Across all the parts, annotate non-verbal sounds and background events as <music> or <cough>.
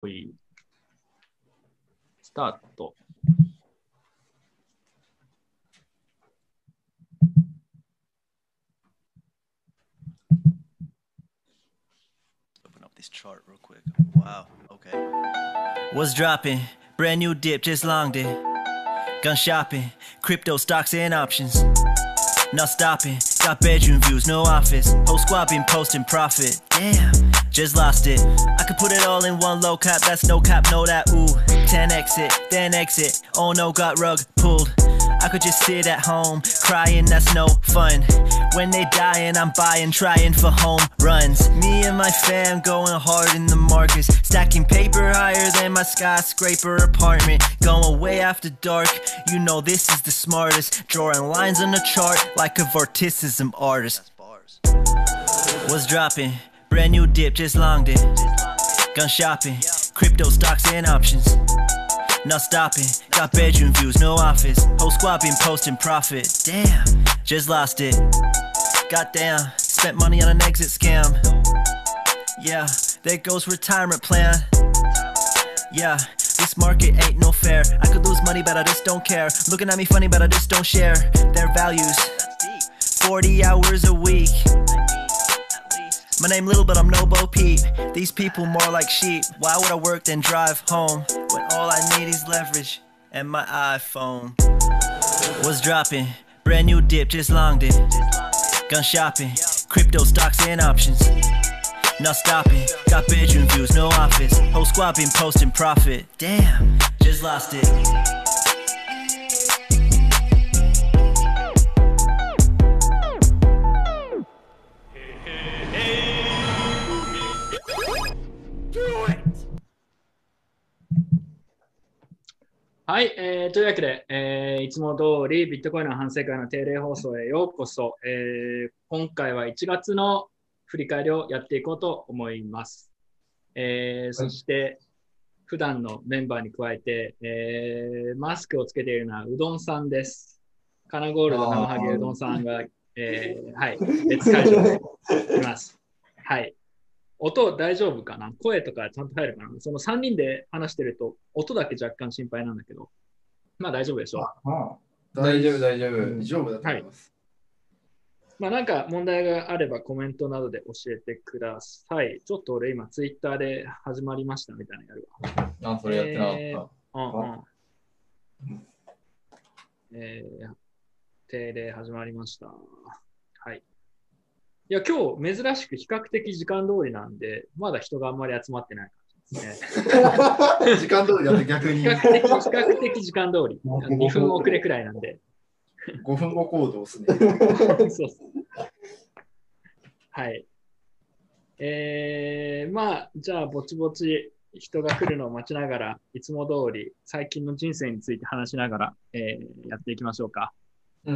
ほい。スタート。 Open up this chart real quick. Wow. Okay. What's dropping? Brand new dip, just longed it. Gun shopping, crypto stocks and options. Not stopping, got bedroom views, no office. Whole squad been posting profit. Damn, just lost it. I could put it all in one low cap, that's no cap, no that ooh. 10 exit, then exit. Oh no, got rug pulled. I could just sit at home, crying, that's no fun. When they dying, I'm buying, trying for home runs. Me and my fam going hard in the markets, stacking paper higher than my skyscraper apartment. Going way after dark, you know this is the smartest. Drawing lines on the chart like a vorticism artist. What's dropping? Brand new dip, just longed it. Gun shopping, crypto stocks and options. Not stopping, got bedroom views, no office. Whole squad been posting profit. Damn, just lost it. Goddamn, spent money on an exit scam. Yeah, there goes retirement plan. Yeah, this market ain't no fair. I could lose money, but I just don't care. Looking at me funny, but I just don't share their values. 40 hours a week. My name little, but I'm no Bo Peep. These people more like sheep. Why would I work then drive home when all I need is leverage and my iPhone? What's dropping? Brand new dip, just longed it. Gun shopping, crypto stocks and options. Not stopping, got bedroom views, no office. Whole squad been posting profit. Damn, just lost it. はい、えーというわけで、えーいつも通りビットコインの反省会の定例放送へようこそ、えー今回は1月の振り返りをやっていこうと思います。えーそして、普段のメンバーに加えて、えーマスクをつけているのはうどんさんです。カナゴールド生ハゲうどんさんが、えーはい、別会場でいます。はい。音大丈夫かな？声とかちゃんと入るかな？その3人で話してると、音だけ若干心配なんだけど、まあ大丈夫でしょう。まあ、大丈夫、大丈夫。うん大丈夫だと思います。まあなんか問題があればコメントなどで教えてください。ちょっと俺今ツイッターで始まりましたみたいなのやるわ。あ、それやってなかった。えーうんうん。えー、定例始まりました。はい。いや、今日珍しく比較的時間通りなんで、まだ人があんまり集まってない感じですね。<laughs> 時間通りだって逆に比較的、比較的時間通り。2分遅れくらいなんで。5分後行動ですね。<laughs> そうそう。はい。えー、まあ、じゃあ、ぼちぼち人が来るのを待ちながら、いつも通り最近の人生について話しながら、えーやっていきましょうか。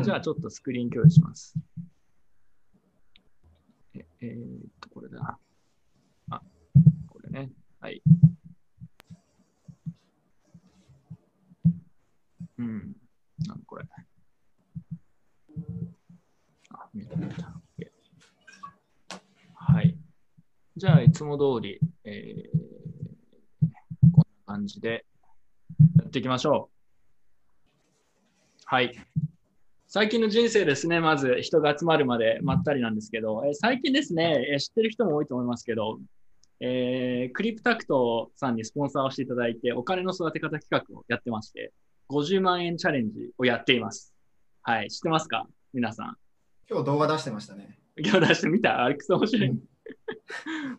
じゃあ、ちょっとスクリーン共有します。ええーっと、これだ。あ、これね。はい。うん。なんこれ。あ、見えた見た。OK はい。じゃあ、いつも通り、えーこんな感じでやっていきましょう。はい。最近の人生ですね、まず人が集まるまでまったりなんですけど、えー最近ですね、えー知ってる人も多いと思いますけど、えークリプタクトさんにスポンサーをしていただいて、お金の育て方企画をやってまして、50万円チャレンジをやっています。はい、知ってますか？皆さん。今日動画出してましたね。今日出してみた？あれくそ面白い。うん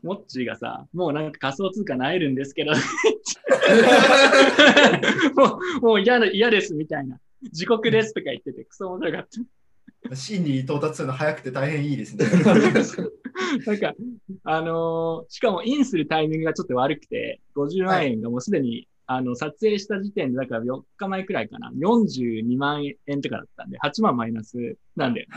モッチーがさ、もうなんか仮想通貨なえるんですけど、<laughs> もうもう嫌な嫌ですみたいな。<laughs> 時刻ですとか言ってて、クソ面白かった。真に到達するの早くて大変いいですね。<laughs> なんか、あのーしかもインするタイミングがちょっと悪くて、50万円がもうすでに、あの、撮影した時点で、だから4日前くらいかな、42万円とかだったんで、8万マイナスなんで。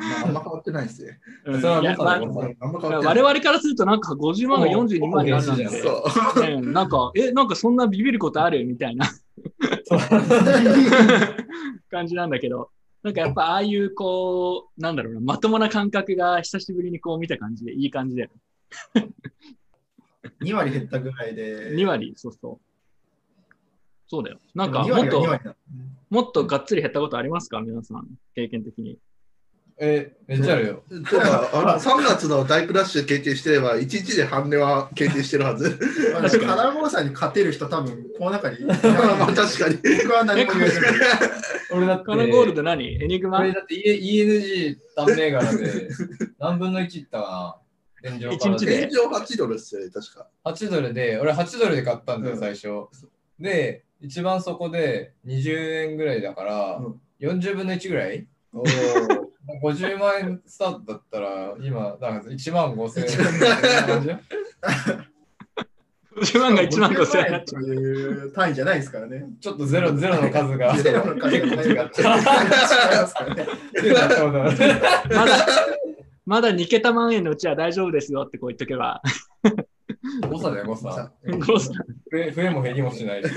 あんま変わってないですね。うんそれはいやまあ誤差だ誤差あんま変わってない。我々からするとなんか50万が42万になるなんう。うんなんか、え、なんかそんなビビることあるみたいな感じなんだけど、なんかやっぱああいうこう、なんだろうな、まともな感覚が久しぶりにこう見た感じでいい感じで。<laughs> 2割減ったぐらいで。2割、そうそう。そうだよ。なんか、2もっ割が2と。もっとがっつり減ったことありますか？皆さん、経験的に。え、めっちゃあるよ。とか、あの3月の大クラッシュ経験してれば、1日で半値は経験してるはず。あのカラーゴーさんに勝てる人多分この中にいない。ま <laughs> あ確かに。僕は何も言えない。俺だって、カラーゴールド何？エニグマ？俺だって E- ENG 単銘柄で <laughs> 何分の1いったかな天井から一日で？現状8ドルっすよね、確か。8ドルで、俺8ドルで買ったんだよ、うん最初。で、一番そこで20円ぐらいだから、うん40分の1ぐらい？おー50万円スタートだったら、今、なんか1万5千円みたいな感じ10万が1万5千円になっちゃという単位じゃないですからね。ちょっとゼロゼロの数がゼロの数が違っ違いますからね。<laughs> まだ、まだ2桁万円のうちは大丈夫ですよってこう言っとけば。誤差だよ、誤差。誤差増え増えも減りもしない。うん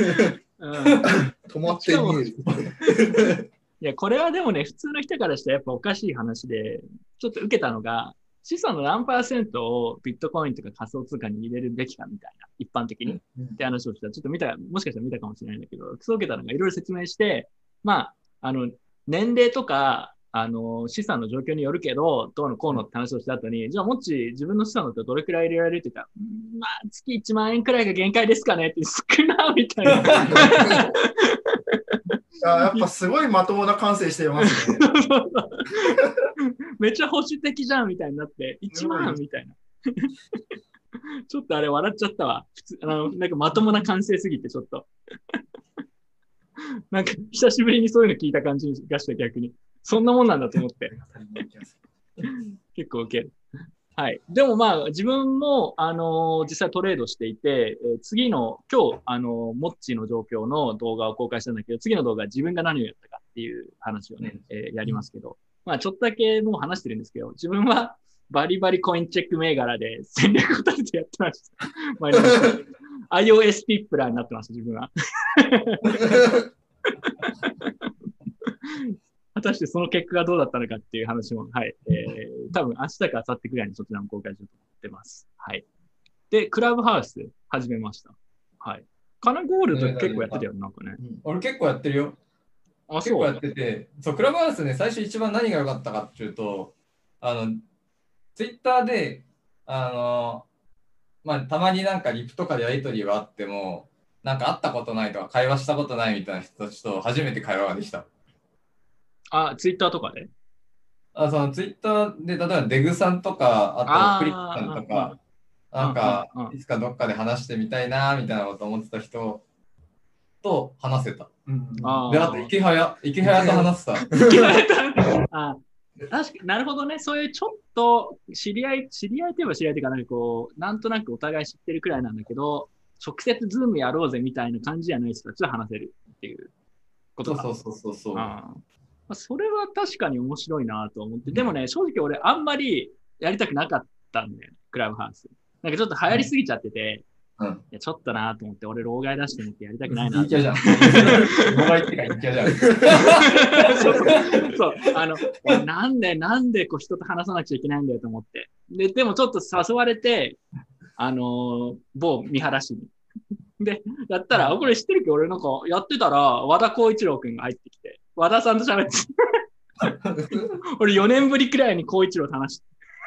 止まって見える。いや、これはでもね、普通の人からしたらやっぱおかしい話で、ちょっと受けたのが、資産の何パーセントをビットコインとか仮想通貨に入れるべきかみたいな、一般的に。って話をした。ら、ちょっと見た、もしかしたら見たかもしれないんだけど、そう受けたのがいろいろ説明して、まあ、あの、年齢とか、あの、資産の状況によるけど、どうのこうのって話をした後に、じゃあもし自分の資産だったらどれくらい入れられるって言った？ら、うんまあ、月1万円くらいが限界ですかねって少なみたいな。<laughs> あやっぱすごいまともな感性してますね。<laughs> めっちゃ保守的じゃんみたいになって、1万みたいな。<laughs> ちょっとあれ笑っちゃったわ。普通あのなんかまともな感性すぎて、ちょっと。<laughs> なんか久しぶりにそういうの聞いた感じがした逆に。そんなもんなんだと思って。結構受ける。はい。でもまあ、自分も、あのー実際トレードしていて、えー次の、今日、あのーモッチーの状況の動画を公開したんだけど、次の動画は自分が何をやったかっていう話をね、えーやりますけど、まあ、ちょっとだけもう話してるんですけど、自分はバリバリコインチェック銘柄で戦略を立ててやってました。iOS ピップラーになってました、自分は。<laughs> 果たしてその結果がどうだったのかっていう話も、はい。えー、多分明日か明後日くらいにそちらも公開しようと思ってます。はい。で、クラブハウス始めました。はい。カナゴールド結構やってたよね、なんかね。俺結構やってるよ。あ、そう結構やってて、そう、クラブハウスね、最初一番何が良かったかっていうと、あの、ツイッターで、あの、まあ、たまになんかリプとかでやりとりはあっても、なんか会ったことないとか会話したことないみたいな人たちと初めて会話ができた。あ、ツイッターとかで？あそのツイッターで、例えばデグさんとか、あとクリックさんとか、なんかいつかどっかで話してみたいなみたいなこと思ってた人と話せた。あーで、あと池早、池早と話せた。<laughs> あ確かになるほどね。そういうちょっと知り合い、知り合いといえば知り合いというか、なんかこう、なんとなくお互い知ってるくらいなんだけど、直接ズームやろうぜみたいな感じじゃない人たちと話せるっていうことか。そうそうそうそう。まあそれは確かに面白いなと思って。でもね、正直俺あんまりやりたくなかったんだよね、クラブハウス。なんかちょっと流行りすぎちゃってて、うんいやちょっとなと思って、俺、老害出してみてやりたくないな陰キャじゃん。5倍ってか陰キャじゃん。<laughs> そうそう、あの、なんで、なんでこう人と話さなくちゃいけないんだよと思って。で、でもちょっと誘われて、あのー某見晴らしに。で、やったら、あこれ知ってるけ？ど、俺なんかやってたら、和田光一郎くんが入ってきて、和田さんと喋って。俺4年ぶりくらいに光一郎と話し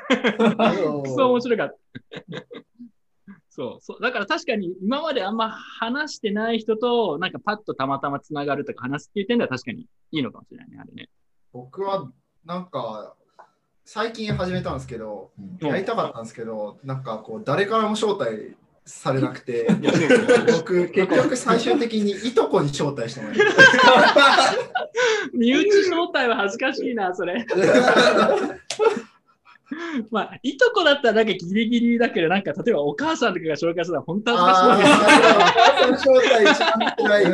て、くそ面白かった。そうそう。だから確かに今まであんま話してない人と、なんかパッとたまたまつながるとか話すっていう点では確かにいいのかもしれないね、あれね。僕はなんか最近始めたんですけど、うんやりたかったんですけど、なんかこう誰からも招待されなくて、僕結局最終的にいとこに招待してもらいました。<laughs> 身内招待は恥ずかしいな、それ。<laughs> <laughs> まあ、いとこだったらなんかギリギリだけど、なんか例えばお母さんとかが紹介するのは本当恥ずかしいわあー招待一番辛いよ。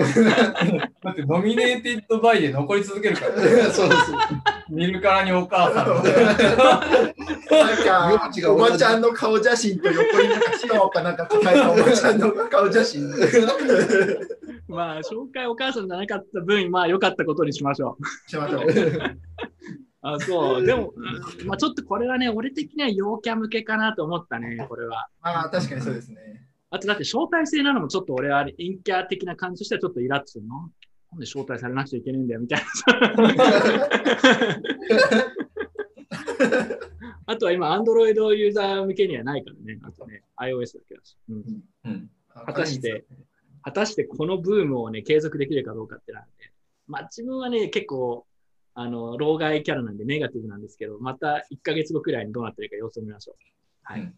<laughs> だって、ノミネーティッドバイで残り続けるから。<laughs> そうです。見るからにお母さんの。なんかおばちゃんの顔写真と横になんか白かなんか抱えたおばちゃんの顔写真。まあ、紹介お母さんじゃなかった分、まあ良かったことにしましょう。しましょう。あ、そう。でも、うんまあちょっとこれはね、俺的には陽キャ向けかなと思ったね、これは。ああ、確かにそうですね。あとだって招待制なのもちょっと俺は陰キャ的な感じとしてはちょっとイラッとするの。なんで招待されなくちゃいけないんだよみたいな。あとは今、Android ユーザー向けにはないからね。あとね、iOS だけだし。うんうん。果たして、果たしてこのブームをね、継続できるかどうかってなんで、まあ自分はね、結構、あの、老害キャラなんでネガティブなんですけど、また1ヶ月後くらいにどうなってるか様子を見ましょう。はい。うん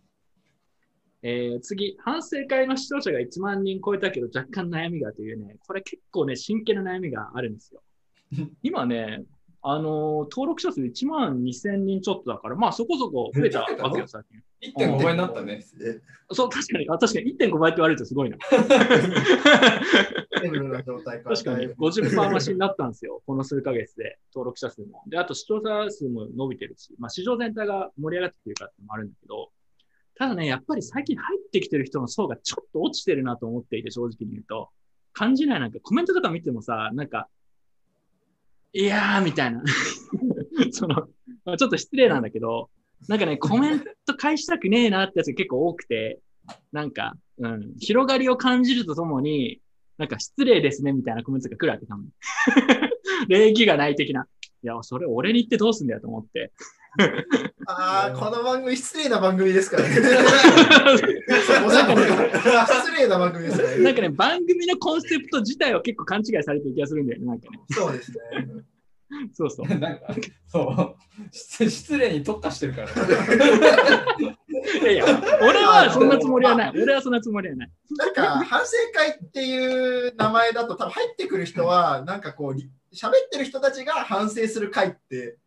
えー次、反省会の視聴者が1万人超えたけど若干悩みがというね、これ結構ね、真剣な悩みがあるんですよ。今ね、あのー登録者数1万2000人ちょっとだから、まあそこそこ増えたわけよ、最近。1.5倍になったね。そう、確かに、あ確かに。1.5倍って言われるとすごいな。<laughs> 確かに。50%増しになったんですよ、この数ヶ月で、登録者数も。で、あと視聴者数も伸びてるし、まあ、市場全体が盛り上がってきてるからってのもあるんだけど、ただね、やっぱり最近入ってきてる人の層がちょっと落ちてるなと思っていて、正直に言うと、感じない、なんかコメントとか見てもさ、なんか、いやー、みたいな。<laughs> その、まあ、ちょっと失礼なんだけど、なんかね、コメント返したくねえなってやつが結構多くて、なんか、うん、広がりを感じるとともに、なんか失礼ですねみたいなコメントが来るわけたまに。<laughs> 礼儀がない的な。いや、それ俺に言ってどうすんだよと思って。ああ、この番組失礼な番組ですから <laughs> ね。失礼な番組ですからね。なんかね、番組のコンセプト自体は結構勘違いされてる気がするんだよね、なんかね。そうですね。そうそう。<laughs> なんか、そう。失失礼に特化してるから。<laughs> いやいや、俺はそんなつもりはない。俺はそんなつもりはない。なんか、反省会っていう名前だと、多分入ってくる人は、なんかこう、喋ってる人たちが反省する会って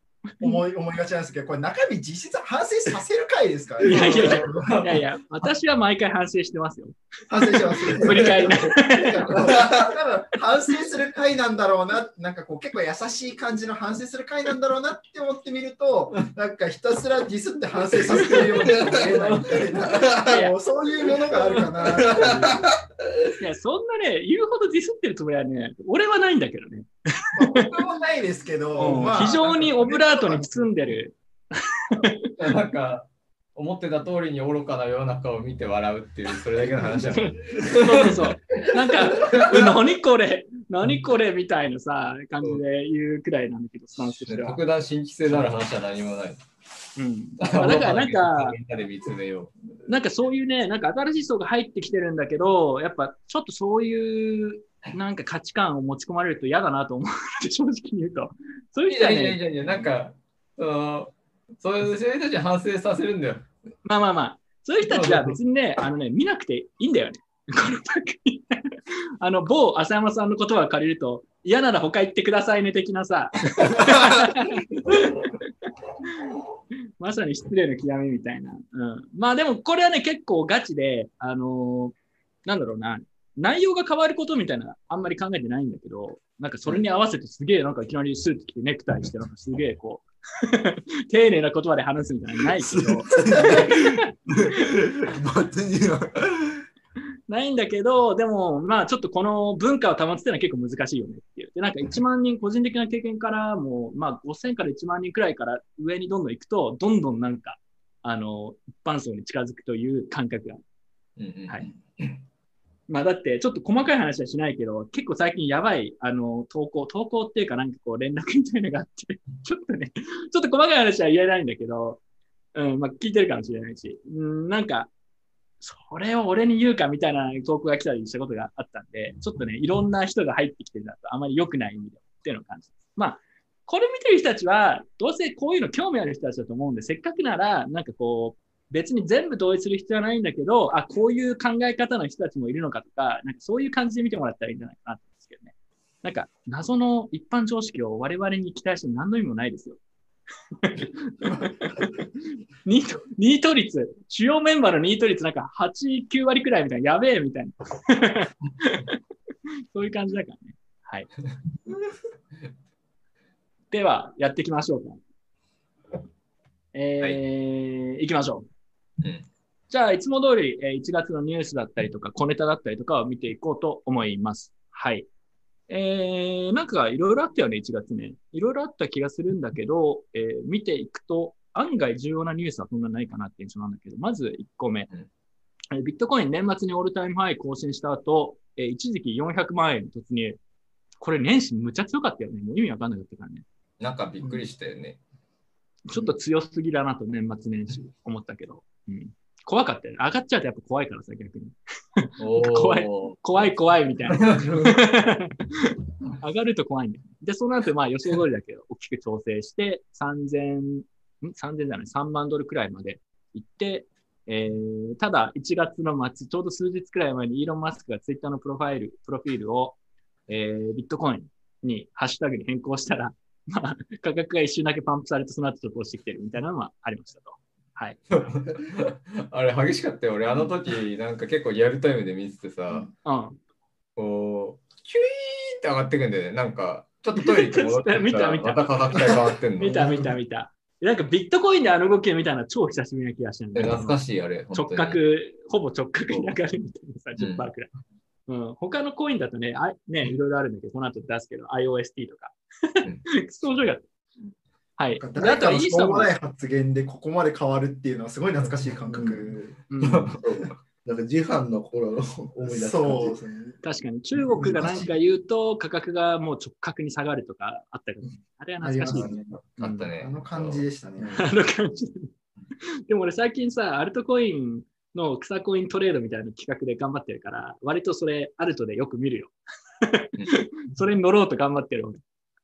思い思いがちなんですけど、これ中身実質反省させる会ですからいやいやいやや。<laughs> いやいや、私は毎回反省してますよ。反省してます。振り返りな多分反省する回なんだろうな、なんかこう結構優しい感じの反省する回なんだろうなって思ってみると、なんかひたすらディスって反省させてるように見えないみたいな、もうそういうものがあるかな。いや、そんなね、言うほどディスってるつもりはね、俺はないんだけどね。まあ僕もないですけど、まあ非常にオブラートに包んでる。なんか、思ってた通りに愚かな世の中を見て笑うっていう、それだけの話だもん。そうそうそう。なんか、何これ、何これみたいなさ、感じで言うくらいなんだけど、スタンスは。特段新規性のある話は何もない。うん。まあだからなんか、なんかそういうね、なんか新しい層が入ってきてるんだけど、やっぱちょっとそういうなんか価値観を持ち込まれると嫌だなと思って、正直に言うと。そうう。いいう人はね、やいやいやいや、なんか、そういう人たちに反省させるんだよ。まあまあまあ、そういう人たちは別にね、あのね、見なくていいんだよね。この番組あの、某浅山さんの言葉を借りると、嫌なら他行ってくださいね的なさ、<laughs> まさに失礼の極みみたいな。うん、まあでもこれはね、結構ガチで、あのーなんだろうな、内容が変わることみたいなあんまり考えてないんだけど、なんかそれに合わせてすげえなんかいきなりスーツ着てネクタイして、なんかすげえこう、<laughs> 丁寧な言葉で話すみたいなのないけど、<laughs> ないんだけど、でも、まあちょっとこの文化を保つっていうのは結構難しいよねっていう。で、なんか1万人、個人的な経験からも、まあ5000から1万人くらいから上にどんどん行くと、どんどんなんか、あの、一般層に近づくという感覚が。うんうんはいまあだって、ちょっと細かい話はしないけど、結構最近やばい、あの、投稿、投稿っていうかなんかこう連絡みたいなのがあって、<laughs> ちょっとね、ちょっと細かい話は言えないんだけど、うん、まあ聞いてるかもしれないし、うん、なんか、それを俺に言うかみたいな投稿が来たりしたことがあったんで、ちょっとね、いろんな人が入ってきてるなと、あまり良くない意味でっていうのを感じます。まあ、これ見てる人たちは、どうせこういうの興味ある人たちだと思うんで、せっかくなら、なんかこう、別に全部同意する必要はないんだけど、あ、こういう考え方の人たちもいるのかとか、なんかそういう感じで見てもらったらいいんじゃないかなと思うんですけどね。なんか、謎の一般常識を我々に期待しても何の意味もないですよ。<laughs> ニート、ニート率、主要メンバーのニート率なんか8、9割くらいみたいな、やべえみたいな。<laughs> そういう感じだからね。はい。では、やっていきましょうか。えー行きましょう。うんじゃあ、いつも通り、えー1月のニュースだったりとか、小ネタだったりとかを見ていこうと思います。はい。えー、なんかいろいろあったよね、1月ね。いろいろあった気がするんだけど、えー見ていくと、案外重要なニュースはそんなないかなって印象なんだけど、まず1個目。うんえービットコイン年末にオールタイムハイ更新した後、えー一時期400万円突入。これ年始むちゃ強かったよね。もう意味わかんなかったからね。なんかびっくりしたよね。ちょっと強すぎだなと年末年始思ったけど。うん、怖かったよね。上がっちゃうとやっぱ怖いからさ、逆に。お <laughs> 怖いー怖い怖いみたいな。<laughs> 上がると怖いんだよね。で、その後、まあ予想通りだけど、大きく調整して、3000、ん ?3000 じゃない、3万ドルくらいまで行って、えー、ただ、1月の末、ちょうど数日くらい前にイーロン・マスクがツイッターのプロファイル、プロフィールを、えー、ビットコインに、ハッシュタグに変更したら、まあ、価格が一瞬だけパンプされて、その後ちょっと落ちてきてるみたいなのはありましたと。はい。<laughs> あれ激しかったよ。俺あの時なんか結構リアルタイムで見ててさ、うん。こう、キュイーって上がってくんだよね。なんか、ちょっとトイレ行って戻ってきたら <laughs> 見た見たまた価格帯変わってんの。見た見た見た。なんかビットコインであの動きを見たのは超久しぶりな気がしたんだえけど懐かしいあれ。直角、ほぼ直角に上がるみたいなさ、うん10%くらい。うん、他のコインだとね、あね、いろいろあるんだけど、この後出すけど、IOST とか。クソ面白かった。はい。であとはしょうもない発言でここまで変わるっていうのはすごい懐かしい感覚。うん、なんか自販の頃の思い出す感じそうですね。確かに中国が何か言うと価格がもう直角に下がるとかあったけど、あれは懐かしいね。あったねあの感じでしたね。あの感じ。でも俺最近さ、アルトコインの草コイントレードみたいな企画で頑張ってるから、割とそれアルトでよく見るよ。<laughs> それに乗ろうと頑張ってる俺。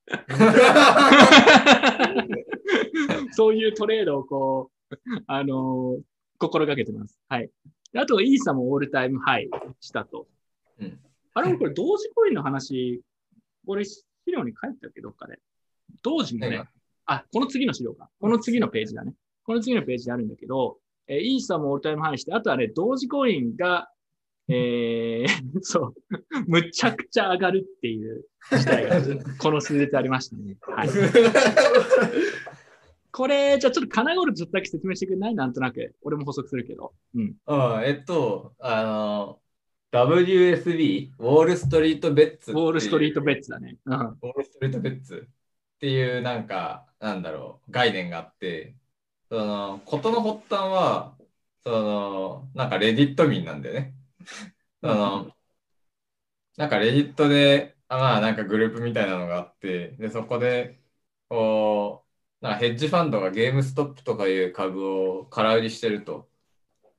<laughs> そういうトレードをこう、あのー心がけてます。はい。であと、イーサもオールタイムハイしたと。うんあれ、これ同時コインの話、これ資料に書いてたっけ、どっかで。同時もねあ、この次の資料か。この次のページだね。この次のページにあるんだけど、えーイーサもオールタイムハイして、あとはね、同時コインが、えー、<laughs> そう、むちゃくちゃ上がるっていう事態が、<laughs> この数日ありましたね。はい。<laughs> これ、じゃあちょっと金ゴルちょっとだけ説明してくれない？なんとなく。俺も補足するけど。うん。うん、えっと、あの、WSB、ウォールストリートベッツ。ウォールストリートベッッツだね。うん。ウォールストリートベッツっていうなんか、なんだろう、概念があって、その、ことの発端は、その、なんかレディット民なんだよね。<laughs> その、なんかレディットで、あまあなんかグループみたいなのがあって、で、そこで、こう、なんかヘッジファンドがゲームストップとかいう株を空売りしてると。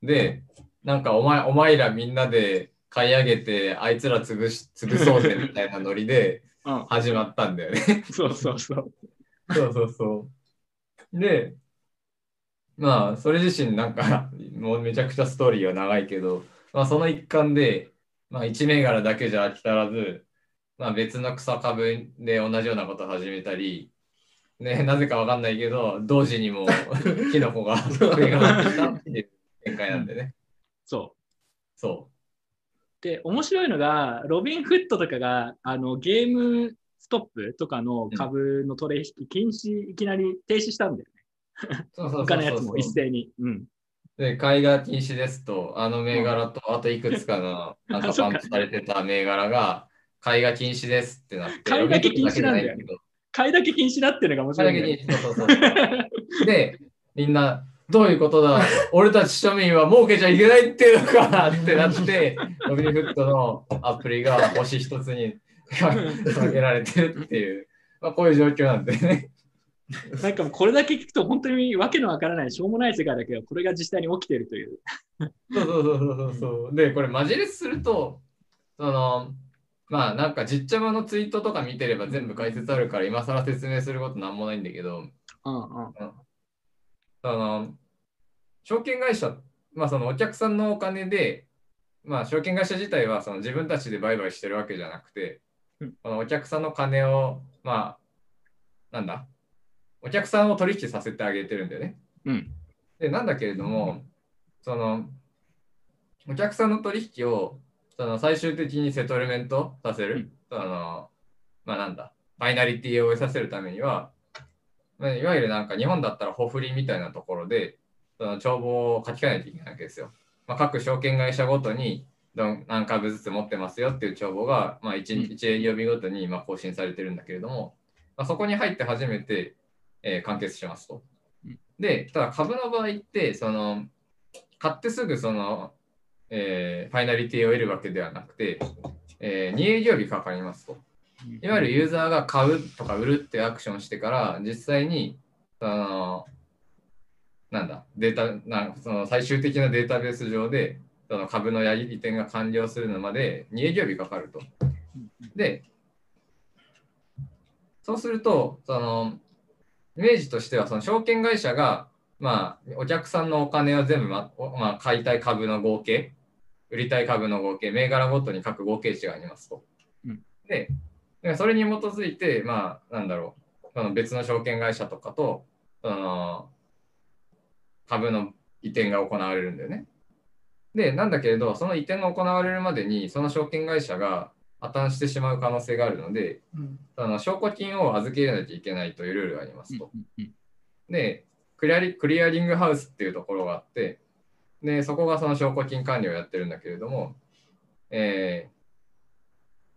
で、なんかお前、お前らみんなで買い上げて、あいつら潰し、潰そうぜみたいなノリで <laughs> うん。始まったんだよね。<laughs> そうそうそう。そうそうそう。で、まあ、それ自身なんか、もうめちゃくちゃストーリーは長いけど、まあ、その一環で、まあ、1銘柄だけじゃ飽き足らず、まあ、別の草株で同じようなことを始めたり、ね、なぜかわかんないけど、同時にも <laughs> キノコが増えがってきたっていう展開なんでね。そう。そで、面白いのが、ロビンフットとかが、あの、ゲームストップとかの株の取引禁止、いきなり停止したんだよね。う。そうそうそう他のやつも一斉に。うん。で、買いが禁止ですと、あの銘柄と、あといくつかの、なんかパンプされてた銘柄が、買いが禁止ですってなって、買いだけ禁止なんだよいだけ禁止だっていうのが面買白いね。いだけ禁止、そうそうそう。で、みんな、どういうことだ？俺たち庶民は儲けちゃいけないっていうのかってなって、<laughs> ロビンフットのアプリが星一つに <laughs> 下げられてるっていう、まあ、こういう状況なんでね。<laughs> なんかもうこれだけ聞くと本当にわけのわからない、しょうもない世界だけど、これが実際に起きているという。そうそうそうそうそう。で、これ、マジレスすると、その、まあ、なんか、じっちゃまのツイートとか見てれば全部解説あるから、今更説明することなんもないんだけど、うんうん。その、証券会社、まあ、そのお客さんのお金で、まあ、証券会社自体はその自分たちで売買してるわけじゃなくてうん、このお客さんの金を、まあ、なんだ、お客さんを取引させてあげてるんだよね。うん。で、なんだけれども、その、お客さんの取引を、その最終的にセトルメントさせる、うんその、まあなんだ、ファイナリティを得させるためには、まあいわゆるなんか日本だったらホフリみたいなところで、その帳簿を書き換えないといけないわけですよ。まあ、各証券会社ごとにどん何株ずつ持ってますよっていう帳簿が、まあ、1, うん1営業日ごとにまあ更新されてるんだけれども、まあ、そこに入って初めて、えー完結しますとうん。で、ただ株の場合って、その買ってすぐそのえーファイナリティを得るわけではなくて、え2営業日かかりますと。いわゆるユーザーが買うとか売るってアクションをしてから、実際に、その、なんだ、データ、なんその最終的なデータベース上で、その株のやり点が完了するのまで2営業日かかると。で、そうすると、その、イメージとしては、その証券会社が、まあ、お客さんのお金を全部、まおまあ、買いたい株の合計、売りたい株の合計、銘柄ごとに各合計値がありますと。うんで、でそれに基づいて、まあ、なんだろう、その別の証券会社とかと、その株の移転が行われるんだよね。で、なんだけれど、その移転が行われるまでに、その証券会社が破綻してしまう可能性があるので、うんその証拠金を預けなきゃいけないというルールがありますと。でクリアリ、クリアリングハウスっていうところがあって、で、そこがその証拠金管理をやってるんだけれども、えー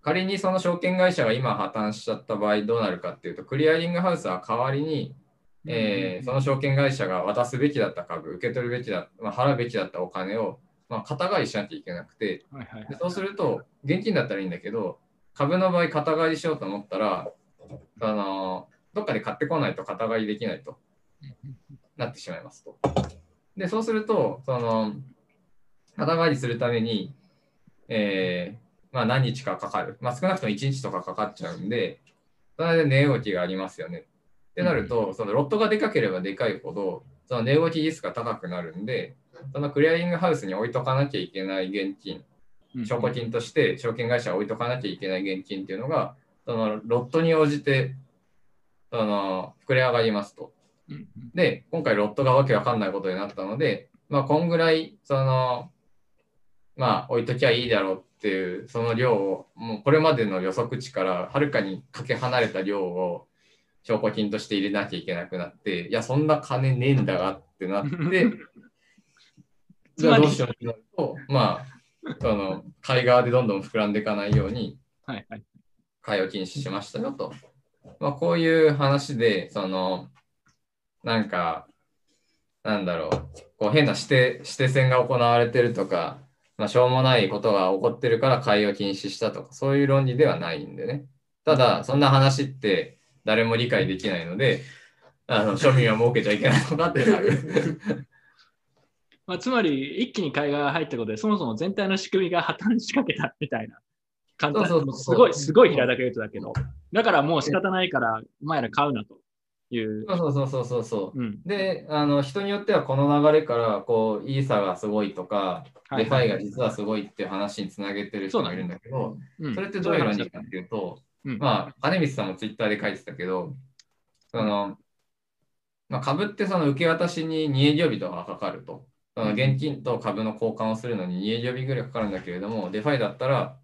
仮にその証券会社が今破綻しちゃった場合どうなるかっていうと、クリアリングハウスは代わりに、えーその証券会社が渡すべきだった株、受け取るべきだ、まあ、払うべきだったお金を、まあ、肩代わりしなきゃいけなくて、はいはいでそうすると、現金だったらいいんだけど、株の場合、肩代わりしようと思ったら、あのどっかで買ってこないと肩代わりできないとなってしまいますと。で、そうすると、その、肩代わりするために、えーまあ、何日かかかる。まあ、少なくとも1日とかかかっちゃうんで、それで値動きがありますよね。ってなると、そのロットがでかければでかいほど、その値動きリスクが高くなるんで、そのクリアリングハウスに置いとかなきゃいけない現金、証拠金として証券会社が置いとかなきゃいけない現金っていうのが、そのロットに応じて、その膨れ上がりますと。で、今回ロットがわけわかんないことになったので、まあ、こんぐらい、その、まあ、置いときゃいいだろうっていう、その量を、もうこれまでの予測値からはるかにかけ離れた量を証拠金として入れなきゃいけなくなって、いや、そんな金ねえんだがってなって、<laughs> じゃあどうしようってなると、まあ、その、買い側でどんどん膨らんでいかないように、はいはい。買いを禁止しましたよと。まあ、こういう話で、その、なんか、なんだろう、こう変な指定指定戦が行われてるとか、まあ、しょうもないことが起こってるから買いを禁止したとか、そういう論理ではないんでね。ただ、そんな話って誰も理解できないので、あの庶民は儲けちゃいけないのかってなる。<laughs> まあ、つまり、一気に海外が入ったことで、そもそも全体の仕組みが破綻しかけたみたいな。簡単そうそうそうすごい、すごい平たく言うとだけど。だからもう仕方ないから、お前ら買うなという。そうそうそうそうそう。うん。で、あの人によってはこの流れから、こう、イーサがすごいとか、はい DeFi が実はすごいっていう話につなげてる人がいるんだけど、うんそれってどういう論理かっていうと、うんまあ、金光さんもツイッターで書いてたけど、その、まあ、株ってその受け渡しに2営業日とかかかると。現金と株の交換をするのに2営業日ぐらいかかるんだけれども、 DeFi だったら、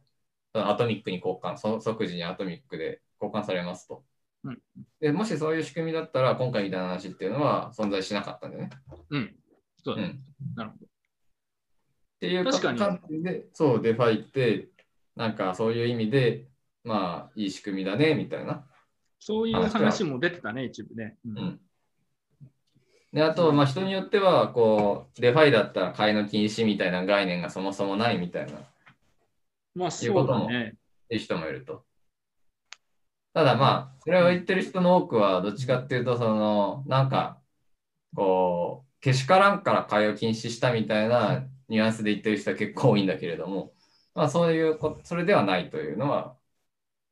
アトミックに交換、そ即時にアトミックで交換されますと。うんでもしそういう仕組みだったら、今回みたいな話っていうのは存在しなかったんだよね。うん。そうだね。うんなるほど。っていう観点で、そう、デファイって、なんかそういう意味で、まあ、いい仕組みだね、みたいな。そういう話も出てたね、一部ね。うんうん。で、あと、まあ、人によっては、こう、デファイだったら買いの禁止みたいな概念がそもそもないみたいな、まあ、そうだね。いう人もいると。ただまあ、それを言ってる人の多くは、どっちかっていうと、その、なんか、こう、けしからんから買いを禁止したみたいなニュアンスで言ってる人は結構多いんだけれども、まあ、そういうこ、それではないというのは、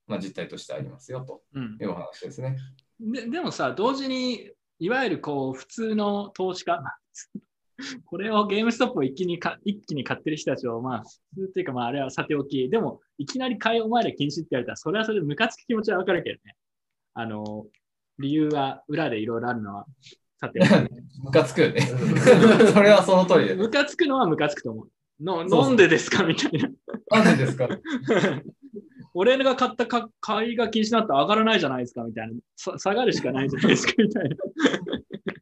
まあ、実態としてありますよとうんいうお話ですね。ででもさ、同時に、いわゆるこう普通の投資家、<laughs> これをゲームストップを一気にか一気に買ってる人たちを、まあ、普通っていうか、まあ、あれはさておき、でも、いきなり買いお前ら禁止って言われたら、それはそれでムカつく気持ちはわかるけどね。あの、理由は裏でいろいろあるのは、さておき。<laughs> ムカつくよね。<laughs> それはその通りで。ムカつくのはムカつくと思う。のそうそうなんでですか？みたいな。なんでですか？俺が買ったか買いが禁止になったら上がらないじゃないですかみたいな。さ下がるしかないじゃないですかみたいな。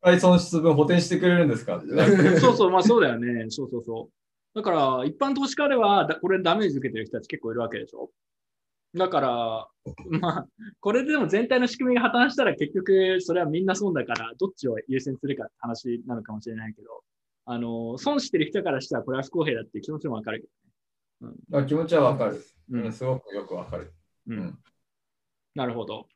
はい、損失分補填してくれるんですか？そうそう、まあそうだよね。そうそうそう。だから、一般投資家では、だこれダメージ受けてる人たち結構いるわけでしょ。だから、まあ、これでも全体の仕組みが破綻したら結局、それはみんな損だから、どっちを優先するかって話なのかもしれないけど、あの、損してる人からしたらこれは不公平だっていう気持ちもわかるけまあ気持ちはわかる。ど。うん、すごくよくわかる。うんうんなるほど。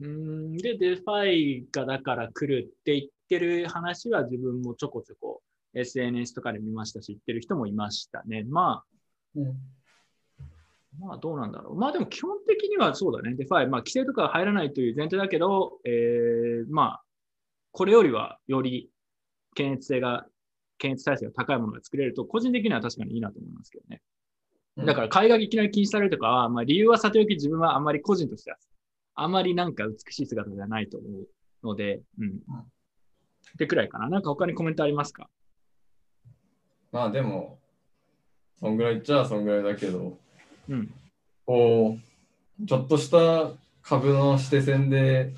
うんで、デファイがだから来るって言ってる話は自分もちょこちょこ SNS とかで見ましたし、言ってる人もいましたね。まあ、うんまあどうなんだろう。まあでも基本的にはそうだね。デファイ、まあ規制とかは入らないという前提だけど、えー、まあ、これよりはより検閲性が、検閲耐性が高いものが作れると、個人的には確かにいいなと思いますけどね。だから買いがいきなり禁止されるとかは、まあ理由はさておき自分はあんまり個人としては、あまりなんか美しい姿ではないと思うので、うん。ってくらいかな。なんか他にコメントありますか？まあでも、そんぐらい言っちゃそんぐらいだけど、うん。こう、ちょっとした株の指定戦で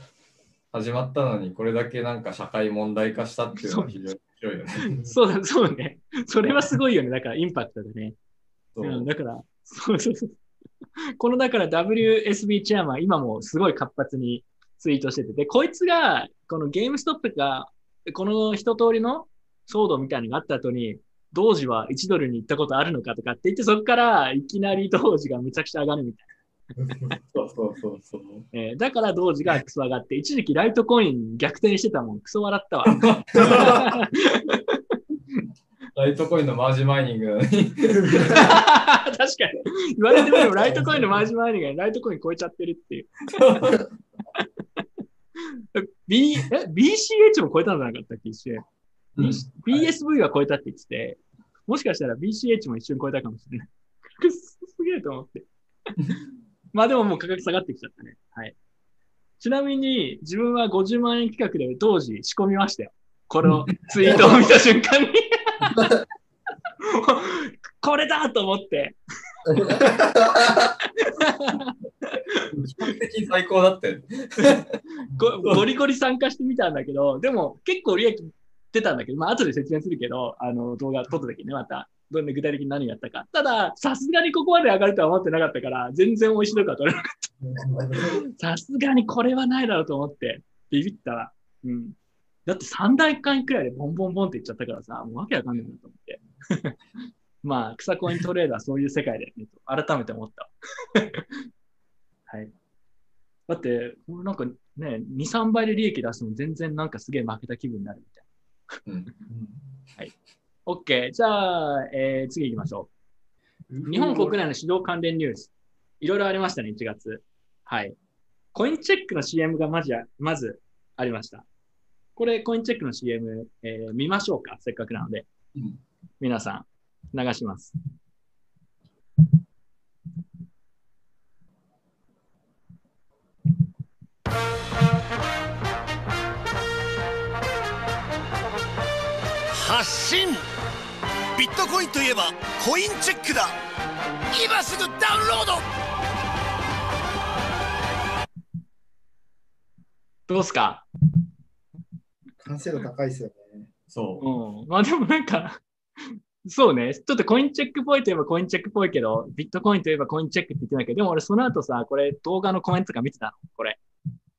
始まったのに、これだけなんか社会問題化したっていうのは非常に面白いよね。そうだ、そうね。それはすごいよね。だからインパクトでね。そううん、だから、そうそうそう。このだから WSB チェアマン、今もすごい活発にツイートしてて、で、こいつが、このゲームストップが、この一通りの騒動みたいなのがあった後に、同時は1ドルに行ったことあるのかとかって言って、そこからいきなり同時がめちゃくちゃ上がるみたい <laughs> そうそうそうそう。な。えーだから同時がクソ上がって、一時期ライトコイン逆転してたもん、クソ笑ったわ。<laughs> ライトコインのマージマイニング。確かに。言われてみれば、ライトコインのマージマーニがライトコイン超えちゃってるっていう。<laughs> B、え BCH も超えたんじゃなかったっけ？一瞬、うん BSV は超えたって言ってて、もしかしたら BCH も一瞬超えたかもしれない。<laughs> すげえと思って。まあでももう価格下がってきちゃったね。はい。ちなみに自分は50万円企画で当時仕込みましたよ。このツイートを見た瞬間に。<laughs> これだと思って。比較的最高だったよ。<laughs> ごゴリゴリ参加してみたんだけど、でも結構利益出たんだけど、まあ後で説明するけど、あの動画撮った時ね、また、どんな具体的に何やったか。ただ、さすがにここまで上がるとは思ってなかったから、全然美味しいとか取れなかった。さすがにこれはないだろうと思って、ビビったわ。うん。だって3台間くらいでボンボンボンっていっちゃったからさ、もうわけわかんないなと思って。<laughs> まあ、草コイントレーダーそういう世界で、ね、改めて思った。<laughs> はい。だって、これなんかね、2、3倍で利益出すの全然なんかすげえ負けた気分になるみたいうんな。<laughs> OK。じゃあ、えー次行きましょう。日本国内の指導関連ニュース。いろいろありましたね、1月。はい。コインチェックの CM がまずまずありました。これ、コインチェックの CM、えー見ましょうか。せっかくなので。うん皆さん、流します。発信ビットコインといえばコインチェックだ今すぐダウンロードどうすか？完成度高いですよね。そうん。まあでもなんか、そうね。ちょっとコインチェックっぽいといえばコインチェックっぽいけど、ビットコインといえばコインチェックって言ってないけど、でも俺その後さ、これ動画のコメントとか見てたの、これ。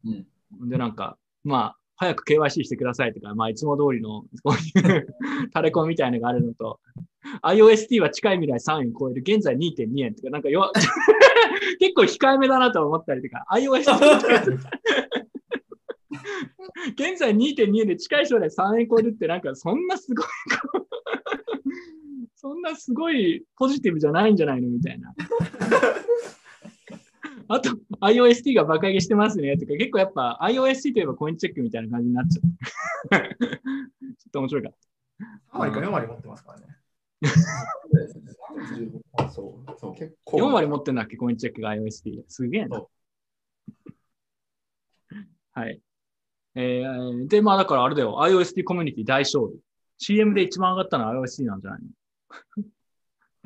う。うん。で、なんか、まあ、早く KYC してくださいとか、まあ、いつも通りの、こういう <laughs> タレコンみたいなのがあるのと、IOST は近い未来3円超える、現在2.2円とか、なんかよ、<laughs> 結構控えめだなと思ったりとか、iOST とか現在2.2円で近い将来3円超えるって、なんかそんなすごい、<laughs> そんなすごいポジティブじゃないんじゃないのみたいな。あと、IOST が爆上げしてますねとか、結構やっぱ IOST といえばコインチェックみたいな感じになっちゃう。<laughs> ちょっと面白いかった。3割か4割持ってますからね。<laughs> そう。そう。結構。4割持ってんだっけ、コインチェックが IOST。すげえなそ。はい。えー、で、まあだからあれだよ、IOST コミュニティ大勝利。CM で一番上がったのは IOST なんじゃない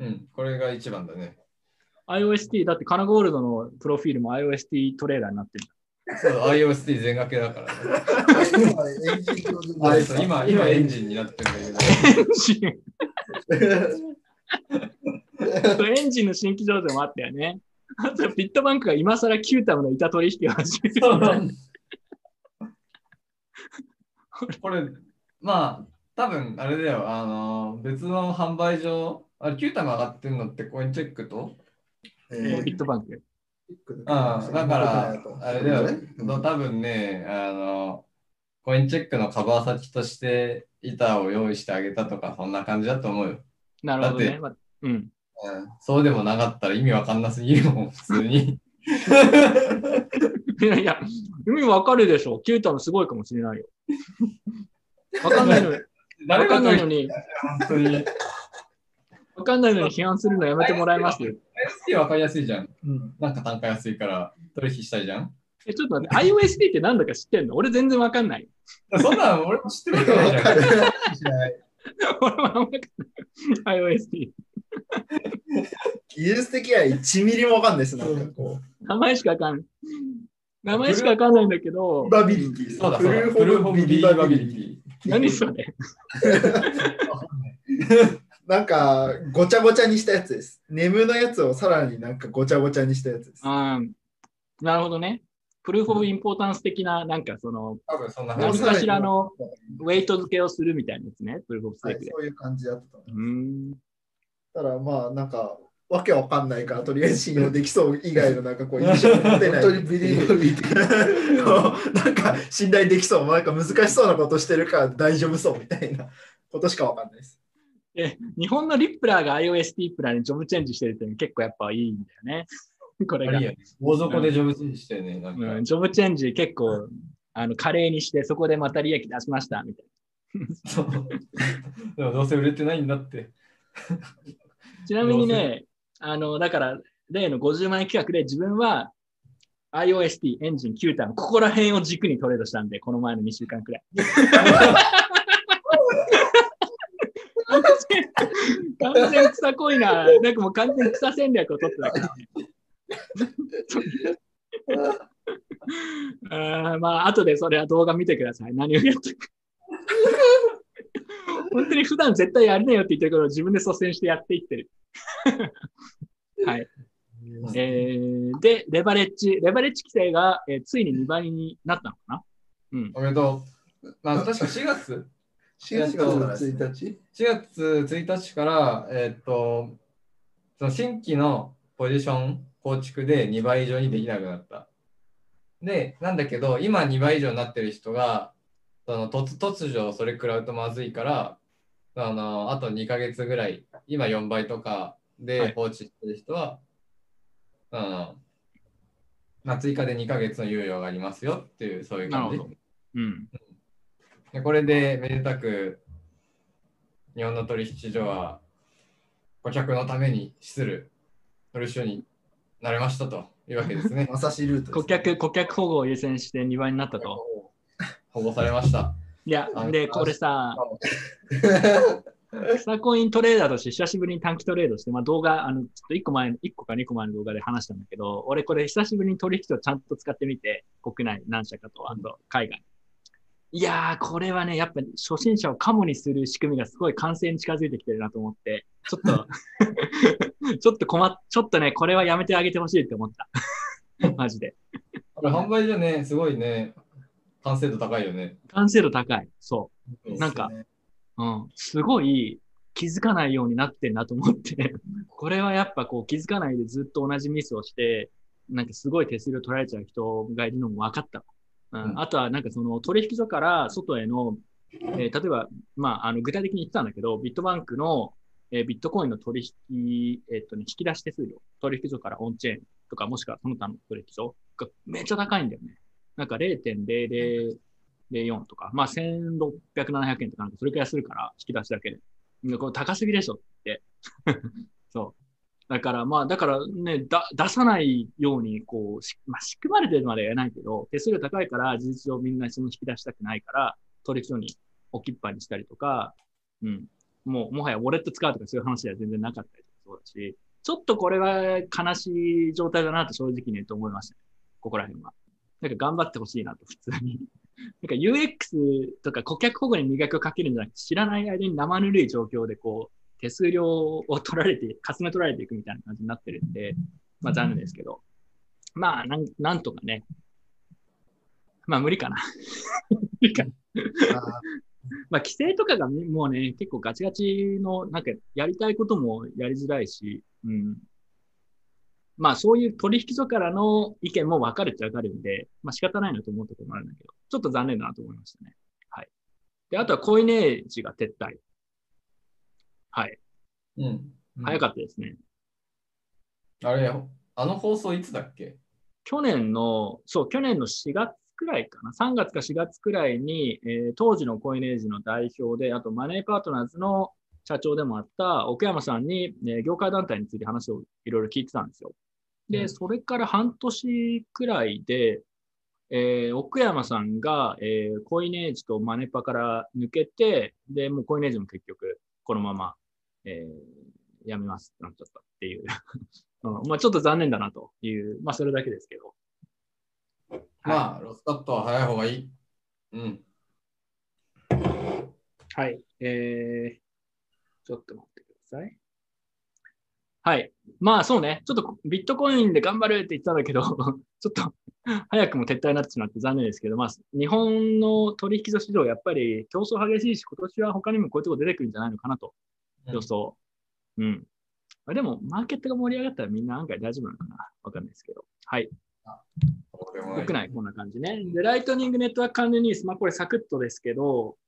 <laughs> うん。これが一番だね。の ?IOST、だってカナゴールドのプロフィールも IOST トレーダーになってる。そう、IOST 全掛けだからね。<laughs> 今、今エンジンになってるんだけど。エンジン。エンジンの新規上場もあったよね。あと、ビットバンクが今更キュータムの板取引を始めてる。<laughs> これ、まあ、多分あれだよ、あの、別の販売所、あれ、キュータム上がってるのってコインチェックと？えービットバンク。ああ、だから、あれだよ、うん多分ね、あの、コインチェックのカバー先として板を用意してあげたとか、そんな感じだと思うよ。なるほどね。だってまあうん。そうでもなかったら意味わかんなすぎるもん、普通に。<laughs> いやいや、意味わかるでしょ。キュータムすごいかもしれないよ。わかんないのに、わ誰かんないのに、本当に。わかんないのに批判するのやめてもらえます ISP わかりやすいじゃん。うんなんか単価安いから取引したいじゃん。え、ちょっと待って、IOSD って何だか知ってんの？俺全然わかんない。そんなん俺も知ってるわけないじゃん。知らない俺はわかんない。IOSD。技術的には1ミリもわかんないです。なんかこ名前しかわかんない。名前しかわかんないんだけどう。、バビリティ。そうだそうだ。プルーフ・オブ・ビリーバビリティ。何それ <laughs> なんか、ごちゃごちゃにしたやつです。ネムのやつをさらになんかごちゃごちゃにしたやつです。あーなるほどね。プルーフ・オブ・インポータンス的な、なんかその、多分そんな何かしらのウェイト付けをするみたいなやつね。プルーフ・オブ・スはい、テークで。そういう感じだったと思う。うーん。ただまあ、なんか、わけわかんないから、とりあえず信用できそう以外のなんかこう、印象持てない。本当にビリーバビリティこう <laughs> なんか信頼できそう、なんか難しそうなことしてるから大丈夫そうみたいなことしかわかんないです。え、日本のリップラーが iOST プランにジョブチェンジしてるって結構やっぱいいんだよね。<laughs> これが大底でジョブチェンジしてね。なんかうん、ジョブチェンジ結構あの華麗にして、そこでまた利益出しましたみたい <laughs> そうでもどうせ売れてないんだって。な。ちなみにね、あの、だから、例の50万円企画で自分は iOST エンジン9ターン、ここら辺を軸にトレードしたんで、この前の2週間くらい。完全草コイナー、なんかもう完全草戦略を取ってたからね。<laughs> あーまあ、後でそれは動画見てください。何をやってるか。本当に普段絶対やるねよって言ってるけど、自分で率先してやっていってる。<laughs> はい。えーで、レバレッジ、レバレッジ規制が、えーついに2倍になったのかな？うん。おめでとう。まあ確か4月？4月1日 ?4 月1日から、えーっと、その新規のポジション構築で2倍以上にできなくなった。で、なんだけど、今2倍以上になってる人が、その突突如それ食らうとまずいから、あのあと2ヶ月ぐらい、今4倍とかはいで放置してる人は、あのまあ、追加で2ヶ月の猶予がありますよっていう、そういう感じなるほ。どうん。でこれでめでたく日本の取引所は顧客のために資する取引所になれましたというわけですね。<laughs> まさしルートです、顧客、顧客保護を優先して2倍になったと。<laughs> 保護されました。いやあ、で、これさ、草コイントレーダーとして久しぶりに短期トレードして、まあ、動画、あの、ちょっと1個前、1個か2個前の動画で話したんだけど、俺これ久しぶりに取引所ちゃんと使ってみて、国内何社かと、あと海外。いやー、これはね、やっぱ初心者をカモにする仕組みがすごい完成に近づいてきてるなと思って、ちょっと、<laughs> ちょっと困っ、ちょっとね、これはやめてあげてほしいって思った。<laughs> マジで。これ販売所ね、すごいね、完成度高いよね。完成度高い。そう。なんか、うん、すごい気づかないようになってんなと思って、これはやっぱこう気づかないでずっと同じミスをして、なんかすごい手数料取られちゃう人がいるのも分かったわ。うんうんあとはなんかその取引所から外への、えー例えば、まあ、あの具体的に言ってたんだけど、ビットバンクの、えービットコインの取引、えっとね、引き出し手数料、取引所からオンチェーンとか、もしくはその他の取引所がめっちゃ高いんだよね。なんか0.00 04とか、まあ1600、700円とかそれくらいするから、引き出しだけで。これ高すぎでしょって。<laughs> そう。だからまあ、だからね、だ出さないように、こう、しまあ、仕組まれてるまでは言えないけど、手数料高いから、事実上みんなその引き出したくないから、取引所に置きっぱにしたりとか、うん。もう、もはやウォレット使うとかそういう話では全然なかったりとかそうだし、ちょっとこれは悲しい状態だなと正直に言うと思いましたね。ここら辺は。なんか頑張ってほしいなと、普通に。<laughs> なんか UX とか顧客保護に磨きをかけるんじゃなくて、知らない間に生ぬるい状況でこう、手数料を取られて、かすめ取られていくみたいな感じになってるんで、まあ残念ですけど。まあ、なんなんとかね。まあ無理かな。<laughs> 無理かな。まあ、規制とかがもうね、結構ガチガチの、なんかやりたいこともやりづらいし、うん。まあ、そういう取引所からの意見も分かるっちゃ分かるんで、まあ仕方ないなと思うところもあるんだけど、ちょっと残念だなと思いましたね。はい。で、あとはコイネージが撤退。はい。うん。早かったですね。あれ、あの放送いつだっけ？去年の、そう、去年の4月くらいかな。3月か4月くらいに、えー当時のコイネージの代表で、あとマネーパートナーズの社長でもあった奥山さんに、ね、業界団体について話をいろいろ聞いてたんですよ。で、うんそれから半年くらいで、えー奥山さんが、えーコイネージとマネパから抜けて、で、もうコイネージも結局、このまま、えーやめますってなっちゃったっていう。<laughs> うんまあちょっと残念だなという、まあそれだけですけど。まあ、ロスカットは早い方がいい。うん。はい。えー、ちょっと待ってください。はい。まあそうね。ちょっとビットコインで頑張るって言ってたんだけど、<laughs> ちょっと早くも撤退になってしまって残念ですけど、まあ日本の取引所市場やっぱり競争激しいし、今年は他にもこういうとこ出てくるんじゃないのかなと予想。うん。まあでも、マーケットが盛り上がったらみんな案外大丈夫なのかなわかんないですけど。はい国内こんな感じね。で、ライトニングネットワーク関連ニュース、まあこれサクッとですけど、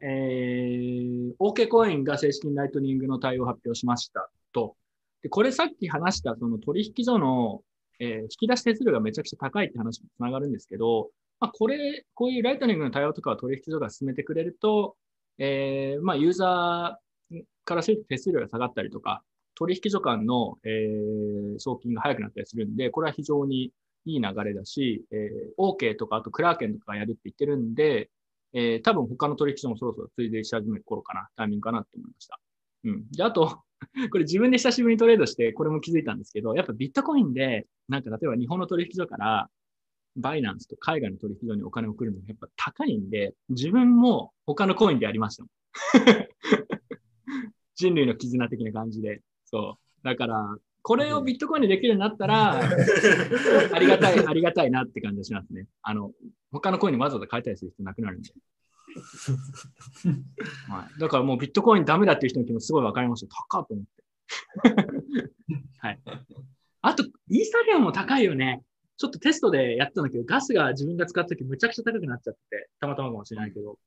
えー、OK コインが正式にライトニングの対応を発表しましたと。で、これさっき話したその取引所の、えー引き出し手数料がめちゃくちゃ高いって話につながるんですけど、まあこれ、こういうライトニングの対応とかを取引所が進めてくれると、えー、まあユーザーからすると手数料が下がったりとか、取引所間の、えー送金が早くなったりするんで、これは非常にいい流れだし、えー、OK とか、あとクラーケンとかやるって言ってるんで、えー多分他の取引所もそろそろ追随し始める頃かな、タイミングかなって思いました。うん。で、あと、<laughs> これ自分で久しぶりにトレードして、これも気づいたんですけど、やっぱビットコインで、なんか例えば日本の取引所から、バイナンスと海外の取引所にお金を送るのがやっぱ高いんで、自分も他のコインでやりましたもん。<laughs> 人類の絆的な感じで。そう。だから、これをビットコインでできるようになったら、<laughs> ありがたい、ありがたいなって感じがしますね。あの、他のコインにわざわざ変えたりする人なくなるんで。はい、だからもうビットコインダメだっていう人の気持ちすごいわかりました。高っと思って。<laughs> はい。あと、イーサリアムも高いよね。ちょっとテストでやったんだけど、ガスが自分が使った時むちゃくちゃ高くなっちゃって、たまたまかもしれないけど、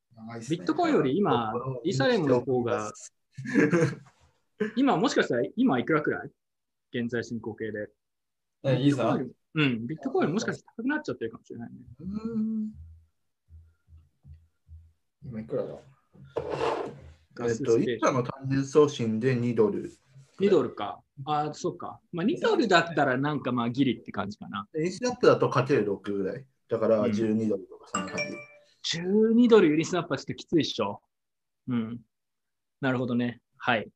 ビットコインより今、イーサリアムの方が、<laughs> 今もしかしたら今いくらくらい？現在進行形で。えいいさ。うん、ビットコインもしかして高くなっちゃってるかもしれないね。今いくらだ？えっと、いつらの単純送信で2ドル。2ドルか。ああ、そうか。まあ2ドルだったらなんかまあギリって感じかな。インスナップだとかける6ぐらい。だからうん12ドルとかそんな感じ。12ドルユニスナップはちょっときついっしょ。うん。なるほどね。はい。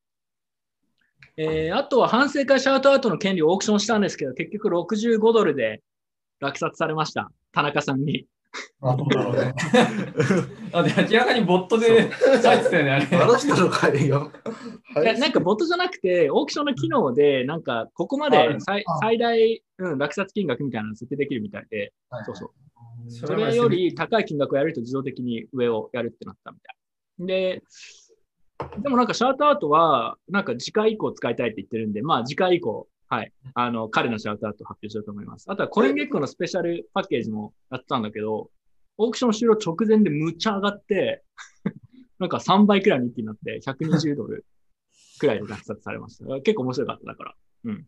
えー、あとは反省会シャウトアウトの権利をオークションしたんですけど、結局65ドルで落札されました。田中さんに。あ、どうだろうね。<laughs> あ、で、明らかにボットで書いてたよね、あれ。あの人の会よ。いやなんかボットじゃなくて、オークションの機能で、なんかここまで最あ最大、うん、落札金額みたいなの設定できるみたいで、そうそう。それより高い金額をやると自動的に上をやるってなったみたい。で、でもなんかシャウトアウトは、なんか次回以降使いたいって言ってるんで、まあ次回以降、はい。あの、彼のシャウトアウトを発表しようと思います。あとはコインゲッコのスペシャルパッケージもやってたんだけど、オークション終了直前でむっちゃ上がって、<laughs> なんか3倍くらいに一気になって、120ドルくらいで落札されました。結構面白かった、だから。うん。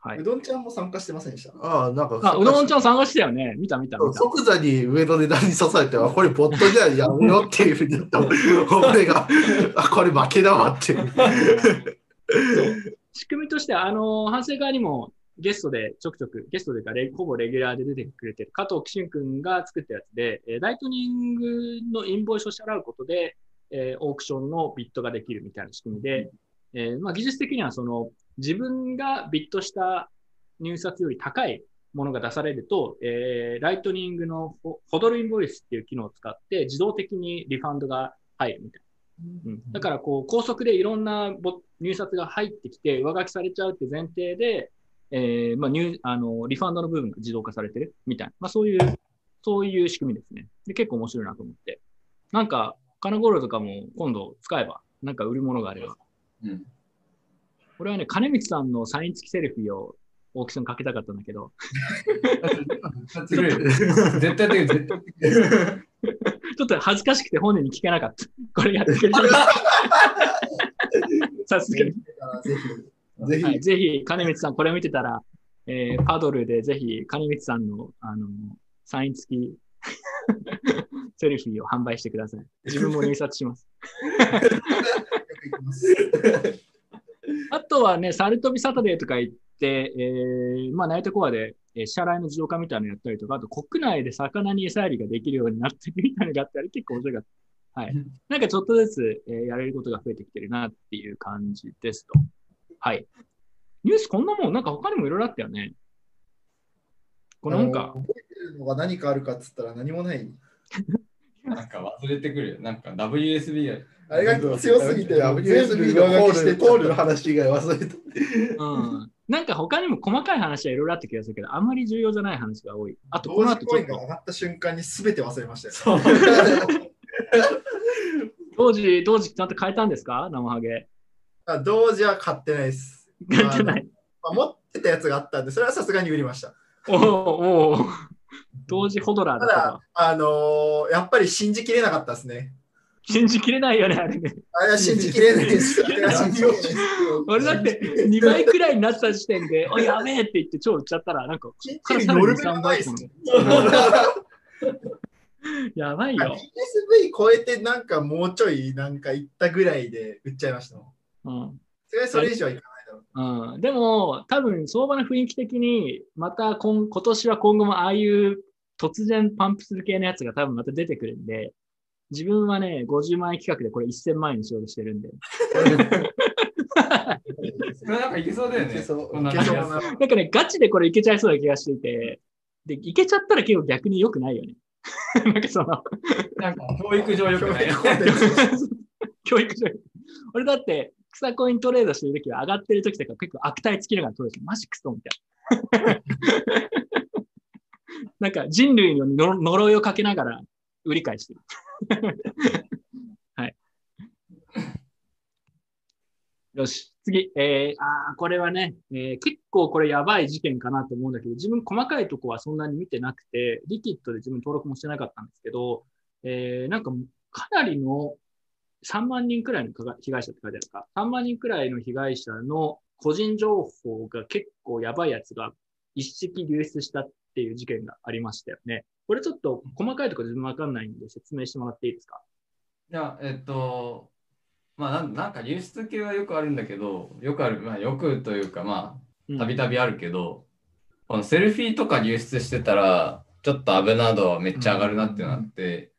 はい。うどんちゃんも参加してませんでした？ああ、なんか、あ、うどんちゃん探したよね。見た見た見た。即座に上の値段に刺されては、これボットじゃやめようっていうふうに言った。俺が、あ、これ負けだわって。<laughs> 仕組みとしては、あの、反省会にもゲストでちょくちょく、ゲストでかレ、ほぼレギュラーで出てくれてる加藤紀俊君が作ったやつで、えライトニングのインボイスを支払うことで、えオークションのビットができるみたいな仕組みで、えーまあ、技術的にはその、自分がビットした入札より高いものが出されると、えーライトニングのフォフォドルインボイスっていう機能を使って自動的にリファンドが入るみたいな。うん、だから、こう、高速でいろんなボ入札が入ってきて、上書きされちゃうって前提で、えー、まあ、入、あの、リファンドの部分が自動化されてるみたいな、まあ、そういう、そういう仕組みですね。で、結構面白いなと思って。なんか、他のゴールとかも今度使えば、なんか売るものがあれば。うん。俺はね、金光さんのサイン付きセルフィーをオークションかけたかったんだけど、<laughs> 絶対やってくれる。絶対やちょっと恥ずかしくて本人に聞けなかった。<laughs> これやってくれる。<laughs> さすがに。ぜひ。ぜひ、はい、ぜひ、金光さん、これ見てたら、えーパドルでぜひ、金光さんの、あの、サイン付き <laughs> セルフィーを販売してください。自分も入札します。あとはね、サルトビサタデーとか行って、えーまあ、ナイトコアで、えー支払いの自動化みたいなのやったりとか、あと国内で魚に餌やりができるようになってるみたいなのがあったり、結構面白かった。はい。なんかちょっとずつ、えーやれることが増えてきてるなっていう感じですと。はい。ニュースこんなもん、なんか他にもいろいろあったよね。このなんか覚えてるのが何かあるかっつったら何もない。<laughs> なんか忘れてくるよ。なんか WSB があれが強すぎて、全 USB 部のコールコールの話以外忘れた。うん。なんか他にも細かい話はいろいろあった気がするけど、あんまり重要じゃない話が多い。あと、こ同の後ちょっと、上がった瞬間に全て忘れましたよ。<laughs> 当時、当時ちゃんと変えたんですか？生ハゲ。あ同時は買ってないです。変えてない。まあ、持ってたやつがあったんで、それはさすがに売りました。おおおー <laughs> 当時ホドラーだたったわだ、あのーやっぱり信じきれなかったですね。信じきれないよね、あれね。あれは信じきれないです。<laughs> 俺だって2倍くらいになった時点で、おやべえって言って超売っちゃったら、なんか、信からさらにじるノルマ3倍です。<laughs> やばいよ。PSV 超えてなんかもうちょいなんかいったぐらいで売っちゃいましたもん。うん。それそれ以上はいかないだろう。うん、でも、多分相場の雰囲気的に、また今今年は今後もああいう突然パンプする系のやつが多分また出てくるんで、自分はね、50万円企画でこれ1000万円にしようとしてるんで。それなんかいけそうだよね。いけそうないけそうななんかね、ガチでこれいけちゃいそうな気がしていて、で、いけちゃったら結構逆に良くないよね。<laughs> なんかその、なんか教育上良くない。教育上。俺だって、草コイントレードしてるときは上がってるときとか結構悪態つきながら取るし、マジクソみたいな。<laughs> なんか人類のの呪いをかけながら売り買いしてる。<laughs> はい。よし、次。えー、あこれはね、えー結構これやばい事件かなと思うんだけど、自分細かいとこはそんなに見てなくて、リキッドで自分登録もしてなかったんですけど、えーなんかかなりの3万人くらいの被害者って書いてあるか、3万人くらいの被害者の個人情報が結構やばいやつが一式流出したっていう事件がありましたよね。これちょっと細かいところ自分わかんないんで説明してもらっていいですか？いや、えっと、まあなんなんか流出系はよくあるんだけど、よくある、まあよくというか、まあ、たびたびあるけど、このセルフィーとか流出してたら、ちょっと危な度めっちゃ上がるなってなって、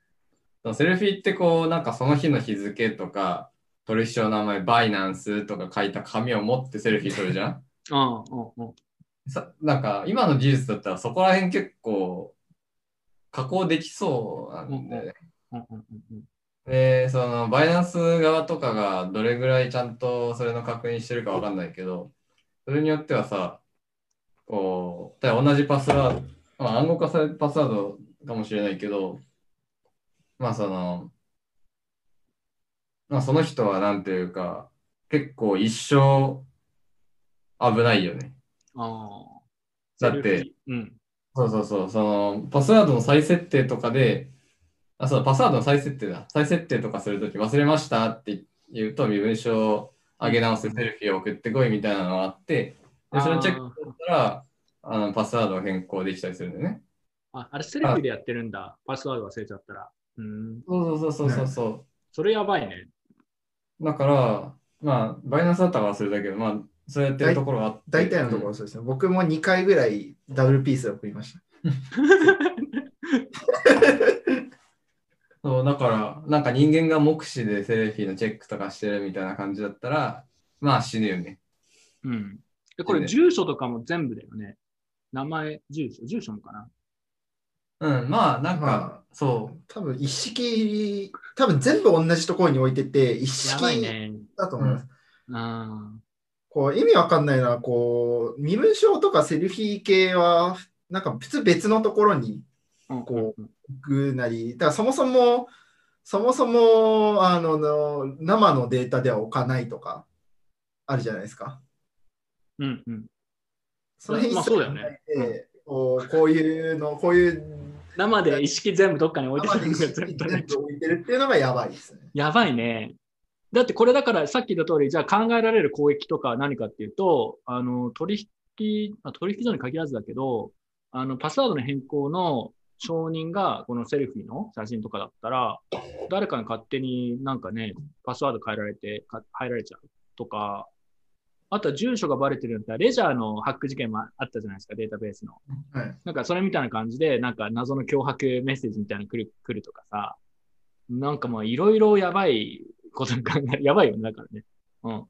そのセルフィーってこう、なんかその日の日付とか、取引の名前、バイナンスとか書いた紙を持ってセルフィー撮るじゃん？うんうんうなんか今の技術だったらそこら辺結構加工できそうなんだよね。うんうんうんで、そのバイナンス側とかがどれぐらいちゃんとそれの確認してるかわかんないけど、それによってはさ、こう、同じパスワード、まあ、暗号化されたパスワードかもしれないけど、まあその、まあその人はなんていうか、結構一生危ないよね。あだって、うん。そうそうそう、そのパスワードの再設定とかで、あ、そう、パスワードの再設定だ。再設定とかするとき忘れましたって言うと、身分証を上げ直すセルフィーを送ってこいみたいなのがあって、で、それチェックしたら、あの、パスワードを変更できたりするんだよね。あ、あれセルフィーでやってるんだ。パスワード忘れちゃったら。うん。そうそうそうそうそう。それやばいね。だから、まあ、バイナンスだったら忘れたけど、まあ、そうやってるところがあって。大体のところそうですね。僕も2回ぐらいダブルピースで送りました。そう、だから、なんか人間が目視でセルフィーのチェックとかしてるみたいな感じだったら、まあ死ぬよね。うん。で、これ住所とかも全部だよね。名前、住所、住所もかな。うん、まあ、なんか、まそ多分一式、多分全部同じところに置いてて、一式ね。だと思います。あこう意味わかんないのは、こう、身分証とかセルフィー系は、なんか普通別のところにあ。こ行くなり、だからそもそも、そもそもあのの生のデータでは置かないとかあるじゃないですか。うんうん。その辺まあそうだよねこうこういうの、こういう生で意識全部どっかに置いてる全部置いてるっていうのがやばいですね。やばいね。だってこれだからさっき言った通り、じゃあ考えられる攻撃とかは何かっていうと、あの、取引、まあ取引所に限らずだけど、あの、パスワードの変更の承認がこのセルフィーの写真とかだったら、誰かに勝手になんかね、パスワード変えられて、か入られちゃうとか、あとは住所がバレてるんだったら、レジャーのハック事件もあったじゃないですか、データベースの。はいなんかそれみたいな感じで、なんか謎の脅迫メッセージみたいなの来る来るとかさ、なんかまあいろいろやばいことに考え、<laughs> やばいよね、だからね。うん。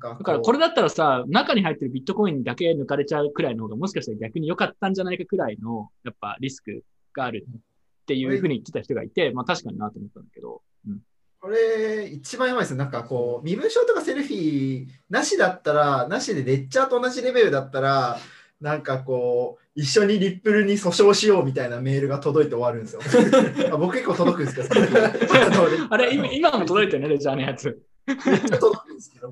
だからこれだったらさ、中に入ってるビットコインだけ抜かれちゃうくらいの方がもしかしたら逆に良かったんじゃないかくらいの、やっぱリスクがあるっていうふうに言ってた人がいて、まあ確かになと思ったんだけど。うん。これ、一番やばいですよ。なんかこう、身分証とかセルフィーなしだったら、なしでレッチャーと同じレベルだったら、なんかこう、一緒にリップルに訴訟しようみたいなメールが届いて終わるんですよ。<laughs> あ僕結構届くんですけど、あれ、今今も届いてるね、レジャーのやつ。めっちゃ届くんですけど、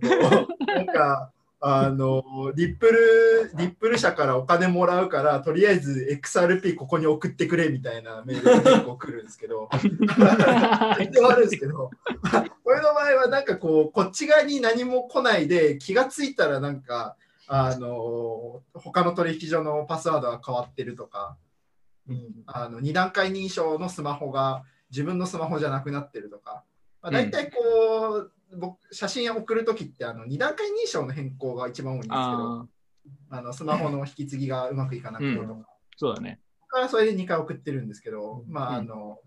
なんか、あの、リップル、リップル社からお金もらうから、とりあえず XRP ここに送ってくれみたいなメールが結構来るんですけど、<laughs> <laughs> 全然あるんですけど、これの場合はなんかこう、こっち側に何も来ないで、気がついたらなんか、あの、他の取引所のパスワードが変わってるとか、うん、あの2段階認証のスマホが自分のスマホじゃなくなってるとか、まあ、大体こう、僕写真送るときってあの2段階認証の変更が一番多いんですけど、ああ、あのスマホの引き継ぎがうまくいかなくてとか、うん。そうだね。からそれで2回送ってるんですけど、まああの、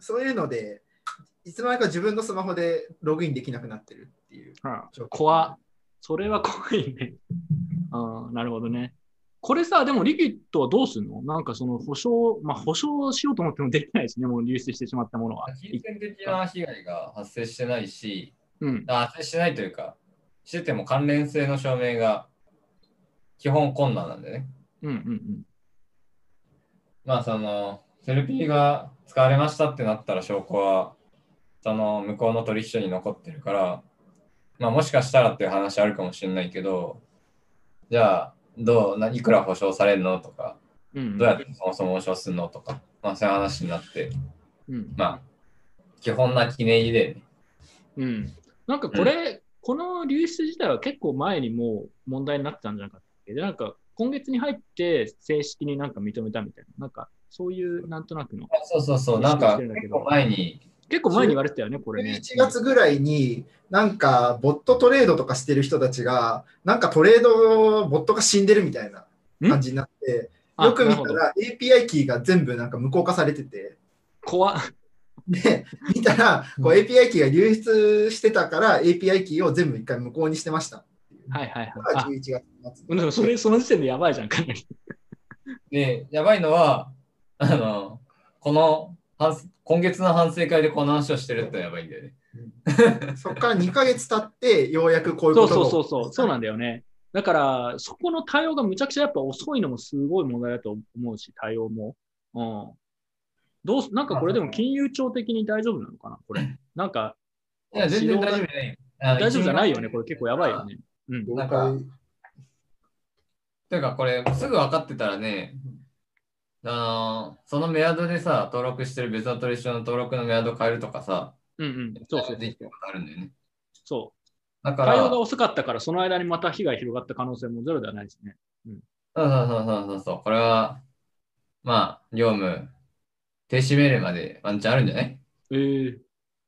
そういうので、いつの間にか自分のスマホでログインできなくなってるっていうは状況。怖っそれは怖いね。<laughs> ああ、なるほどね。これさ、でもリキッドはどうすんの？なんかその保証、まあ保証しようと思ってもできないしね、もう流出してしまったものは。金銭的な被害が発生してないし、うん。あ発生してないというか、してても関連性の証明が基本困難なんでね。うんうんまあその、セルフィーが使われましたってなったら証拠は、その向こうの取引所に残ってるから、まあもしかしたらっていう話あるかもしれないけど、じゃあ、どう、ないくら保証されるのとか、うん。うんどうやってそもそも保証するのとか、まあそういう話になって、うん。まあ、基本な記念入れね。うん。なんかこれ、この流出自体は結構前にもう問題になってたんじゃなかったっけ？で、なんか今月に入って正式になんか認めたみたいな、なんかそういうなんとなくの、そうそうそう、なんか結構前に、結構前に言われてたよね、これね。11月ぐらいに、なんか、ボットトレードとかしてる人たちが、なんかトレード、ボットが死んでるみたいな感じになって、あよく見たら API キーが全部なんか無効化されてて、怖っで、見たら、こう API キーが流出してたから、API キーを全部一回無効にしてました。はいはいこはい。れが11月末それ、その時点でやばいじゃん、かなり。で、やばいのは、あの、この反今月の反省会でこの話をしてるってやばいんだよね。そこから2ヶ月経って、<laughs> ようやくこういうことがそうそうそう、そうなんだよね。だから、そこの対応がむちゃくちゃやっぱ遅いのもすごい問題だと思うし、対応も。うん。どうす、なんかこれでも金融庁的に大丈夫なのかなこれ。なんか、いや、全然大丈夫じゃない大丈夫じゃないよね。これ結構やばいよね。うん。了なんか解というか、これ、すぐ分かってたらね、あのそのメアドでさ、登録してる別の取引所の登録のメアド変えるとかさ、うんうん。そうそうできることあるんだよね。そう。だから、対応がそう遅かったから、その間にまた被害広がった可能性もゼロではないですね。そうそうそうそうそう、これは、まあ、業務停止命令までワンチャンあるんじゃない？ええ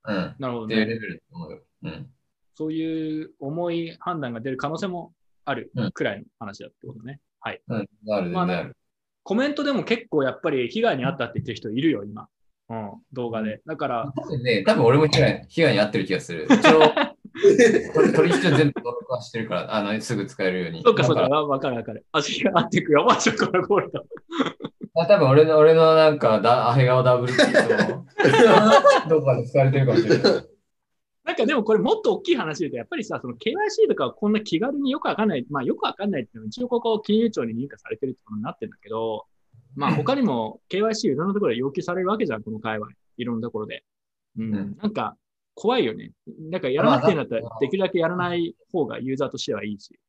うん。なるほどね。っていうレベルだと思うよ。うん。そういう重い判断が出る可能性もあるうんくらいの話だってことね。はい。うん。ある、まあ。コメントでも結構やっぱり被害に遭ったって言ってる人いるよ、今。うん、動画で。だから、多分ね、多分俺も被害被害に遭ってる気がする。<laughs> 一応、取取引所全部登録はしてるから、あの、すぐ使えるように。そっかそっか、わわかるわかる。足が合っていくよ。まあ、ちょっとこれゴールド。あ多分俺の、俺のなんか、だアヘ顔ダブルキーと、<laughs> どこかで使われてるかもしれない。なんかでもこれもっと大きい話で言うと、やっぱりさ、その KYC とかはこんな気軽によくわかんない、まあよくわかんないっていうのは一応ここ金融庁に認可されてるってことになってるんだけど、まあ他にも KYC いろんなところで要求されるわけじゃん、この界隈。いろんなところで。うんうんなんか怖いよね。なんかやらなくていいんだったらまあ、できるだけやらない方がユーザーとしてはいいし。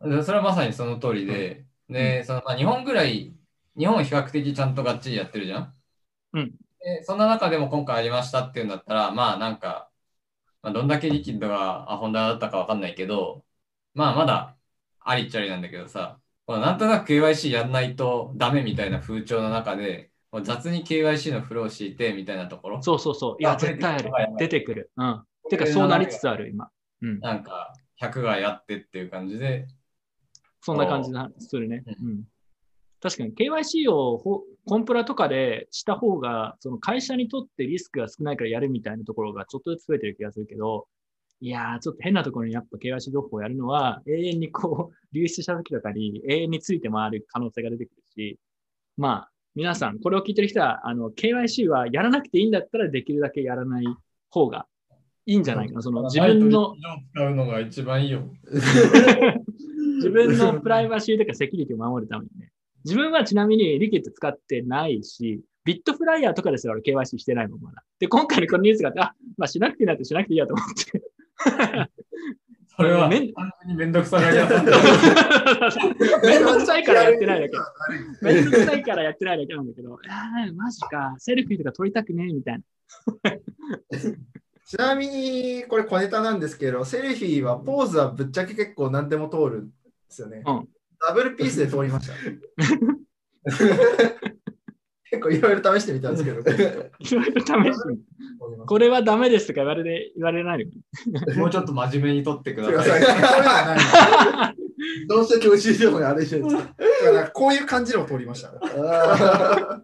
でそれはまさにその通りで、で、そのまあ、日本ぐらい、日本比較的ちゃんとがっちりやってるじゃん。うんでそんな中でも今回ありましたっていうんだったら、まあなんか、まあ、どんだけリキッドがアホンダだったかわかんないけど、まあまだありっちゃありなんだけどさ、このなんとなく KYC やんないとダメみたいな風潮の中で、もう雑に KYC のフローを敷いてみたいなところ、そうそうそう。いや、あ絶対ある出てくる。うん。てか、そうなりつつある、今。うん。なんか100がやってっていう感じで、そんな感じがするね。ううん。確かに KYC をほコンプラとかでした方が、その会社にとってリスクが少ないからやるみたいなところがちょっとずつ増えてる気がするけど、いやー、ちょっと変なところにやっぱ KYC 情報をやるのは、永遠にこう、流出した時とかに永遠について回る可能性が出てくるし、まあ、皆さん、これを聞いてる人は、あの、KYC はやらなくていいんだったらできるだけやらない方がいいんじゃないかな。その自分の、使うのが一番いいよ。<laughs> <laughs> 自分のプライバシーとかセキュリティを守るためにね。自分はちなみにリキッド使ってないし、ビットフライヤーとかですら俺 KYC してないもん、まだ。で、今回のこのニュースがあって、あ、まあしなくていいなってしなくていいやと思って。<laughs> それはめん単純にめんどくさがり屋さん <laughs> めんどくさいからやってないだけ。めんどくさいからやってないだけなんだけど、あーマジか、セルフィーとか撮りたくねえみたいな。<laughs> ちなみに、これ小ネタなんですけど、セルフィーはポーズはぶっちゃけ結構何でも通るんですよね。うんダブルピースで通りました。結構いろいろ試してみたんですけど、通いろいろ試してみるりますこれはダメですとか言われて言われないのもうちょっと真面目に取ってくくだださい。どうして教師でもあれしてるんですかだからこういう感じでも通りました。あ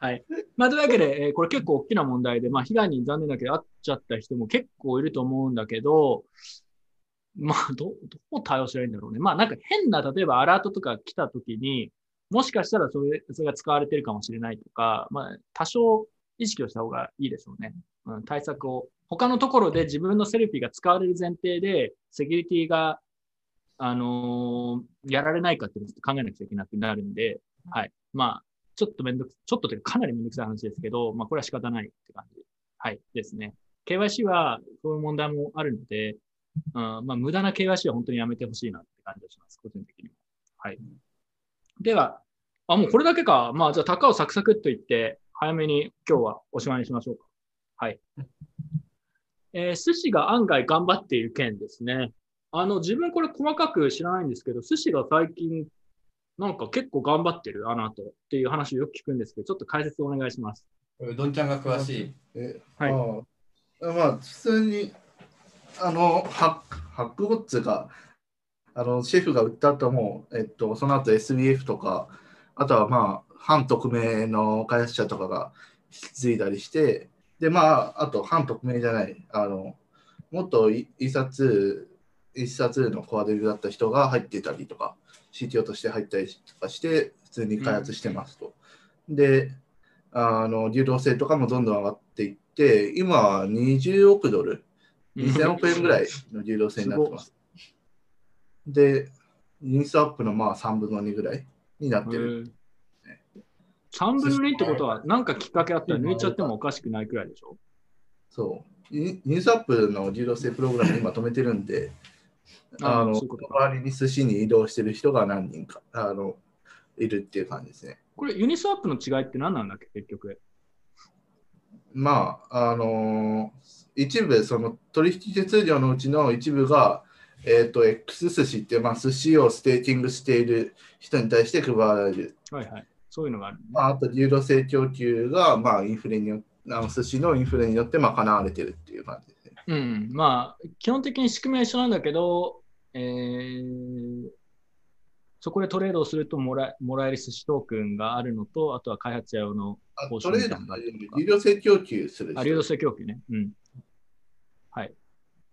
はい。まあ、というわけで、えーこれ結構大きな問題で、まあ、被害に残念だけど、遭っちゃった人も結構いると思うんだけど、まあ、ど、<laughs> どう対応したらいいんだろうね。まあ、なんか変な、例えばアラートとか来た時に、もしかしたらそれ、それが使われてるかもしれないとか、まあ、多少意識をした方がいいでしょうね。うん、対策を。他のところで自分のセルフィーが使われる前提で、セキュリティが、あのーやられないかっていうのを考えなくちゃいけなくなるんで、はい。まあ、ちょっとめんどく、ちょっとというかかなりめんどくさい話ですけど、まあこれは仕方ないって感じ。はい。ですね。KYC はそういう問題もあるので、うん、まあ無駄な KYC は本当にやめてほしいなって感じがします。個人的には。はい。では、あ、もうこれだけか。まあじゃあ、高をサクサクっと言って、早めに今日はおしまいにしましょうか。はい。えー寿司が案外頑張っている件ですね。あの、自分これ細かく知らないんですけど、寿司が最近なんか結構頑張ってる、あの後っていう話をよく聞くんですけど、ちょっと解説お願いします。うどんちゃんが詳しい。えはいああまあ、普通に、あの、ハック、ハックボッツが、あの、シェフが売った後も、えっと、その後 SBF とか、あとはまあ、反匿名の開発者とかが引き継いだりして、で、まあ、あと、反匿名じゃない、あの、もっとイイサツー、イサツーのコアデビだった人が入ってたりとか、CTO として入ったりとかして、普通に開発してますと。で、あの流動性とかもどんどん上がっていって、今は20億ドル、2000億円ぐらいの流動性になってます。で、インストアップのまあ3分の2ぐらいになってる。3分の2ってことは、なんかきっかけあったら抜いちゃってもおかしくないくらいでしょ？そう。ユニスワップの流動性プログラム今止めてるんで、ああの代わりに寿司に移動してる人が何人かあのいるっていう感じですね。これユニスワップの違いって何なんだっけ、結局。まあ、あの一部、その取引手数料のうちの一部が、えっ、と、X 寿司って、まあ、寿司をステーキングしている人に対して配られる。はいはい。そういうのがある、ね。まあ、あと、流動性供給が、まあ、インフレによあの寿司のインフレによって賄われてるっていう感じですね。うん。まあ、基本的に仕組みは一緒なんだけど、えー、そこでトレードをするともらもらえる寿司トークンがあるのと、あとは開発者用のあトレードとか流動性供給する人あ流動性供給ね。うん。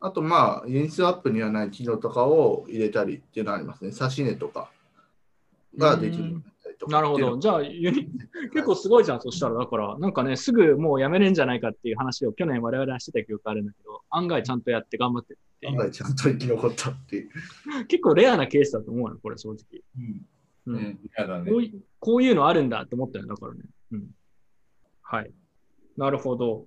あと、まあ、インストアップにはない機能とかを入れたりっていうのがありますね。差し値とかができるなったりとかなるほど。じゃあ、ユニ結構すごいじゃん、そしたら。だから、なんかね、すぐもうやめれんじゃないかっていう話を去年我々はしてた記憶あるんだけど、案外ちゃんとやって頑張ってるって案外ちゃんと生き残ったっていう。<laughs> 結構レアなケースだと思うの、これ正直。うんうん、ねこういこういうのあるんだって思ったよ、だからね。うん。はい。なるほど。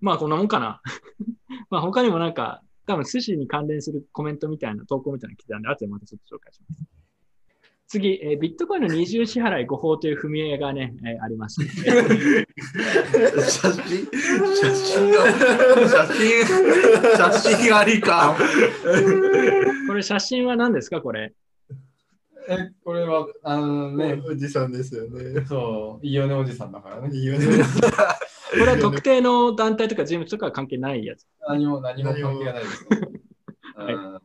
まあこんなもんかな。<laughs> まあ他にもなんか、多分寿司に関連するコメントみたいな、投稿みたいなの来てたんで、後でまたちょっと紹介します。次、えービットコインの二重支払い誤報という踏み絵がね、えーありまして、写真？写真？が写真？写真ありか。これ写真は何ですか？これ。え、これは、あのね、おじさんですよね。そう、いいよねおじさんだからね。いいよね。これは特定の団体とか人物とかは関係ないやつ。何も、何も関係がないです。はいうん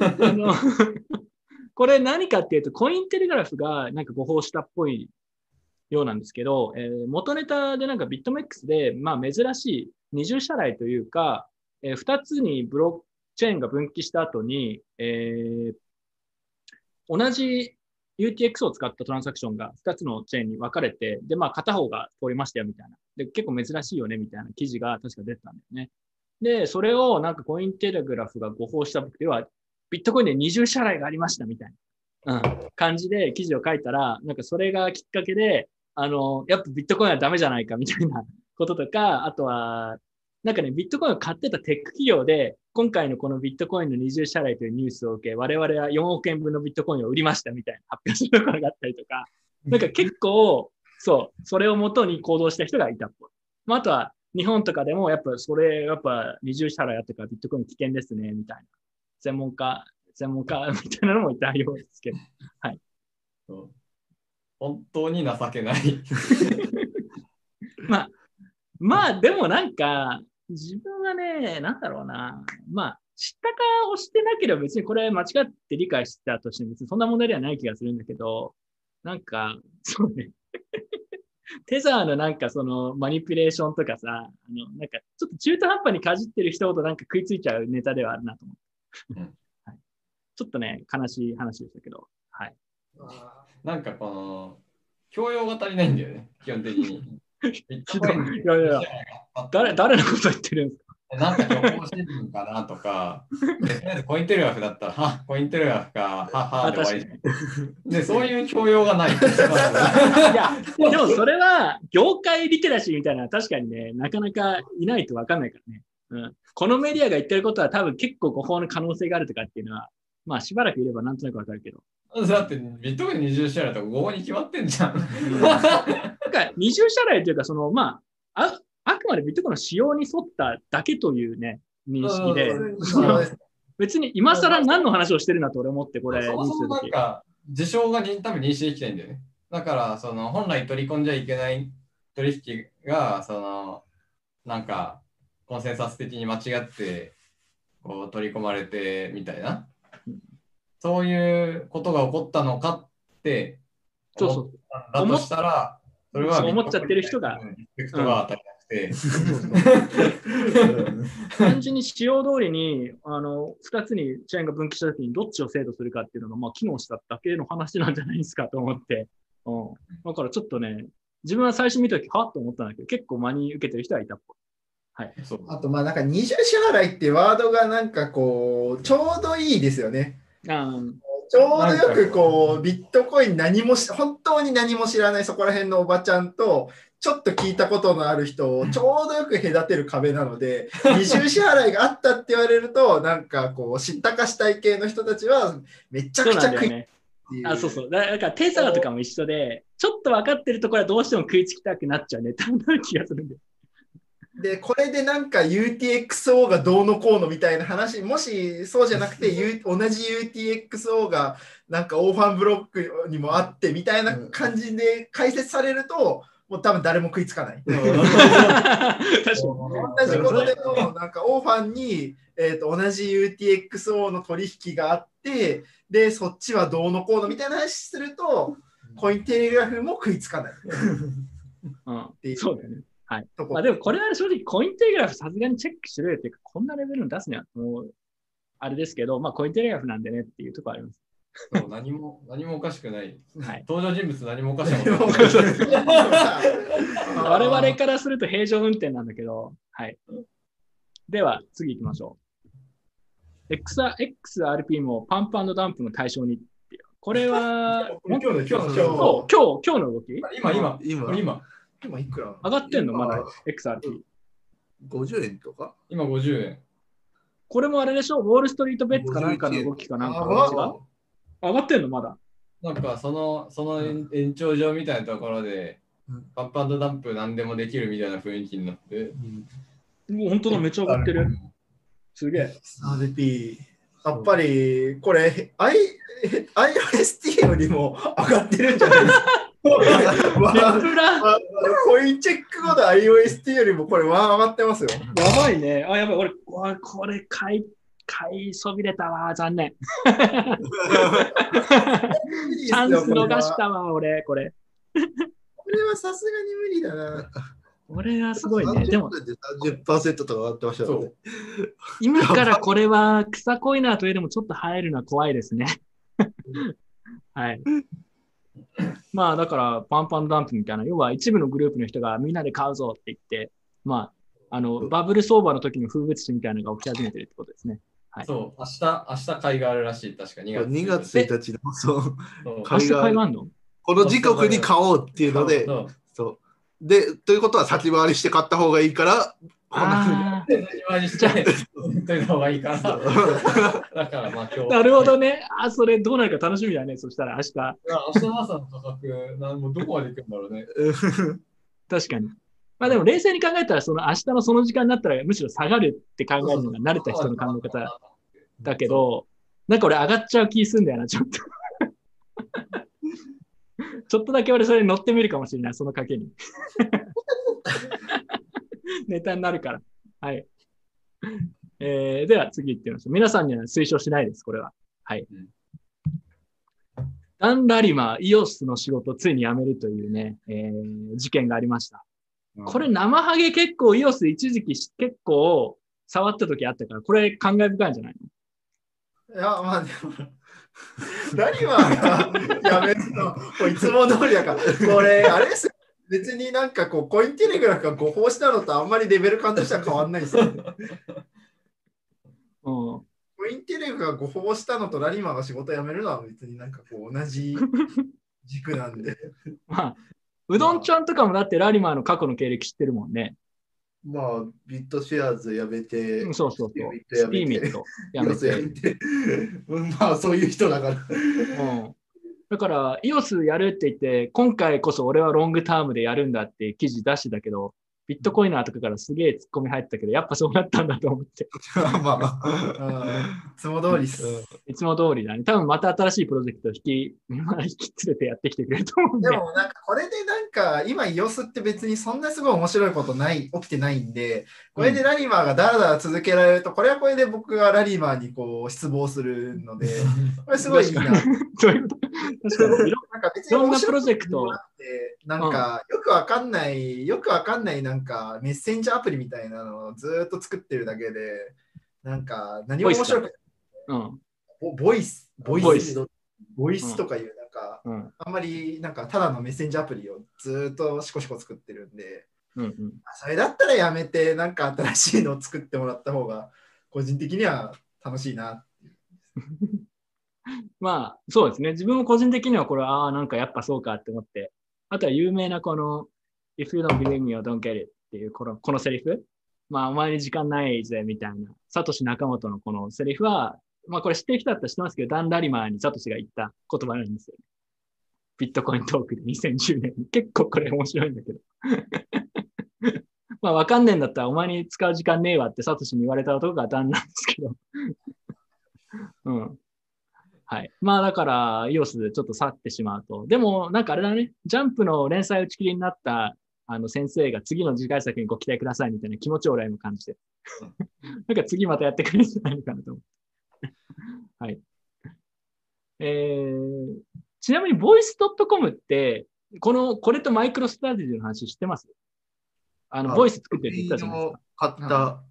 あの <laughs> これ何かっていうと、コインテレグラフがなんか誤報したっぽいようなんですけど、えー元ネタでなんかビットメックスで、まあ珍しい二重支払いというか、えー二つにブロックチェーンが分岐した後に、えー同じ UTX を使ったトランザクションが2つのチェーンに分かれて、で、まあ片方が通りましたよみたいな。で、結構珍しいよねみたいな記事が確か出てたんだよね。で、それをなんかコインテレグラフが誤報した僕では、ビットコインで二重支払いがありましたみたいな、うん、感じで記事を書いたら、なんかそれがきっかけで、あの、やっぱビットコインはダメじゃないかみたいなこととか、あとは、なんかね、ビットコインを買ってたテック企業で、今回のこのビットコインの二重支払いというニュースを受け、我々は4億円分のビットコインを売りましたみたいな発表するところがあったりとか、なんか結構、そう、それをもとに行動した人がいたっぽい。まあ、あとは、日本とかでも、やっぱそれ、やっぱ二重支払いやってからビットコイン危険ですね、みたいな。専門家、専門家 <laughs> みたいなのもいたようですけど。そう本当に情けない。<laughs> まあ、まあ、でもなんか、自分はね、なんだろうな。まあ、知ったかをしてなければ別にこれ間違って理解してたとしても別にそんな問題ではない気がするんだけど、なんか、そうね。<laughs> テザーのなんかそのマニピュレーションとかさ、あの、なんかちょっと中途半端にかじってる人ほどなんか食いついちゃうネタではあるなと思って。うんはい、ちょっとね、悲しい話でしたけど、はい。なんかこの、教養が足りないんだよね、基本的に。いやいや誰、誰のこと言ってるんですか？なんか情報新聞かなとか、でとりあえずコインテレグラフだったら、はコインテレグラフか、ははあで終わ確り。で、そういう教養がない。いや、でもそれは業界リテラシーみたいな確かにね、なかなかいないと分かんないからね。うん、このメディアが言ってることは多分結構誤報の可能性があるとかっていうのは、まあしばらくいればなんとなく分かるけど。だって、ビットコイン20シェアだと5に決まってんじゃん。<laughs> なんか二重支払いというか、そのまあ、ああくまでビットコインの仕様に沿っただけというね、認識で、別に今更何の話をしてるんだと俺思って、これ、そもそもなんか、事象がに多分認識できてないんだよね。だから、その本来取り込んじゃいけない取引が、その、なんか、コンセンサス的に間違って、こう取り込まれてみたいな、そういうことが起こったのかって思ったんだとしたら、それは思っちゃってる人がリスペクトが足りなくて、単純に仕様通りに、あの、二つにチェーンが分岐したときにどっちを制度するかっていうのが、まあ、機能しただけの話なんじゃないですかと思って。うん。だからちょっとね、自分は最初見たとき、はっと思ったんだけど、結構真に受けてる人はいたっぽい。そうあとまあなんか二重支払いってワードがなんかこうちょうどいいですよね。あーちょうどよくこうビットコイン何もし本当に何も知らないそこら辺のおばちゃんとちょっと聞いたことのある人をちょうどよく隔てる壁なので二重支払いがあったって言われるとなんかこう知ったかしたい系の人たちはめちゃくちゃ食いね。あ、そうそう。だだからテザーとかも一緒で、ちょっと分かってるところはどうしても食いつきたくなっちゃうネタになる気がするんで。で、これでなんか UTXO がどうのこうのみたいな話、もしそうじゃなくて、U、同じ UTXO がなんかオーファンブロックにもあってみたいな感じで解説されると、もう多分誰も食いつかない。<laughs> 同じことでも、なんかオーファンに、えー、と同じ UTXO の取引があって、で、そっちはどうのこうのみたいな話すると、コインテレグラフも食いつかない。うん、そうだよね。とこまあでもこれは正直コインテレグラフさすがにチェックしろよっていうか、こんなレベルの出すにはもう、あれですけど、まあコインテレグラフなんでねっていうところあります。そう何も何もおかしくない。はい。登場人物何もおかしくない。<laughs> 我々からすると平常運転なんだけど、はい。では、次行きましょう。XR XRP もパンプダンプの対象に。これは、今日の今日の今日今日、今日、今日の動き？今、今、今。今いくら？上がってんの？まだ XRP。50円とか？今50円。これもあれでしょ？ウォールストリートベッツかなんかの動きかなんか上がってんの？まだ。なんかそのその延延長上みたいなところで、うんパンパンダンプ何でもできるみたいな雰囲気になって。もう本当だ、めっちゃ上がってる。すげえ。RP。やっぱり、これ、I、iOST よりも上がってるんじゃない？ですか。コインチェック後で iOST よりもこれ上がってますよ。やばいね。あ、やばい。俺、わこれ買い、買いそびれたわ。残念。チャンス逃したわ、俺、これ。これはさすがに無理だな。俺はすごいね。でも、30%とか上がってましたよね。今からこれは草コイナーといえどもちょっと入るのは怖いですね。<laughs> はい。<laughs> まあだからパンパンダンプみたいな、要は一部のグループの人がみんなで買うぞって言って、まあ、あの、バブル相場の時の風物詩みたいなのが起き始めてるってことですね。はい。そう、明日、明日会があるらしい、確か2月。2月1日の、そう、があんの？この時刻に買おうっていうので、そう。そう。で、ということは先回りして買った方がいいから、こんな風に。あで何割りして、という方がいいから。だからまあ今日。ーなるほどね。あ、それどうなるか楽しみだね。そしたら明日。いや。明日の朝の価格、なんもうどこまで行くんだろうね。確かに。まあでも冷静に考えたら、その明日のその時間になったらむしろ下がるって考えるのが慣れた人の考え方だけど、なんか俺上がっちゃう気すんだよな、ちょっと。<laughs> ちょっとだけ俺それ乗ってみるかもしれない、その賭けに。<laughs> <laughs> ネタになるから。はい。えー、では次行ってみましょう。皆さんには推奨しないです、これは。はいうん。ダン・ラリマー、イオスの仕事をついに辞めるというね、えー事件がありました。これ生ハゲ結構イオス一時期し結構触った時あったから、これ感慨深いんじゃないの？いや、まあでも、ラリマーがやめるの、いつも通りだから、これ、あれですよ。別になんかこう、コインテレグラフが誤報したのとあんまりレベル感としては変わんないですよね。<laughs> うん。コインテレグが誤報したのとラリマーが仕事辞めるのは別になんかこう、同じ軸なんで。<laughs> まあ、うどんちゃんとかもだってラリマーの過去の経歴知ってるもんね。まあ、ビットシェアーズやめて、うんそうそうそう。スやめてピーミットやめて。めて <laughs> うんまあ、そういう人だから。うん。だから、イオスやるって言って、今回こそ俺はロングタームでやるんだって記事出してたけど、ビットコイナーとかからすげえツッコミ入ってたけど、やっぱそうなったんだと思って。<laughs> まうんあ、いつも通りっす。いつも通りだね。多分また新しいプロジェクトを引き、まあ、引き連れてやってきてくれると思うんで。でもなんかこれでなんか今 EOS って別にそんなすごい面白いことない起きてないんでこれでラリマーがだらだら続けられるとこれはこれで僕がラリマーにこう失望するので <laughs> これすごいいいな。そういうこと？確かに。なんか別いろんな面白プロジェクトことなくてなんかよくわかんないよくわかんないなんかメッセンジャーアプリみたいなのをずーっと作ってるだけでなんか何も面白くうん。ボボイスボイスボイスとかいうなんかうん。あんまりなんかただのメッセンジャーアプリをずーっとシコシコ作ってるんで、うん。うん。それだったらやめて、なんか新しいのを作ってもらった方が、個人的には楽しいな。<laughs> まあ、そうですね。自分も個人的にはこれ、ああ、なんかやっぱそうかって思って。あとは有名なこの、If you don't believe me or don't get it っていうこのこのセリフ。まあ、お前に時間ないぜ、みたいな。サトシ仲本のこのセリフは、まあこれ知ってる人だったら知ってますけど、ダン・ラリマーにサトシが言った言葉なんですよ。ビットコイントークで2010年に。結構これ面白いんだけど。まあわかんねえんだったらお前に使う時間ねえわってサトシに言われた男がダンなんですけど。うん。はい。まあだから、イオスでちょっと去ってしまうと。でも、なんかあれだね、ジャンプの連載打ち切りになったあの先生が次の次回作にご期待くださいみたいな気持ちを俺は今感じてる。なんか次またやってくれるんじゃないのかなと思って。はい。えー、ちなみに、ボイス .com って、この、これとマイクロストラテジーの話知ってます？あの、あボイス作ってるって言ったじゃないですか。買った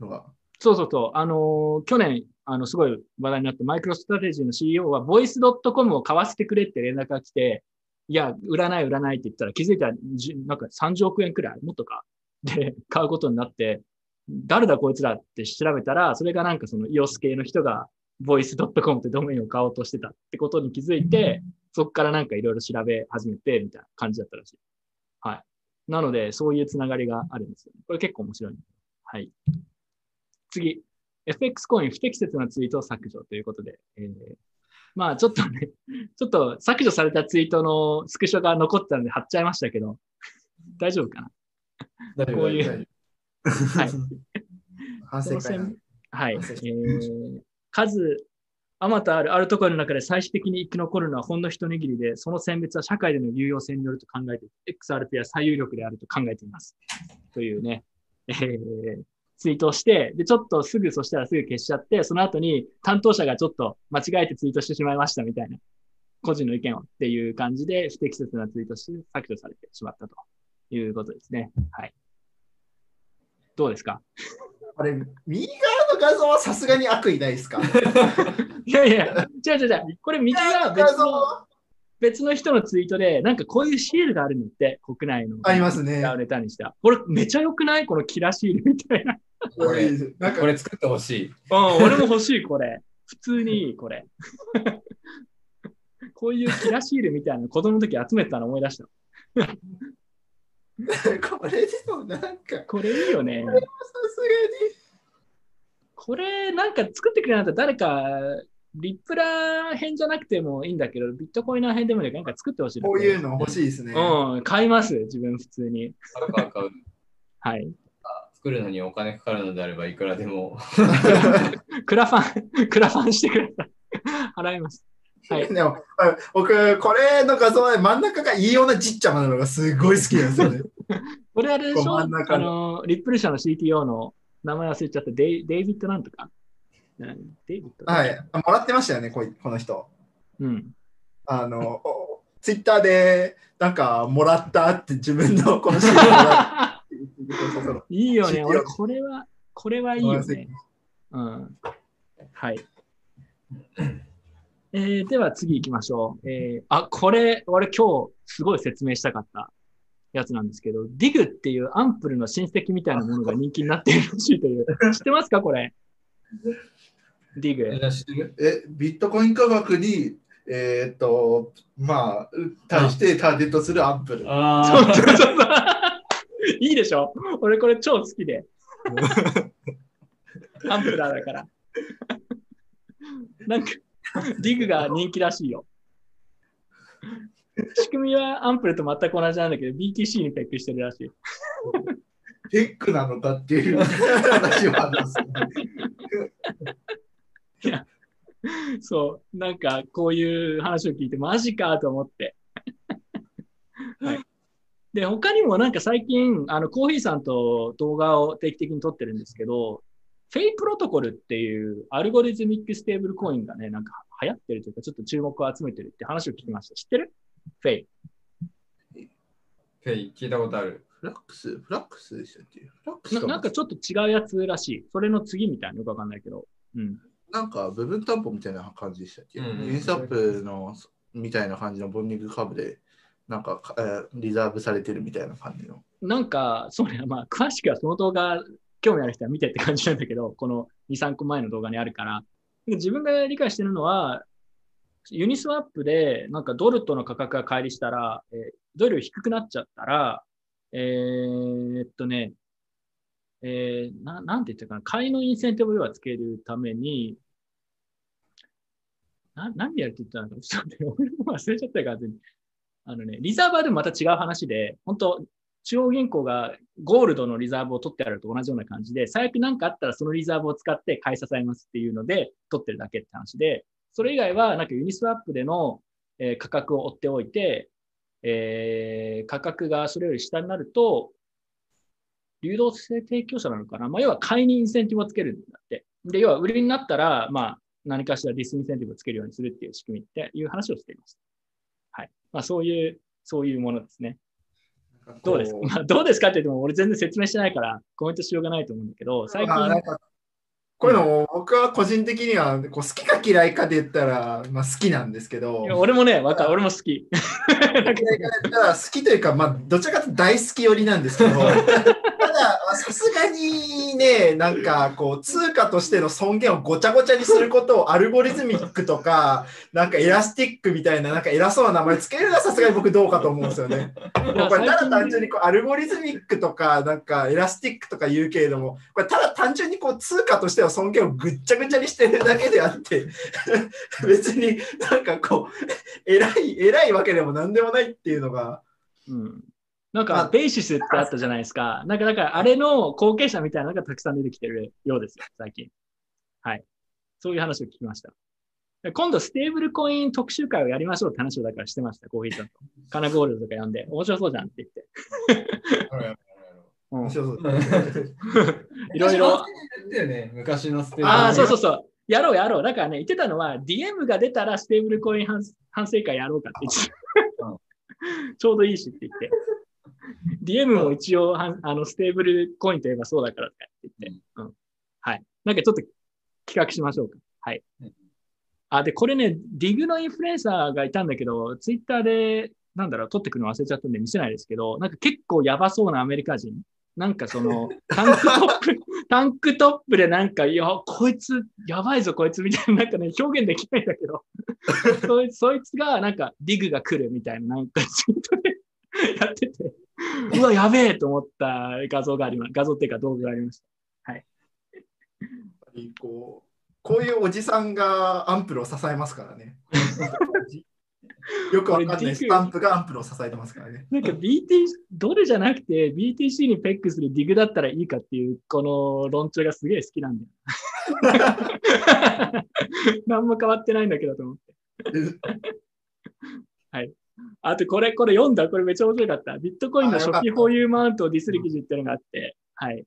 のが。そうそうそう。あのー去年、あの、すごい話題になったマイクロストラテジーの CEO は、ボイス .com を買わせてくれって連絡が来て、いや、売らない売らないって言ったら気づいたら、じなんか30億円くらい、もっとか、で、買うことになって、誰だこいつらって調べたら、それがなんかその EOS 系の人が、ボイス .com ってドメインを買おうとしてたってことに気づいて、そこからなんかいろいろ調べ始めて、みたいな感じだったらしい。はい。なので、そういうつながりがあるんですよ、ね。これ結構面白い。はい。次、FX コイン不適切なツイートを削除ということで、えーまあちょっとね、<laughs> ちょっと削除されたツイートのスクショが残ってたので貼っちゃいましたけど、大丈夫かな？こういう <laughs> はい。反省会はい。えー、数、あまたあるあるところの中で最終的に生き残るのはほんの一握りで、その選別は社会での有用性によると考えて、XRP は最有力であると考えています。というね、えー、ツイートをして、で、ちょっとすぐ、そしたらすぐ消しちゃって、その後に担当者がちょっと間違えてツイートしてしまいましたみたいな、個人の意見をっていう感じで不適切なツイートして削除されてしまったということですね。はい。どうですか？あれ、右側の画像はさすがに悪意ないですか？<laughs> いやいや、違う違う違う。これ右は画別の別の人のツイートで、なんかこういうシールがあるのって、国内の。ありますね。ネタにした。これめちゃ良くない？このキラシールみたいな。これなんかこれ作ってほしい。うん、俺も欲しい、これ。普通にいい、これ。<laughs> こういうキラシールみたいなの子供の時集めてたの思い出した。<laughs> これでもなんか、さこれいいよね。すがに。これなんか作ってくれなかったら誰か、リップラー編じゃなくてもいいんだけど、ビットコイナー編でもいいなんか作ってほしいな。こういうの欲しいですね。うん、買います、自分普通に。買う買う買うはい。作るのにお金かかるのであればいくらでも。<laughs> クラファン、クラファンしてください。払います。はい。でもあ僕、これの画像で真ん中が異様なちっちゃまなのがすごい好きなんですよね。<laughs> これあれでしょ？あのの、リップル社の CTO の名前忘れちゃったデイデイビッドなんとか？うんデイビッド？はい。あもらってましたよね、こいこの人。うん。あの、ツイッターで、なんか、もらったって自分のこのシー <laughs> <laughs> いいよね。俺、これは、これはいいよね。うん。はい。えー、では次行きましょう。えー、あ、これ、俺今日すごい説明したかったやつなんですけど、ディグっていうアンプルの親戚みたいなものが人気になっているらしいという。<laughs> 知ってますかこれ？ディグ。え、ビットコイン価格に、えーっと、まあ、対してターゲットするアンプル。あそうそうそうそう。いいでしょ？俺これ超好きで。<laughs> アンプラーだから。<laughs> なんか、ディグが人気らしいよ。仕組みはアンプルと全く同じなんだけど、BTC にペックしてるらしい。テックなのかっていう <laughs> 話はあるんですね。そう、なんかこういう話を聞いて、マジかと思って。はい、で、他にもなんか最近、あのコーヒーさんと動画を定期的に撮ってるんですけど、フェイプロトコルっていうアルゴリズミックステーブルコインがね、なんか流行ってるというか、ちょっと注目を集めてるって話を聞きました。知ってる？フェイ。フェイ聞いたことある。フラックス、フラックスでしたっけ？フラックスかななんかちょっと違うやつらしい。それの次みたいなのよくわかんないけど。うん。なんか部分担保みたいな感じでしたっけ、うんうんユニスアップのみたいな感じのボンディング株で、なんか、えーリザーブされてるみたいな感じの。なんか、そうね、まあ、<laughs> 詳しくはその動画、興味ある人は見てって感じなんだけど、この2、3個前の動画にあるから、自分が理解してるのは、ユニスワップで、なんかドルとの価格が乖離したら、えードル低くなっちゃったら、えーっとね、えーななんて言ったかな、買いのインセンティブをつけるために、な何でやるって言ったの、<laughs> ちょっと俺も忘れちゃったから、全然あのね、リザーバーでもまた違う話で、本当中央銀行がゴールドのリザーブを取ってあると同じような感じで、最悪何かあったらそのリザーブを使って買い支えますっていうので、取ってるだけって話で、それ以外はなんかユニスワップでの、えー価格を追っておいて、えー価格がそれより下になると、流動性提供者なのかな、まあ、要は買いにインセンティブをつけるんだって。で、要は売りになったら、まあ、何かしらディスインセンティブをつけるようにするっていう仕組みっていう話をしています。はい。まあ、そういう、そういうものですね。どうですか、<laughs> まあ、どうですかって言っても、俺全然説明してないから、コメントしようがないと思うんだけど、最近、こういうのも僕は個人的にはこう好きか嫌いかで言ったら、まあ、好きなんですけど俺もね、わかる、俺も好き。嫌いかで言ったら好きというか、まあ、どちらかというと大好き寄りなんですけど、た <laughs> だ、だ、さすがにね、なんかこう、通貨としての尊厳をごちゃごちゃにすることを algorithmic とか、なんか elastic みたいな、なんか偉そうな名前つけるのはさすがに僕どうかと思うんですよね。やこれただ単純にこう algorithmic とか、なんか elastic とか言うけれども、これただ単純にこう通貨としての尊厳をぐっちゃぐちゃにしてるだけであって、<laughs> 別になんかこう、偉い、偉いわけでもなんでもないっていうのが、うんなんまあか、ベーシスってあったじゃないですか。なんか、だから、あれの後継者みたいなのがたくさん出てきてるようですよ、最近。はい。そういう話を聞きました。で今度、ステーブルコイン特集会をやりましょうって話をだからしてました、コーヒーさんと。カナゴールドとか読んで、面白そうじゃんって言って。うん面白そういろいろ。昔のステージやったよね、昔のステージ。ああ、そうそうそう。やろうやろう。だからね、言ってたのは、DM が出たらステーブルコイン反反省会やろうかって言ってた <laughs> ちょうどいいしって言って。DM も一応あのステーブルコインといえばそうだからって言って、うん。はい。なんかちょっと企画しましょうか。はいうん。あ、で、これね、ディグのインフルエンサーがいたんだけど、ツイッターで、なんだろう、撮ってくるの忘れちゃったんで見せないですけど、なんか結構やばそうなアメリカ人。なんかその、<laughs> タンクトップ、タンクトップでなんか、いや、こいつ、やばいぞ、こいつ、みたいな、なんかね、表現できないんだけど、<laughs> そいそいつが、なんか、ディグが来るみたいな、なんか、ツイートでやってて、<laughs> うわ、やべえと思った画像があります。画像っていうか動画がありました。こうこういうおじさんがアンプルを支えますからね。<laughs> よくわかんないスタンプがアンプルを支えてますからね。なんか BT、ドルじゃなくて BTC にペックするディグだったらいいかっていう、この論調がすげえ好きなんだよ。<laughs> 何も変わってないんだけどと思って。はい。<laughs> あとこれ、これ読んだ？これめっちゃ面白かった。ビットコインの初期保有マウントをディスる記事っていうのがあって、はい。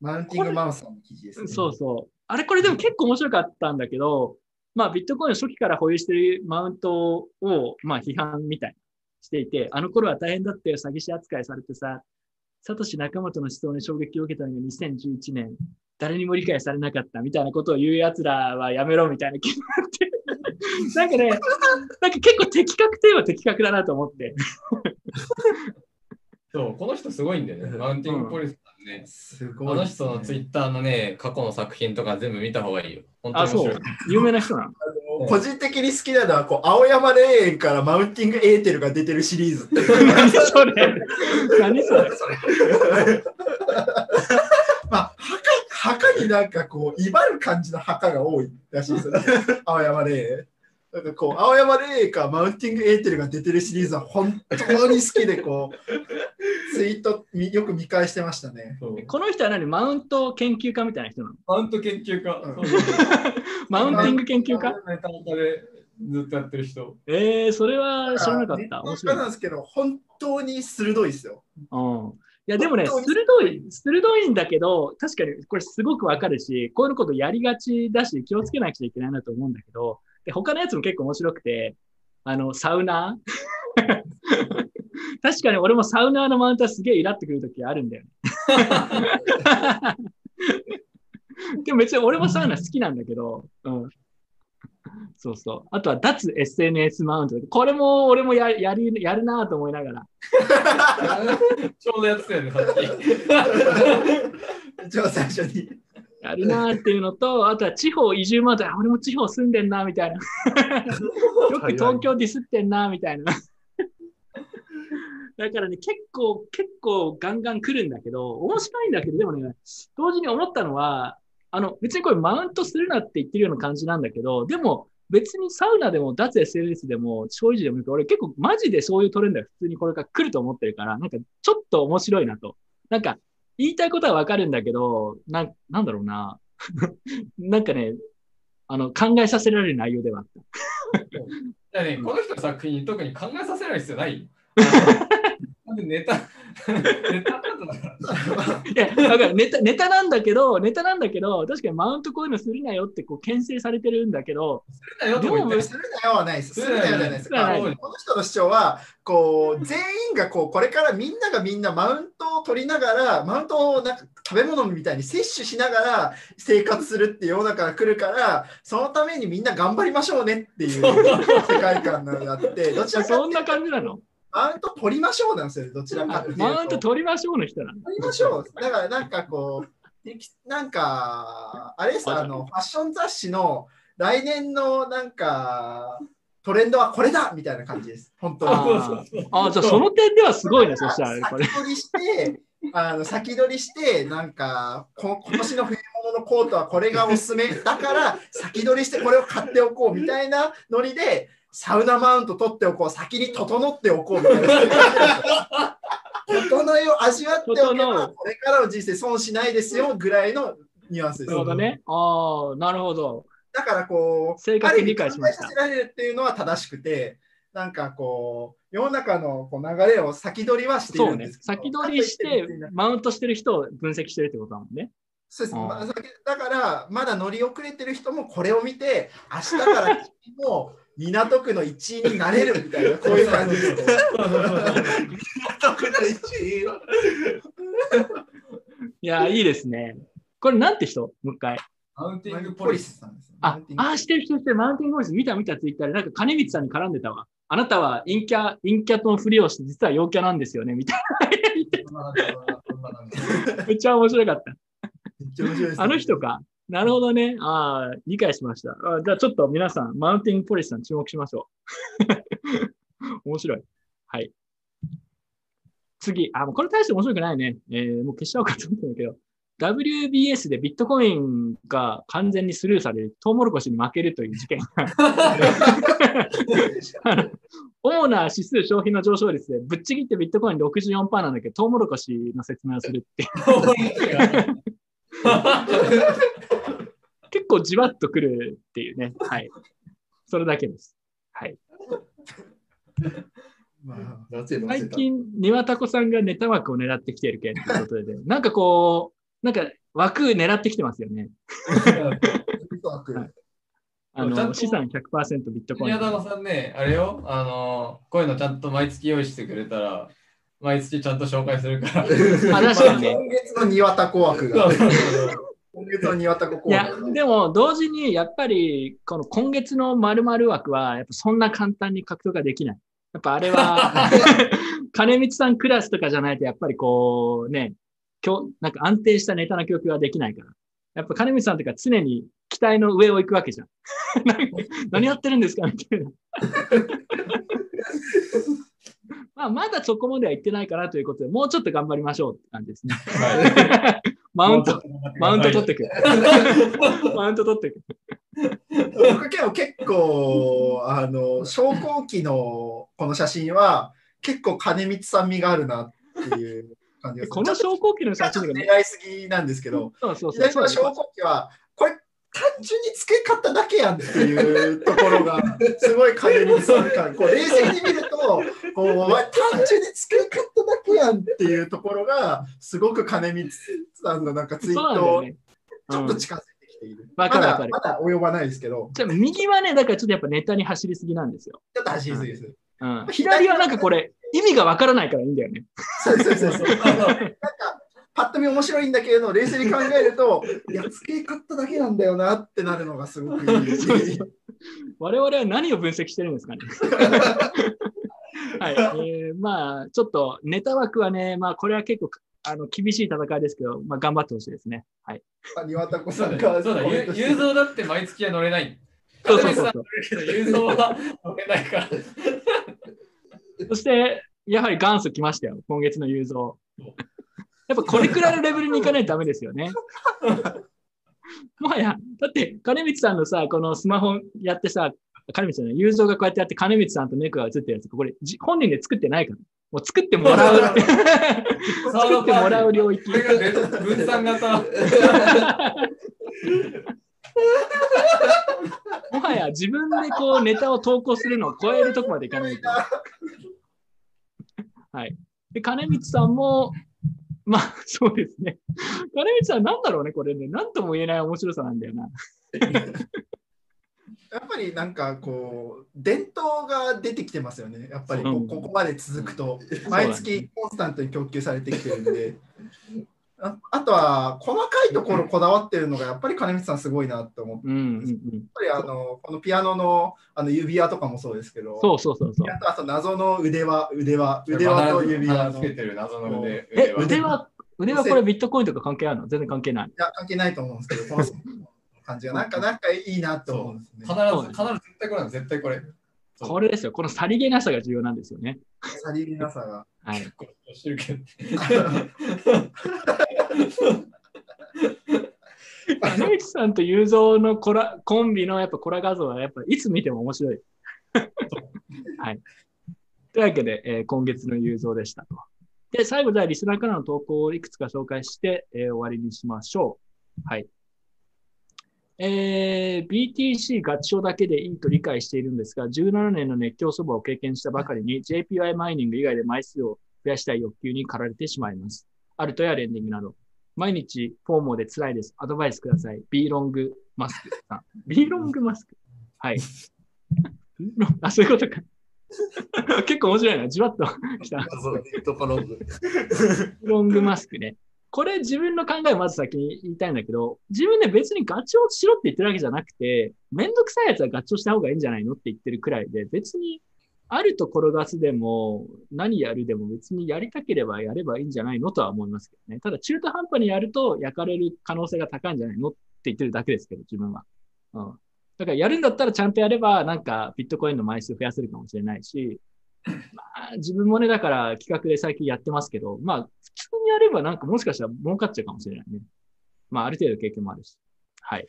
マウンティングマウスの記事ですね。そうそう。あれこれでも結構面白かったんだけど、まあビットコインの初期から保有しているマウントを、まあ批判みたいにしていて、あの頃は大変だったよ、詐欺師扱いされてさ、サトシ仲本の思想に衝撃を受けたのが2011年、誰にも理解されなかったみたいなことを言う奴らはやめろみたいな気になって。<laughs> なんかね、なんか結構的確といえば的確だなと思って。<laughs> そう、この人すごいんだよね。マウンティングポリスさんね。すごい、あの人のツイッターのね、過去の作品とか全部見た方がいいよ。本当あ、そう。有名な人なの？<laughs> 個人的に好きなのはこう青山霊園からマウンティングエーテルが出てるシリーズ何 <laughs> それ。何それ。<laughs> まあ墓墓になんかこう威張る感じの墓が多いらしいですよね。青山霊園なんかこう青山霊園からマウンティングエーテルが出てるシリーズは本当に好きでこう <laughs> ツイートみよく見返してましたねこの人は何？マウント研究家みたいな人なの？マウント研究家。<laughs> マウンティング研究家？ネタネタでずっとやってる人。えー、それは知らなかった。面面白い。なんですけど本当に鋭いですようん。いや、でもね、鋭い、鋭いんだけど、確かにこれすごくわかるし、こういうことやりがちだし、気をつけなくちゃいけないなと思うんだけど、で他のやつも結構面白くて、あの、サウナー <laughs> 確かに俺もサウナーのマウントはすげえイラってくるときあるんだよね。<laughs> でも別に俺もサウナ好きなんだけど、うん。そうそう。あとは脱 SNS マウント。これも俺もややりやるなと思いながら。<laughs> ちょうどやってたよね、さっき。一番最初にやるなっていうのと、あとは地方移住マウント。あ俺も地方住んでんなみたいな。<laughs> よく東京ディスってんなみたいな。だからね、結構、結構ガンガン来るんだけど、面白いんだけど、でもね、同時に思ったのは、あの、別にこれマウントするなって言ってるような感じなんだけど、でも、別にサウナでも、脱 SNS でも、消費時でも俺結構マジでそういうトレンドが普通にこれから来ると思ってるから、なんかちょっと面白いなと。なんか、言いたいことはわかるんだけど、なん、なんだろうな。<laughs> なんかね、あの、考えさせられる内容ではあった。いやね、この人の作品に特に考えさせない必要ない。<laughs> ネタ、<laughs> ネタなんだから。いや、だからネタ、ネタなんだけど、ネタなんだけど、確かにマウントこういうのするなよってこう牽制されてるんだけど、だよとも言ってでもするなよはないです。するなよじゃないです。この人の主張は、こう、全員がこう、これからみんながみんなマウントを取りながら、マウントをなんか食べ物みたいに摂取しながら生活するっていう世の中が来るから、そのためにみんな頑張りましょうねっていう <laughs> 世界観があって、どちらかそんな感じなの？マウント取りましょうなんですよ、どちらかっていうと。マウント取りましょうの人なんだ。取りましょう。だからなんかこう、なんか、あれですあの、ファッション雑誌の来年のなんか、トレンドはこれだみたいな感じです。本当に。あーあー、じゃあその点ではすごいね、そしたら、これ先。取りして、あの先取りして、なんかこ、今年の冬物のコートはこれがおすすめだから、先取りしてこれを買っておこうみたいなノリで、サウナマウント取っておこう、先に整っておこうみたいな。整いを味わっておけ整ば、うこれからの人生損しないですよぐらいのニュアンスですなる。ほどね。ああ、なるほど。だからこう、正確に理解させられるっていうのは正しくて、なんかこう、世の中のこう流れを先取りはしてるんです。けど先取りしてマウントしてる人を分析してるってことだもんね。そうです、だから、まだ乗り遅れてる人もこれを見て、明日から君も港区の一位になれるみたいな、<laughs> こういう感じですね。特の1位は。いや、いいですね。これなんて人？もう一回。マウンティングポリポリス。スさんです。あ、あー、してる人してる、マウンテンボイス見た見たツイッターで、なんか金光さんに絡んでたわ。あなたは陰キャ、陰キャのふりをして、実は陽キャなんですよね、みたいな。<laughs> めっちゃ面白かった。めっちゃ面白いですねあの人か。なるほどね。ああ、理解しました。あじゃあちょっと皆さん、マウンティングポリスさん注目しましょう。<laughs> 面白い。はい。次、あ、もうこれ大して面白くないね。えーもう消しちゃおうかと思ったんだけど、WBS でビットコインが完全にスルーされる、トウモロコシに負けるという事件 <laughs> が。主な指数消費の上昇率で、ぶっちぎってビットコイン64%なんだけど、トウモロコシの説明をするっていう。結構じわっとくるっていうね。はい。それだけです。はい。まあ最近、庭田子さんがネタ枠を狙ってきてる件ということで、<laughs> なんかこう、なんか枠狙ってきてますよね。はいあの、ちゃんと資産100%ビットコイン宮。田さんね、あれよ、あのこういうのちゃんと毎月用意してくれたら、毎月ちゃんと紹介するから。あ、確かにね。今月の庭田子枠が。今月の庭田子いや子枠。、でも同時にやっぱり、この今月の〇〇枠は、やっぱそんな簡単に獲得ができない。やっぱあれは、<laughs> 金光さんクラスとかじゃないと、やっぱりこうね、今日、なんか安定したネタの曲はできないから。やっぱ金光さんとか常に期待の上を行くわけじゃん。<laughs> 何何やってるんですかみたいな。<laughs> まあ、まだそこまでは行ってないかなということで、もうちょっと頑張りましょうって感じですね。マウント、マウント取ってく。<laughs> マウント取ってく。僕結構結構あの昇降機のこの写真は結構金光さん味があるなっていう感じがする。この昇降機の写真がね、狙いすぎなんですけどそうそうそう。昇降機はこれ単純に付け方だけやんっていうところがすごい金光さん感。こう冷静に見るとこうお前単純に付け方だけやんっていうところがすごく金光さんのなんかツイート。ちょっうんと近づいてきている。まだまだ及ばないですけど、じゃあ右はね、だからちょっとやっぱネタに走りすぎなんですよ。ちょっと走りすぎです。うん、左はなんかこれ、意味がわからないからいいんだよね。そうそうそうそう。あのなんかパッと見面白いんだけれど、冷静に考えると、いや、付け方だけなんだよなってなるのがすごくいい。<laughs> 我々は何を分析してるんですかね。<laughs> <laughs> はい。えーまあ、ちょっとネタ枠はね、まあ、これは結構あの厳しい戦いですけど、まあ、頑張ってほしいですね。はい。庭田子さそうんだがそうだ、ゆ雄三だって毎月は乗れない。そうそうそう片道さん乗れるけど、雄三は乗れないから。<laughs> そして、やはり元祖来ましたよ、今月の雄三。やっぱこれくらいのレベルに行かないとダメですよね。<laughs> もはや、だって金光さんのさ、このスマホやってさ、金光さんの雄三がこうやってやって金光さんと猫が映ってるやつ、これじ本人で作ってないから。もう作ってもらう。<laughs> 作ってもらう領域こ。れが分散型。<laughs> もはや自分でこうネタを投稿するのを超えるとこまでいかないと。はい。で、金光さんも、まあ、そうですね。金光さん、なんだろうね、これね。なんとも言えない面白さなんだよな。<laughs> やっぱりなんかこう、伝統が出てきてますよね。やっぱりこ,、うんここまで続くと、毎月コンスタントに供給されてきてるんで。ああとは細かいところこだわってるのがやっぱり金光さんすごいなって思って、うんうんうん。やっぱりあのこのピアノのあの指輪とかもそうですけど、そうそうそうそう。あとあと謎の腕輪、腕輪、腕輪と指輪つけてる謎の腕。え、腕輪、腕輪これビットコインとか関係あるの？全然関係ない。や、関係ないと思うんですけど、この感じがなんか、なんかいいなって思うんですね必。ず、必ず絶対これ絶対これ。これですよ。このさりげなさが重要なんですよね。さりげなさが。はい。これしてるけど。金内さんと雄三のコラコンビのやっぱコラ画像はやっぱいつ見ても面白い。<laughs> はい。というわけで、えー今月の雄三でしたと。で、最後じゃあリスナーからの投稿をいくつか紹介して、えー終わりにしましょう。はい。えー BTC 合唱だけでいいと理解しているんですが、17年の熱狂そばを経験したばかりに JPY マイニング以外で枚数を増やしたい欲求に駆られてしまいます。アルトやレンディングなど。毎日フォーモーで辛いです。アドバイスください。B ロングマスクさん。<laughs> B ロングマスク？はい。<laughs> あ、そういうことか。<laughs> 結構面白いな。じわっときた。そういうところでロングマスクね。これ自分の考えをまず先に言いたいんだけど、自分で別にガチをしろって言ってるわけじゃなくて、めんどくさいやつはガチをした方がいいんじゃないのって言ってるくらいで、別にあると転がすでも、何やるでも別にやりたければやればいいんじゃないのとは思いますけどね。ただ中途半端にやると焼かれる可能性が高いんじゃないのって言ってるだけですけど、自分は。うん。だからやるんだったらちゃんとやれば、なんかビットコインの枚数増やせるかもしれないし、まあ、自分もね、だから企画で最近やってますけど、まあ、通にやればなんかもしかしたら儲かっちゃうかもしれないね。まあ、ある程度経験もあるし。はい。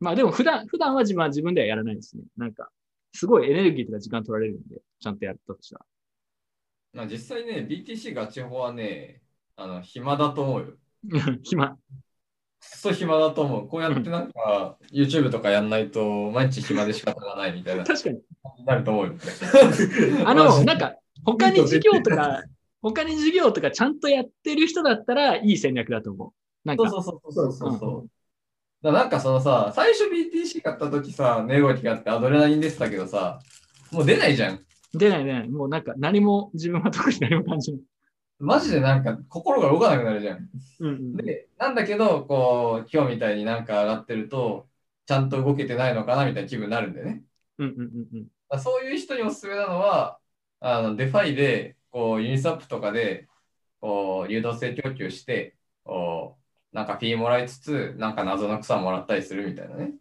まあ、でも普段、普段は自分は自分ではやらないですね。なんか、すごいエネルギーとか時間取られるんで、ちゃんとやったとしたら。まあ実際ね、BTC ガチホはね、あの、暇だと思うよ。<laughs> 暇。くそ暇だと思う。こうやってなんか、YouTube とかやんないと、毎日暇で仕方がないみたいな、<laughs> 確かに。なると思うよ。<laughs> あの、なんか、他に授業とか、他に授業とかちゃんとやってる人だったらいい戦略だと思う。なんか、そうそうそうそうそうそう。うんだなんかそのさ、最初 BTC 買った時さ、値動きがあってアドレナリン出てたけどさ、もう出ないじゃん。出ない出ない。もうなんか何も、自分は特に何も感じない。マジでなんか心が動かなくなるじゃん。うんうん。で、なんだけど、こう、今日みたいになんか上がってると、ちゃんと動けてないのかなみたいな気分になるんだよね。うんうんうんうん。そういう人におすすめなのは、あの DeFi で、こう、ユニスワップとかで、こう、流動性供給して、こう、なんかフィーもらいつつ、なんか謎の草もらったりするみたいなね。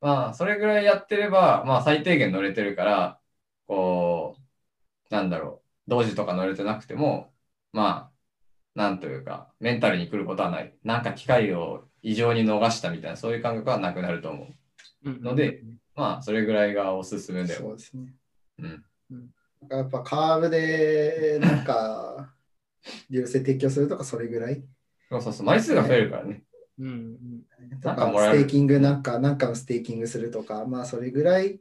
まあ、それぐらいやってれば、まあ、最低限乗れてるから、こう、なんだろう、同時とか乗れてなくても、まあ、なんというか、メンタルに来ることはない。なんか機会を異常に逃したみたいな、そういう感覚はなくなると思う。うんうんので、まあ、それぐらいがおすすめだよ。そうですね。うん。やっぱカーブで、なんか、流星提供するとか、それぐらい。そうそうそう、枚数が増えるからね。うんうんとなんかもらえるステーキングなんか、なんかのステーキングするとか、まあそれぐらい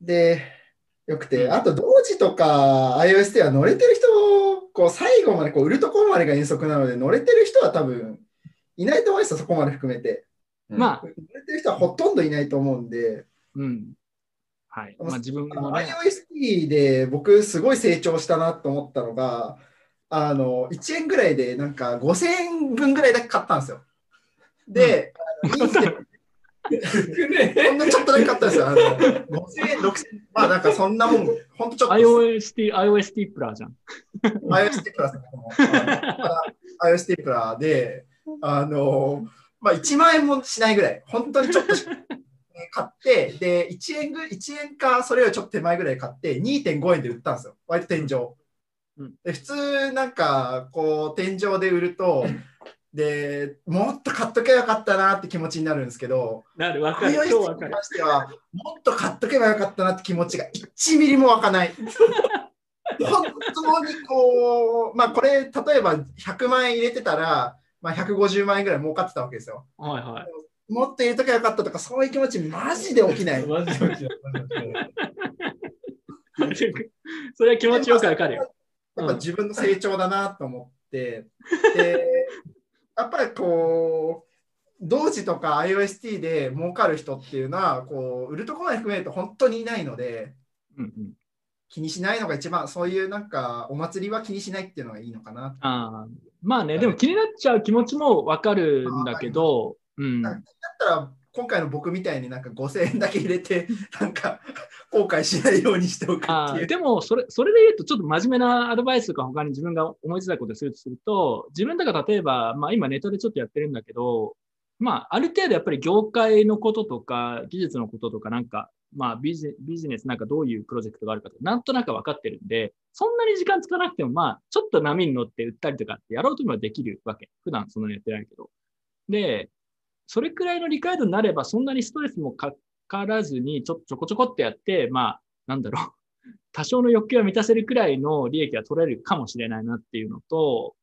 でよくて、うんあと同時とか iOS では乗れてる人、こう最後までこう売るところまでが遠足なので、乗れてる人は多分いないと思いますよ、そこまで含めて。うんまあ、乗れてる人はほとんどいないと思うんで、うん。はい。まあ自分もね。iOST で僕すごい成長したなと思ったのが、あの1円ぐらいでなんか5000円分ぐらいだけ買ったんですよ。で、あのいいステップほんのちょっとだけ買ったんですよ。あの5000円、6000円、まあなんかそんなもん、ほんとちょっと iOST、iOST プラーじゃん。iOS プラスのあの iOS プラで、あの、まあ1万円もしないぐらい、本当にちょっと買って、で、1円ぐ、1円かそれよりちょっと手前ぐらい買って、2.5円で売ったんですよ。割と天井。うんで普通なんかこう天井で売ると、でもっと買っとけばよかったなって気持ちになるんですけど、なる、わかる。かる。に関しては、もっと買っとけばよかったなって気持ちが1ミリも湧かない。<laughs> 本当にこう、まあこれ、例えば100万円入れてたら、まあ、150万円ぐらい儲かってたわけですよ。はいはい。もっと入れとけばよかったとか、そういう気持ち、マジで起きない。<laughs> マジで起きないそれは気持ちよくわかるよ。やっぱ自分の成長だなと思って、で、<laughs> やっぱりこう、同時とか iOST で儲かる人っていうのは、こう、売るところまで含めると本当にいないので、うんうん気にしないのが一番、そういうなんかお祭りは気にしないっていうのがいいのかな。あーまあね、でも気になっちゃう気持ちもわかるんだけど、うん。なんか気になったら、今回の僕みたいになんか5000円だけ入れて、<laughs> なんか後悔しないようにしておくっていう。でもそれ、それで言うと、ちょっと真面目なアドバイスとか他に自分が思いついたことをするとすると、自分だから例えば、まあ今ネットでちょっとやってるんだけど、まあある程度やっぱり業界のこととか、技術のこととかなんか、まあビジビジネスなんかどういうプロジェクトがあるかとか、なんとなく分かってるんで、そんなに時間使わなくても、まあちょっと波に乗って売ったりとかってやろうと思えばできるわけ。普段そんなにやってないけど。で、それくらいの理解度になれば、そんなにストレスもかからずに、ちょちょこちょこってやって、まあ、なんだろう。<laughs> 多少の欲求は満たせるくらいの利益は取れるかもしれないなっていうのと、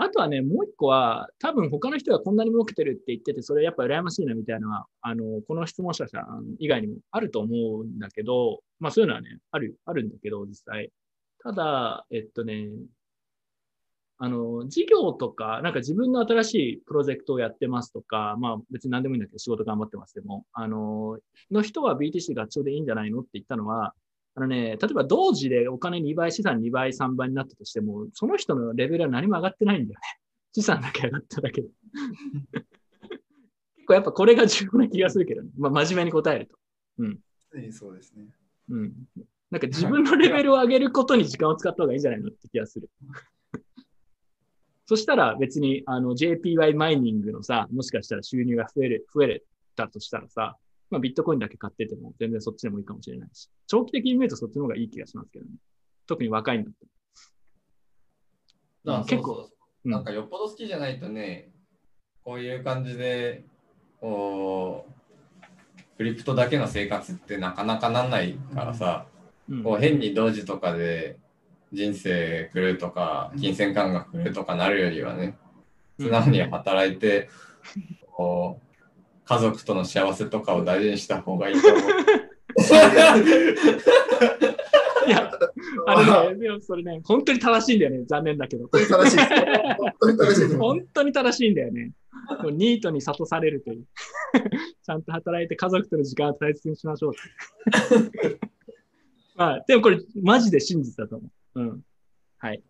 あとはね、もう一個は、多分他の人がこんなに儲けてるって言ってて、それやっぱ羨ましいなみたいなのは、あの、この質問者さん以外にもあると思うんだけど、まあそういうのはね、ある、あるんだけど、実際。ただ、えっとね、あの、事業とか、なんか自分の新しいプロジェクトをやってますとか、まあ別に何でもいいんだけど仕事頑張ってますでも、あの、の人は BTC 合唱でいいんじゃないのって言ったのは、あのね、例えば同時でお金2倍、資産2倍、3倍になったとしても、その人のレベルは何も上がってないんだよね。資産だけ上がっただけで。<laughs> 結構やっぱこれが重要な気がするけどね。まあ真面目に答えると。うん。そうですね。うん。なんか自分のレベルを上げることに時間を使った方がいいんじゃないのって気がする。そしたら別にあの JPY マイニングのさ、もしかしたら収入が増える、増えたとしたらさ、まあビットコインだけ買ってても全然そっちでもいいかもしれないし、長期的に見るとそっちの方がいい気がしますけどね。特に若いんだったら。あ結構なんかよっぽど好きじゃないとね、こういう感じで、こう、クリプトだけの生活ってなかなかなんないからさ、うんこう変に同時とかで人生来るとか、金銭感覚来るとかなるよりはね、素直に働いて、こう、家族との幸せとかを大事にした方がいいと思う。いや、あのね、でもそれね、本当に正しいんだよね。残念だけど。本当に正しいです。<laughs> 本当に正しいです。本当に正しいんだよね。ニートに諭されるという。<laughs> ちゃんと働いて家族との時間を大切にしましょうって。<laughs> まあ、でもこれ、マジで真実だと思う。うん。はい。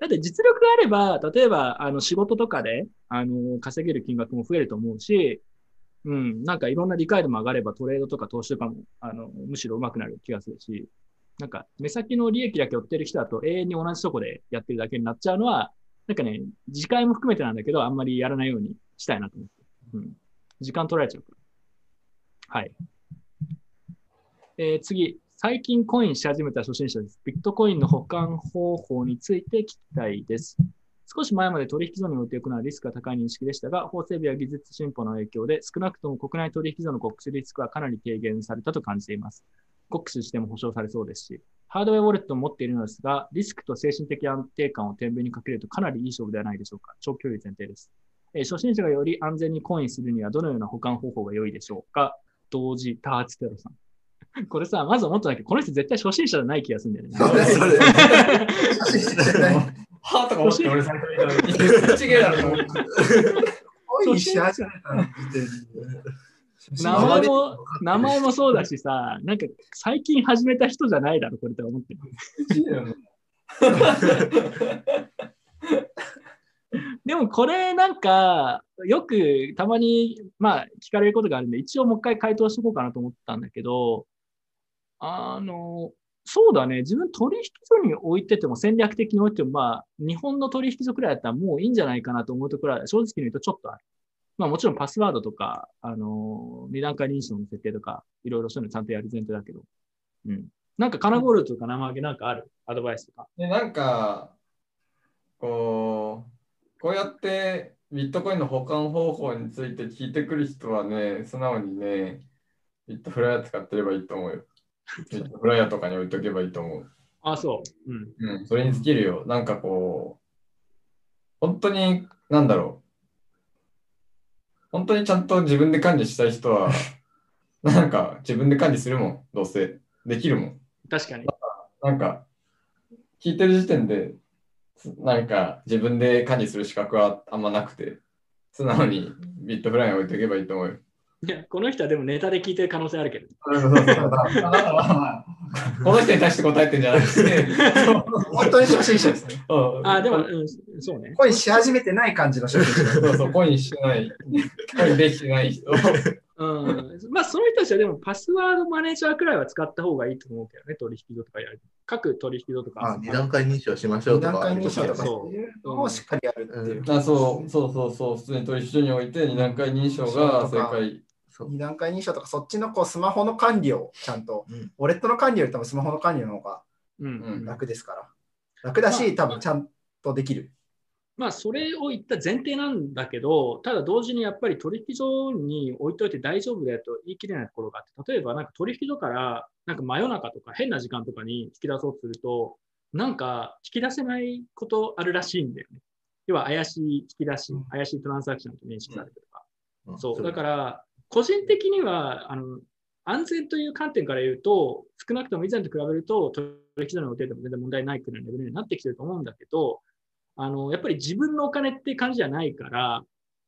だって実力があれば、例えば、あの、仕事とかで、あの、稼げる金額も増えると思うし、うん、なんかいろんな理解度も上がればトレードとか投資とかも、あの、むしろ上手くなる気がするし、なんか目先の利益だけ追ってる人だと永遠に同じとこでやってるだけになっちゃうのは、なんかね、時間も含めてなんだけど、あんまりやらないようにしたいなと思って。うん。時間取られちゃうから。はい。えー次、最近コインし始めた初心者です。ビットコインの保管方法について聞きたいです。少し前まで取引所に置いておくのはリスクが高い認識でしたが、法整備や技術進歩の影響で、少なくとも国内取引所のコッリスクはかなり低減されたと感じています。コッしても保証されそうですし、ハードウェアウォレットを持っているのですが、リスクと精神的安定感を天秤にかけるとかなりいい勝負ではないでしょうか。長距離前提です。えー初心者がより安全にコインするにはどのような保管方法が良いでしょうか同時多発テロさん。<laughs> これさ、まず思ったんだけど、この人絶対初心者じゃない気がするんだよね。そう。ですそれ写真じゃない。はぁとか思って俺最初に、ちげえだろと思っ名前も、名前もそう。だしさ、<laughs> なんか最近始めた人じゃないだろ、これって思ってる。<laughs> でもこれなんか、よくたまに、まあ聞かれることがあるんで、一応もう一回回答しとこうかなと思ったんだけど、あの、そうだね、自分取引所に置いてても戦略的に置いても、まあ、日本の取引所くらいだったらもういいんじゃないかなと思うところは、正直に言うとちょっとある。まあもちろんパスワードとか、あの、二段階認証の設定とか、いろいろそういうのちゃんとやる前提だけど。うん。なんかカナゴールドとか生揚げなんかある？アドバイスとか。で、なんか、こう、こうやってビットコインの保管方法について聞いてくる人はね、素直にね、ビットフライヤー使ってればいいと思うよ。ビットフライヤーとかに置いとけばいいと思う。あ、そう。うん。うん、それに尽きるよ。なんかこう、本当に、なんだろう。本当にちゃんと自分で管理したい人は、<laughs> なんか自分で管理するもん、どうせ。できるもん。確かに。なんか、聞いてる時点で、つなんか自分で管理する資格はあんまなくて、素直にビットフライに置いておけばいいと思うよ。いや、この人はでもネタで聞いてる可能性あるけど。そうそうそうだからまあこの人に対して答えてんじゃなくて、本当に初心者ですね。うんあ、でも、うん、そうね。恋し始めてない感じの初心者。そうそう、コインしてない、コインできてない人。うん、まあ、その人たちはでもパスワードマネージャーくらいは使った方がいいと思うけどね、取引所とかやる。各取引所とか。あ、二段階認証しましょう二段とか。階認証とかそうっていうのをしっかりやるっていう。あそうそうそうそう、普通に取引所において二段階認証が正解。そう二段階認証とか、そっちのこうスマホの管理をちゃんと、うんウォレットの管理より多分スマホの管理の方が楽ですから。楽だし、多分ちゃんとできる。まあ、それを言った前提なんだけど、ただ同時にやっぱり取引所に置いといて大丈夫だよと言い切れないところがあって、例えばなんか取引所からなんか真夜中とか変な時間とかに引き出そうとすると、なんか引き出せないことあるらしいんだよね。要は怪しい引き出し、怪しいトランザクションと認識されてるとか。うんそう。だから、個人的には、あの、安全という観点から言うと、少なくとも以前と比べると、取引所に置いてても全然問題ないくらいのレベルになってきてると思うんだけど、あの、やっぱり自分のお金って感じじゃないから、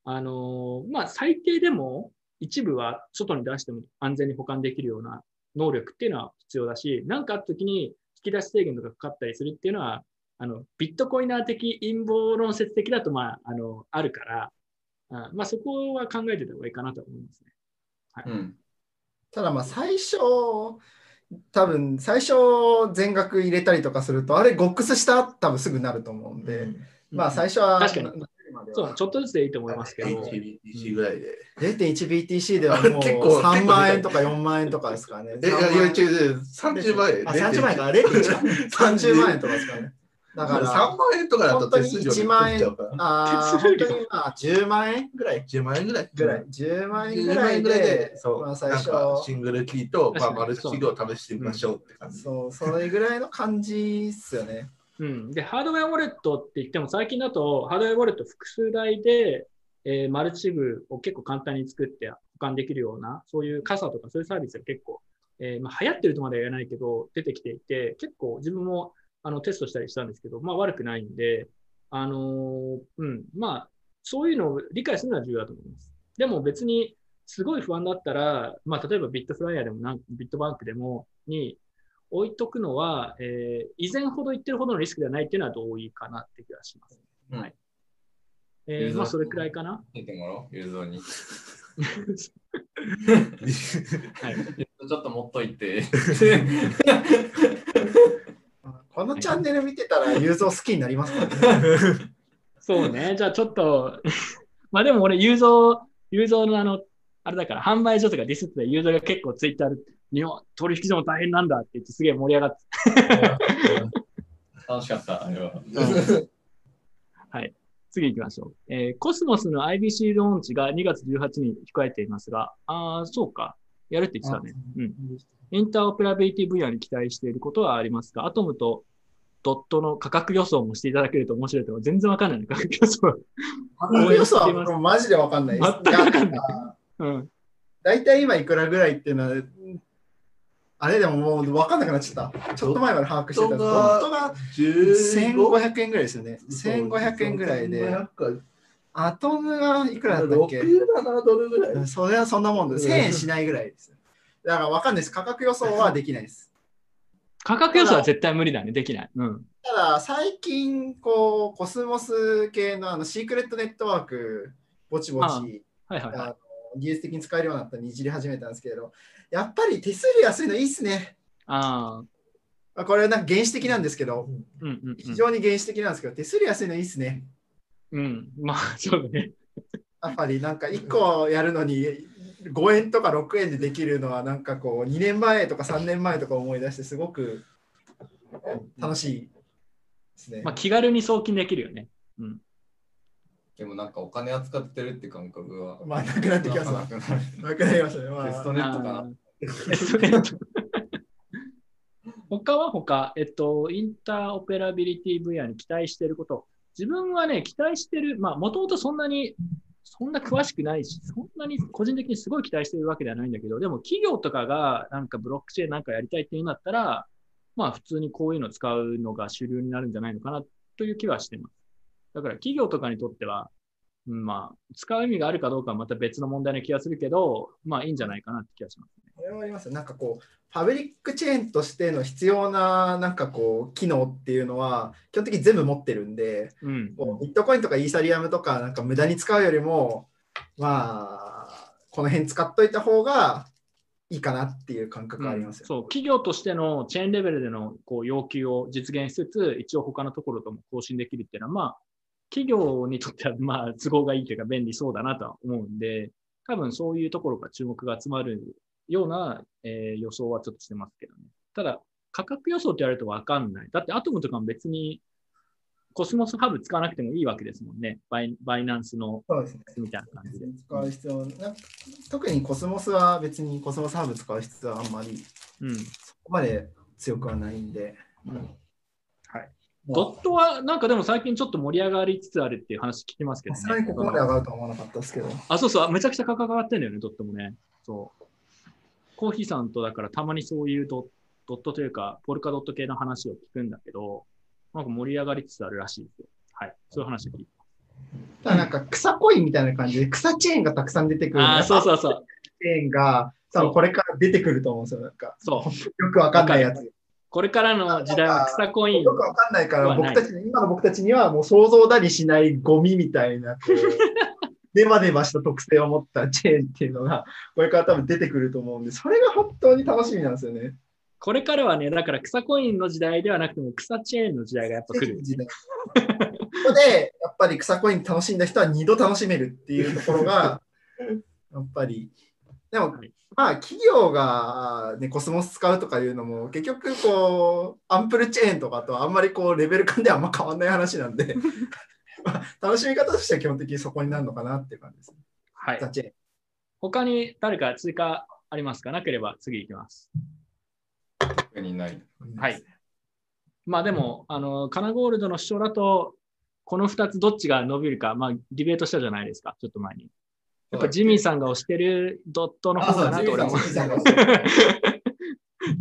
あの、まあ、最低でも一部は外に出しても安全に保管できるような能力っていうのは必要だし、なんかあった時に引き出し制限とかかかったりするっていうのは、あの、ビットコイナー的陰謀論説的だと、まあ、あの、あるから、あまあ、そこは考えてた方がいいかなと思いますね。うん。ただまあ最初、多分最初全額入れたりとかすると、あれ、ゴックスした多分すぐなると思うんで、まあ最初は確かにそう、ちょっとずつでいいと思いますけど、HBTC ぐらいで。0.1BTC ではもう <laughs> 結構3万円とか4万円とかですからね。え、いや、いや、違う違う、30万円。あ、30万円か、0.1か。30万円とかですからね。だか3ら、万円とかだと手数料本当に1万円取っちゃうから。あー本当にまあ10万円ぐらい。10万円ぐらい。ぐらい。10万円10ぐらいでで、、そう、まあ最初、なんかシングルキーと、まあ、マルチキーを試してみましょうって感じ。そう、それぐらいの感じっすよね。うん。で、ハードウェアウォレットって言っても、最近だと、ハードウェアウォレット複数台で、えーマルチ部を結構簡単に作って保管できるような、そういう傘とかそういうサービスが結構、えーまあ、流行ってるとまでは言えないけど、出てきていて、結構自分もあのテストしたりしたんですけど、まあ悪くないんで、あのーうん、まあ、そういうのを理解するのは重要だと思います。でも別に、すごい不安だったら、まあ、例えばビットフライヤーでもなんビットバンクでも、に置いとくのは、えー以前ほど言ってるほどのリスクではないっていうのは同意かなって気がします。うんはい。えーまあ、それくらいかな。見てもらおう、に。<laughs> はい。ちょっと持っといて。<laughs> このチャンネル見てたら、ユーゾー好きになりますからね。<laughs> そうね。じゃあちょっと、<laughs> まあでも俺、ユーゾー、ユーゾーのあの、あれだから、販売所とかディスってたユーゾーが結構ツイッターで、日本取引所も大変なんだって言ってすげえ盛り上がって <laughs> 楽しかった、あれは。はい。次行きましょう。えーコスモスの IBC ローンチが2月18日に控えていますが、ああ、そうか。やるって言ってたね。うん。インターオペラビリティ分野に期待していることはありますが、アトムとドットの価格予想もしていただけると面白いと思う。全然わかんないね、価格予想。価格予想はもうマジでわかんないです。全くわかんないうん。大体今いくらぐらいっていうのは、うんあれでももう分かんなくなっちゃった。ちょっと前まで把握してた。ドットがドットが1500 1500円ぐらいですよね。1500円ぐらいで、1500かアトムがいくらだったっけ？6、7ドルぐらい。それはそんなもんで、うん1000円しないぐらいです。だから分かんないです。価格予想はできないです。価格予想は絶対無理だね。できない。うん。ただ、最近、こう、コスモス系のあのシークレットネットワーク、ぼちぼち、はいはいはい。あの技術的に使えるようになったらにじり始めたんですけれど、やっぱり手数料安いのいいっすね。ああ、まあこれはなんか原始的なんですけど、うんうん、うん。非常に原始的なんですけど、手数料安いのいいっすね。うん。まあ、そうだね。やっぱりなんか1個やるのに5円とか6円でできるのはなんかこう2年前とか3年前とか思い出してすごく楽しいですね。まあ、気軽に送金できるよね。でもなんかお金扱ってるって感覚は。まあなくなってきますわなくなりましたね。まテストあ、ネットかな。テストネット <laughs> 他は他、えっと、インターオペラビリティ分野に期待していること。自分はね、期待してる、まあ、もともとそんなに、そんな詳しくないし、そんなに個人的にすごい期待してるわけではないんだけど、でも企業とかがなんかブロックチェーンなんかやりたいって言うんだったら、まあ普通にこういうの使うのが主流になるんじゃないのかなという気はしてます。だから企業とかにとっては、うんまあ、使う意味があるかどうかはまた別の問題な気がするけど、まあいいんじゃないかなって気がしますね。これはありますなんかこう、パブリックチェーンとしての必要な、なんかこう、機能っていうのは、基本的に全部持ってるんで、うん。ビットコインとかイーサリアムとか、なんか無駄に使うよりも、まあ、この辺使っといた方がいいかなっていう感覚がありますよ。そう、企業としてのチェーンレベルでのこう要求を実現しつつ、一応他のところとも更新できるっていうのは、まあ、企業にとってはまあ都合がいいというか便利そうだなとは思うんで、多分そういうところが注目が集まるような、えー予想はちょっとしてますけどね。ただ、価格予想って言われるとわかんない。だってアトムとかも別にコスモスハブ使わなくてもいいわけですもんね。バイバイナンスの。みたいな感じで。使う必要特にコスモスは別にコスモスハブ使う必要はあんまりうん。そこまで強くはないんで。はい。まあドットはなんかでも最近ちょっと盛り上がりつつあるっていう話聞きますけどさすがにね。ここまで上がるとは思わなかったですけど。あ、そうそう、めちゃくちゃ価格上がってんだよね、ドットもね。そう。コーヒーさんとだからたまにそういうドドットというか、ポルカドット系の話を聞くんだけど、なんか盛り上がりつつあるらしいですよ。はい。そういう話を聞いて。ただなんか草コインみたいな感じで草チェーンがたくさん出てくる。ああ、そうそうそう。チェーンが多分これから出てくると思うんですよ。なんかそう。よくわかんないやつ。これからの時代は草コイン。よくわかんないから、僕たちに、今の僕たちにはもう想像だにしないゴミみたいな、<laughs> こう、ネバネバした特性を持った <laughs> チェーンっていうのが、これから多分出てくると思うんで、それが本当に楽しみなんですよね。これからはね、だから草コインの時代ではなくても草チェーンの時代がやっぱ来る。時代ここで、やっぱり草コイン楽しんだ人は二度楽しめるっていうところが、<laughs> やっぱり、でも、まあ、企業が、ね、コスモス使うとかいうのも、結局、こう、アンプルチェーンとかとあんまりこう、レベル感ではあんま変わんない話なんで、まあ、楽しみ方としては基本的にそこになるのかなっていう感じです。はい。他に誰か追加ありますか？なければ次行きます。特にない。はい。まあでも、あの、カナゴールドの主張だと、この2つどっちが伸びるか、まあ、ディベートしたじゃないですか、ちょっと前に。やっぱジミーさんが推してるドットの方かなと俺は思う。ジミ <laughs>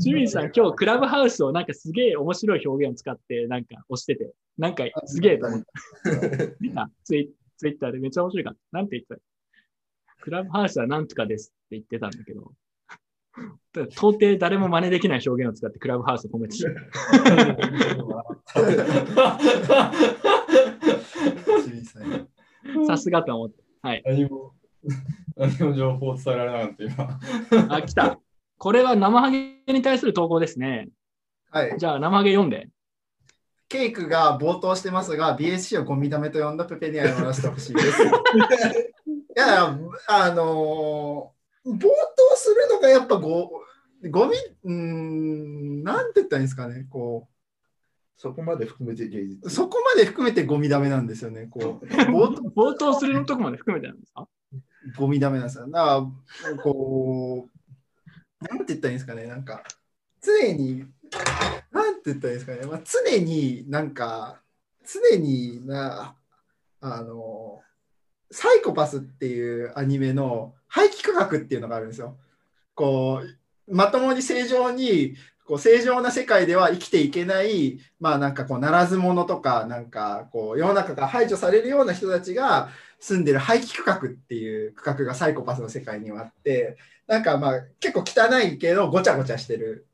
ーさんジミーさん今日クラブハウスをなんかすげえ面白い表現を使ってなんか押してて、なんかすげえと思った。<laughs> 見た？ツイツイッターでめっちゃ面白いかった。なんて言ってた？クラブハウスはなんとかですって言ってたんだけど、到底誰も真似できない表現を使ってクラブハウスを褒めてた。<laughs> さすがと思って。はい。何も、何も情報伝えられなかった今。あ、来た。これは生ハゲに対する投稿ですね。はい。じゃあ生ハゲ読んで。ケイクが冒頭してますが、BSC をゴミダメと呼んだペペに謝らせてほしいです。<laughs> いや、あのー冒頭するのがやっぱゴゴミ、うーん、なんて言ったらいいんですかね、こそこまで含めて芸術？う、。そこまで含めてゴミダメなんですよね、こう、冒頭冒頭するのとこまで含めてなんですか？ゴミダメなんですよ。だから、こう、なんて言ったらいいんですかね、なんか、常に、なんて言ったらいいんですかね、まあ、常になんか、常にな、あの、サイコパスっていうアニメの廃棄価格っていうのがあるんですよ。こう、まともに正常に、こう正常な世界では生きていけない、まあなんかこう、ならず者とか、なんかこう、世の中が排除されるような人たちが住んでる廃棄区画っていう区画がサイコパスの世界にはあって、なんかまあ結構汚いけどごちゃごちゃしてる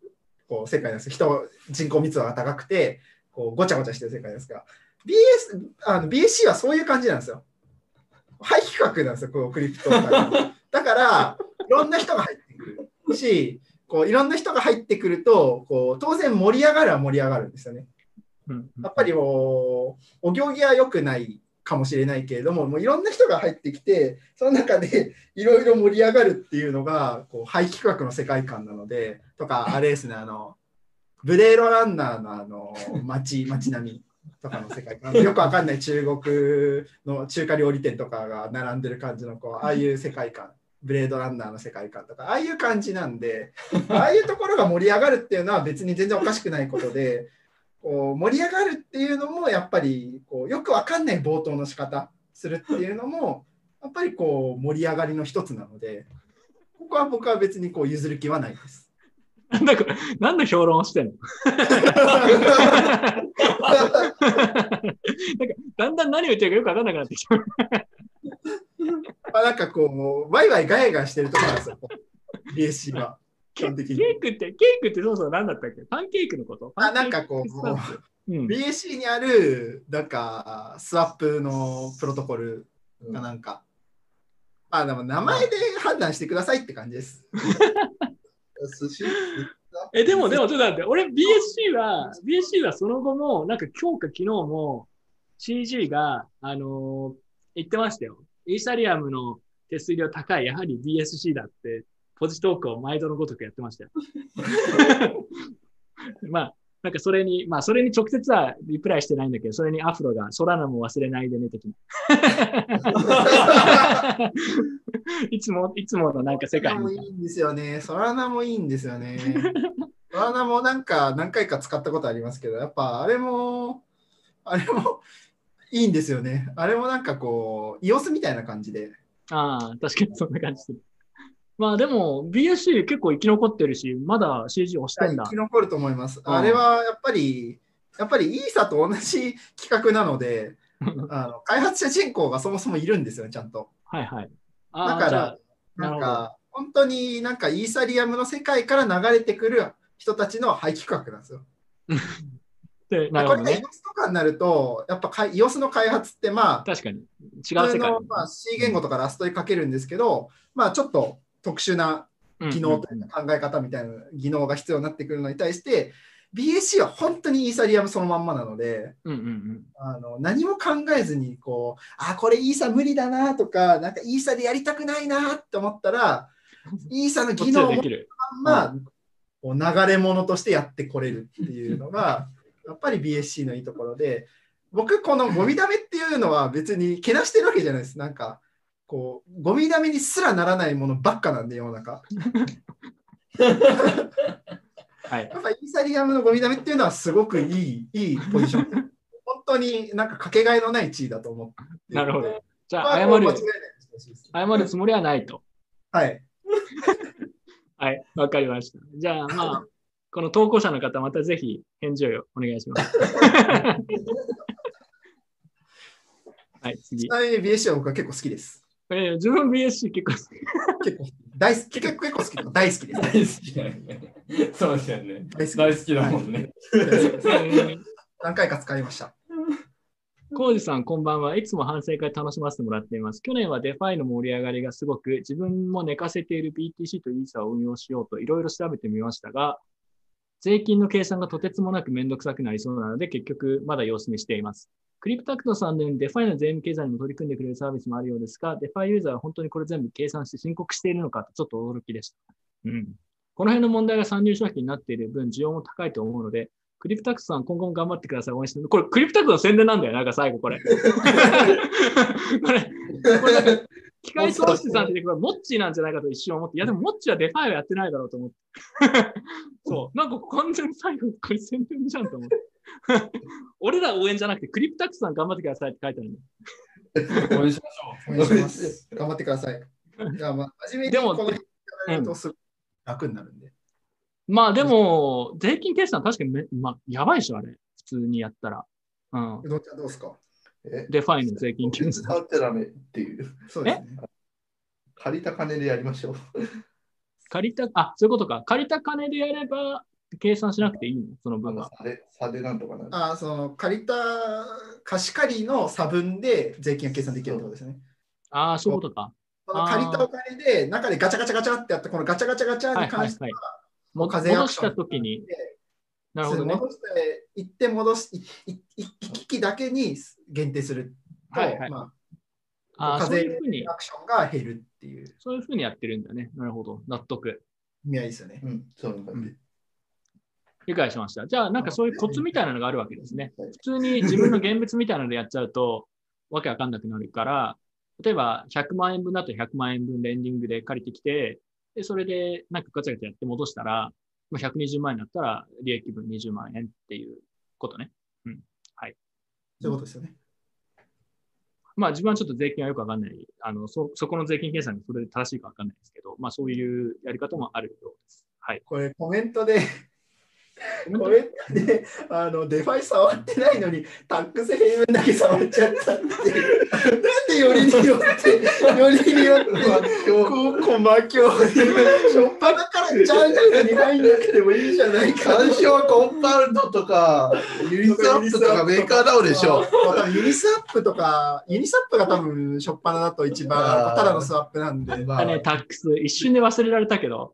こう世界なんですよ。人、人口密度が高くて、こうごちゃごちゃしてる世界ですが、BS、あの BSC はそういう感じなんですよ。廃棄区画なんですよ、このクリプトとかがだから、いろんな人が入ってくるし、こういろんな人が入ってくると、こう当然盛り上がるは盛り上がるんですよね。うん。やっぱりもう、お行儀は良くないかもしれないけれども、もういろんな人が入ってきて、その中で <laughs> いろいろ盛り上がるっていうのが、こう廃棄区画の世界観なので、とか、あれですね、あの、ブレードランナーのあの街、<laughs> 街並みとかの世界観、よくわかんない中国の中華料理店とかが並んでる感じの、こう、ああいう世界観。ブレードランナーの世界観とか、ああいう感じなんで、ああいうところが盛り上がるっていうのは別に全然おかしくないことで、こう盛り上がるっていうのもやっぱりこうよくわかんない冒頭の仕方するっていうのもやっぱりこう盛り上がりの一つなのでここは僕は別にこう譲る気はないです。なんだこれ何の評論をしてんの？なんかだんだん何を言ってるかよくわかんなくなってきた。なんかこう、ワイワイガヤガヤしてるところなんですよ、BSC は。基本的に。ケークって、ケークってそもそも何だったっけ？パンケークのこと？あなんかこううん、BSC にある、なんか、スワップのプロトコルかなんか。あ、でも名前で判断してくださいって感じです。寿 <laughs> 司え、でも、でも、ちょっと待って、俺 BSC は、BSC はその後も、なんか今日か昨日も CG が、あのー言ってましたよ。イーサリアムの手数料高い、やはり BSC だって、ポジトークを毎度のごとくやってましたよ。<laughs> <laughs> まあ、なんかそれに、まあそれに直接はリプライしてないんだけど、それにアフロが、ソラナも忘れないでね、的な。<laughs> いつも、いつものなんか世界にソラナもいいんですよね。ソラナもいいんですよね。ソラナもなんか何回か使ったことありますけど、やっぱあれも、あれもいいんですよね。あれもなんかこう、EOS みたいな感じで。ああ、確かにそんな感じする。まあでも BSC 結構生き残ってるし、まだ CG 押してんだ生き。残ると思います。うんあれはやっぱり、やっぱりイーサと同じ企画なので、<laughs> あの開発者人口がそもそもいるんですよね、ちゃんと。はいはい。だからなんか、本当になんかイーサリアムの世界から流れてくる人たちの廃棄企画なんですよ。<laughs> でなるこれがほどね。EOS とかになると、やっぱ EOS の開発って、まあ、確かに。違う世界の、。まあ、C 言語とかラストに書けるんですけど、まあ、ちょっと特殊な技能というか考え方みたいな技能が必要になってくるのに対して、BSC は本当にイーサリアムそのまんまなので、うんうんうん。あの何も考えずにこう、あ、これイーサ無理だなとか、なんかイーサでやりたくないなって思ったら、イーサの技能をまま、こう流れ物としてやってこれるっていうのが、やっぱり BSC のいいところで、僕、このゴミダメっていうのは別にけなしてるわけじゃないです。なんか、こう、ゴミダメにすらならないものばっかなんで、世の中。はい。やっぱイーサリアムのゴミダメっていうのはすごくいい、いいポジション。本当になんかかけがえのない地位だと思っていなるほど。じゃまあ、謝る謝るつもりはないと。はい。はい。わかりました。じゃあ、まあ、この投稿者の方、またぜひ返事をお願いします。<laughs> はい、次ち。なみに BSC は僕は結構好きです。えー自分 BSC 結構好き。結構大好き、結構結構好き。大好きです。大好きだよね。そうですよね。大好き大好きだもんね。え <laughs> ー何回か使いました。コウジさん、こんばんは。いつも反省会楽しませてもらっています。去年は DeFi の盛り上がりがすごく、自分も寝かせている BTC とイーサを運用しようといろいろ調べてみましたが、税金の計算がとてつもなくめんどくさくなりそうなので、結局まだ様子見しています。クリプタクトさんのように DeFi の税務計算にも取り組んでくれるサービスもあるようですが、 DeFi ユーザーは本当にこれ全部計算して申告しているのかとちょっと驚きでした。うん。この辺の問題が参入障壁になっている分、需要も高いと思うので、クリプタクトさん、今後も頑張ってください。応援してる。これ、クリプタクトの宣伝なんだよ。なんか最後、<laughs> これ。これ、これなんか、機械投資さんって言って、これ、モッチーなんじゃないかと一瞬思って、いや、でも、モッチーは DeFi はやってないだろうと思って。<laughs> そう。なんか、完全に最後、これ宣伝じゃんと思って。<laughs> 俺ら応援じゃなくて、クリプタクトさん頑張ってくださいって書いてあるの。応援しましょお願いします。頑張ってください。じゃあ、まあ、真面目でもにこの辺やられるとす楽になるんで。まあ、でも、税金計算確かにめ、まあ、やばいでしょ、あれ。普通にやったら。うん。うどんちゃんどうですか？え？ DeFi の税金計算。ってダメっていう。そうですね。借りた金でやりましょう。借りた、あ、そういうことか。借りた金でやれば、計算しなくていいの？その分は。差で差でなんとかなる。あその借りた貸し借りの差分で税金が計算できるってことですね。ああ、そういうことか。その借りたお金で中でガチャガチャガチャってやったこのガチャガチャガチャはいに関してはいはい。も課税アクション戻したときに、なるほどね。戻して、一点戻し、いい一機だけに限定すると、はいはいまああ、課税そういうふうにあ、、アクションが減るっていうそういうふうにやってるんだね。なるほど。納得。意味合いですよね。うん、そういう感じ。理解しました。じゃあ、なんかそういうコツみたいなのがあるわけですね。普通に自分の現物みたいなのでやっちゃうと、わけわかんなくなるから、例えば100万円分だと100万円分レンディングで借りてきて、で、それでなんかガチャガチャやって戻したら、まあ、120万円だったら利益分20万円っていうことね。そういうことですよね。まあ自分はちょっと税金はよくわかんない。あの、そ、そこの税金計算がそれで正しいかわかんないですけど、まあそういうやり方もあるようです。はい。これコメントでこれで、あの、 DeFi 触ってないのに、タックス平面だけ触っちゃったっていう。なんでよりによって、よりによって、こう、こまきょうで、しょっぱなからジャングルに入んなくてもいいじゃないか。干渉コンパウンドとか、ユニスアップとかメーカーダウでしょ。まあ多分ユニスアップとか、ユニスアップが多分、しょっぱなだと一番、ただのスワップなんで。まあだね、タックス、一瞬で忘れられたけど、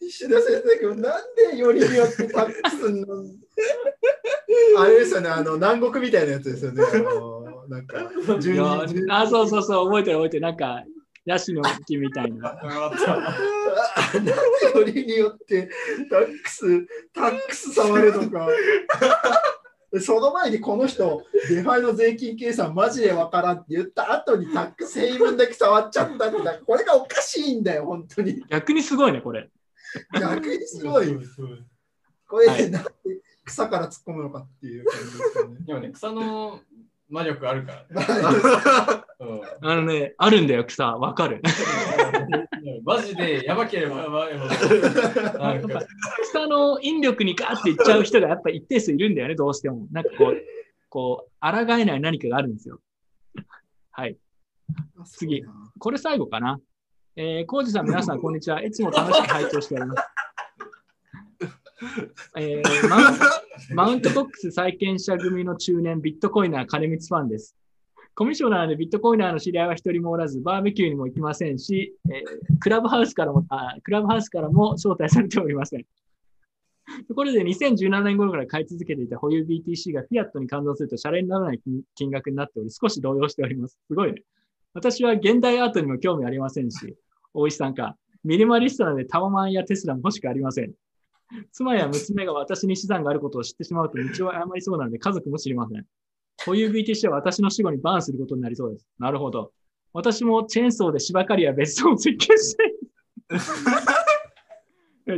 石田先生けど、なんでよりによってタックスの、<laughs> あれですよね、あの、南国みたいなやつですよね。あの、なんか、<laughs> あ、そうそうそう、覚えてる覚えてる。なんか、ヤシの木みたいな。<laughs> なんでよりによってタックス、タックス触るのか。その前にこの人、 DeFi の税金計算マジでわからんって言った後にタックス平分だけ触っちゃったって、だこれがおかしいんだよ、本当に。逆にすごいね、これ。逆にすごい。これでなんで草から突っ込むのかっていう感じですよね。でもね、草の魔力あるからね。う <laughs> んあのね、あるんだよ、草。わかる。マジでやばければやばいほど。草の引力にガーっていっちゃう人がやっぱ一定数いるんだよね、どうしても。なんかこう、こう、抗えない何かがあるんですよ。はい。次これ最後かな。えー、コウジさん、皆さん、こんにちは。いつも楽しく拝聴しております。えーマウンマウントコックス債権者組の中年ビットコイナー金光ファンです。コミッショナーでビットコイナーの知り合いは一人もおらず、バーベキューにも行きませんし、えークラブハウスからもあ、クラブハウスからも招待されておりません。ところで2017年頃から買い続けていた保有 BTC がフィアットに換算するとシャレにならない金額になっており、少し動揺しております。すごいね。私は現代アートにも興味ありませんし、大石さんか、ミニマリストなのでタワマンやテスラも欲しくありません。妻や娘が私に資産があることを知ってしまうと道を誤りそうなので家族も知りません。保有 BTC は私の死後にバーンすることになりそうです。なるほど。私もチェーンソーで芝刈りや別荘を追求したい。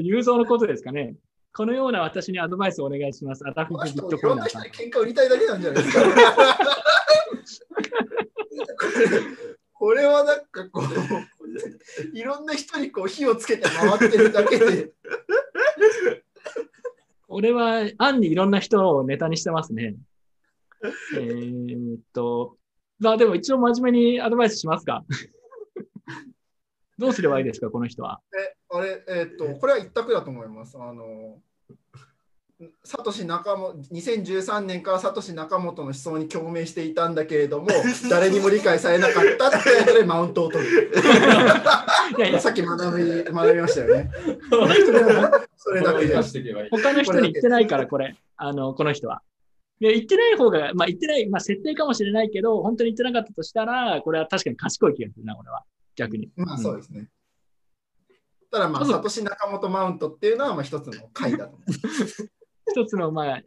雄三のことですかね。このような私にアドバイスをお願いします。アタフこのィビットコイナーさん喧嘩売りたいだけなんじゃないですか。これはなんかこう、いろんな人にこう火をつけて回ってるだけで、<laughs> 俺は暗にいろんな人をネタにしてますね。えーっと、まあでも一応真面目にアドバイスしますか。どうすればいいですか、この人は。えあれ、えーっと、これは一択だと思います。あの、サトシ仲本2013年からサトシ仲本の思想に共鳴していたんだけれども、<laughs> 誰にも理解されなかったってことでマウントを取る。<laughs> いやいや、さっき学び学びましたよね。<laughs> それだけ。他の人に言ってないから、これ。あの、この人は。いや、言ってない方が、まあ言ってない、まあ設定かもしれないけど、本当に言ってなかったとしたら、これは確かに賢い気がするな、俺は。逆に。まあそうですね。ただまあ、サトシ仲本マウントっていうのはまあ一つの回だと思う。一つの、まあ、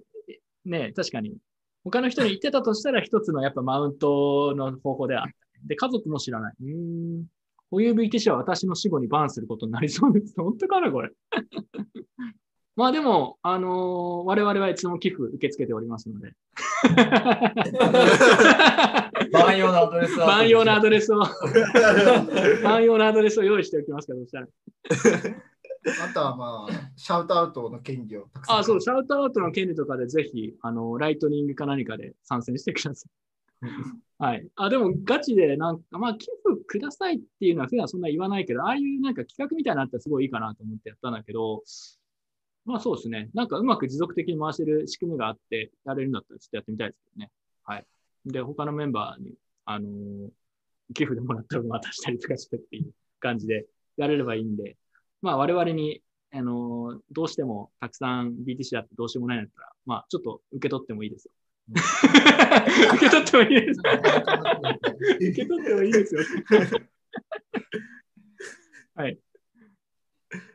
ね、確かに。他の人に言ってたとしたら、一つのやっぱマウントの方法であった。で、家族も知らない。うーん。保有 BTC は私の死後にバーンすることになりそうです。本当かな、これ。<laughs> まあでも、あのー我々はいつでも寄付受け付けておりますので。<laughs> 万用のアドレスは万用なアドレスを、万用なアドレスを用意しておきますから、そしたら。あとはまあ、シャウトアウトの権利をたくさん。あ、そう、シャウトアウトの権利とかでぜひ、あの、ライトニングか何かで参戦してください。はい。あ、でもガチでなんか、まあ、寄付くださいっていうのは普段そんな言わないけど、ああいうなんか企画みたいなのあったらすごいいいかなと思ってやったんだけど、まあそうですね。なんかうまく持続的に回せる仕組みがあって、やれるんだったらちょっとやってみたいですけどね。はい。で、他のメンバーに、あのー寄付でもらった分渡したりとかしてっていう感じでやれればいいんで、まあ我々に、あのーどうしてもたくさん BTC だってどうしようもないんだったら、まあちょっと受け取ってもいいですよ。受け取ってもいいです。<laughs> 受け取ってもいいですよ。はい。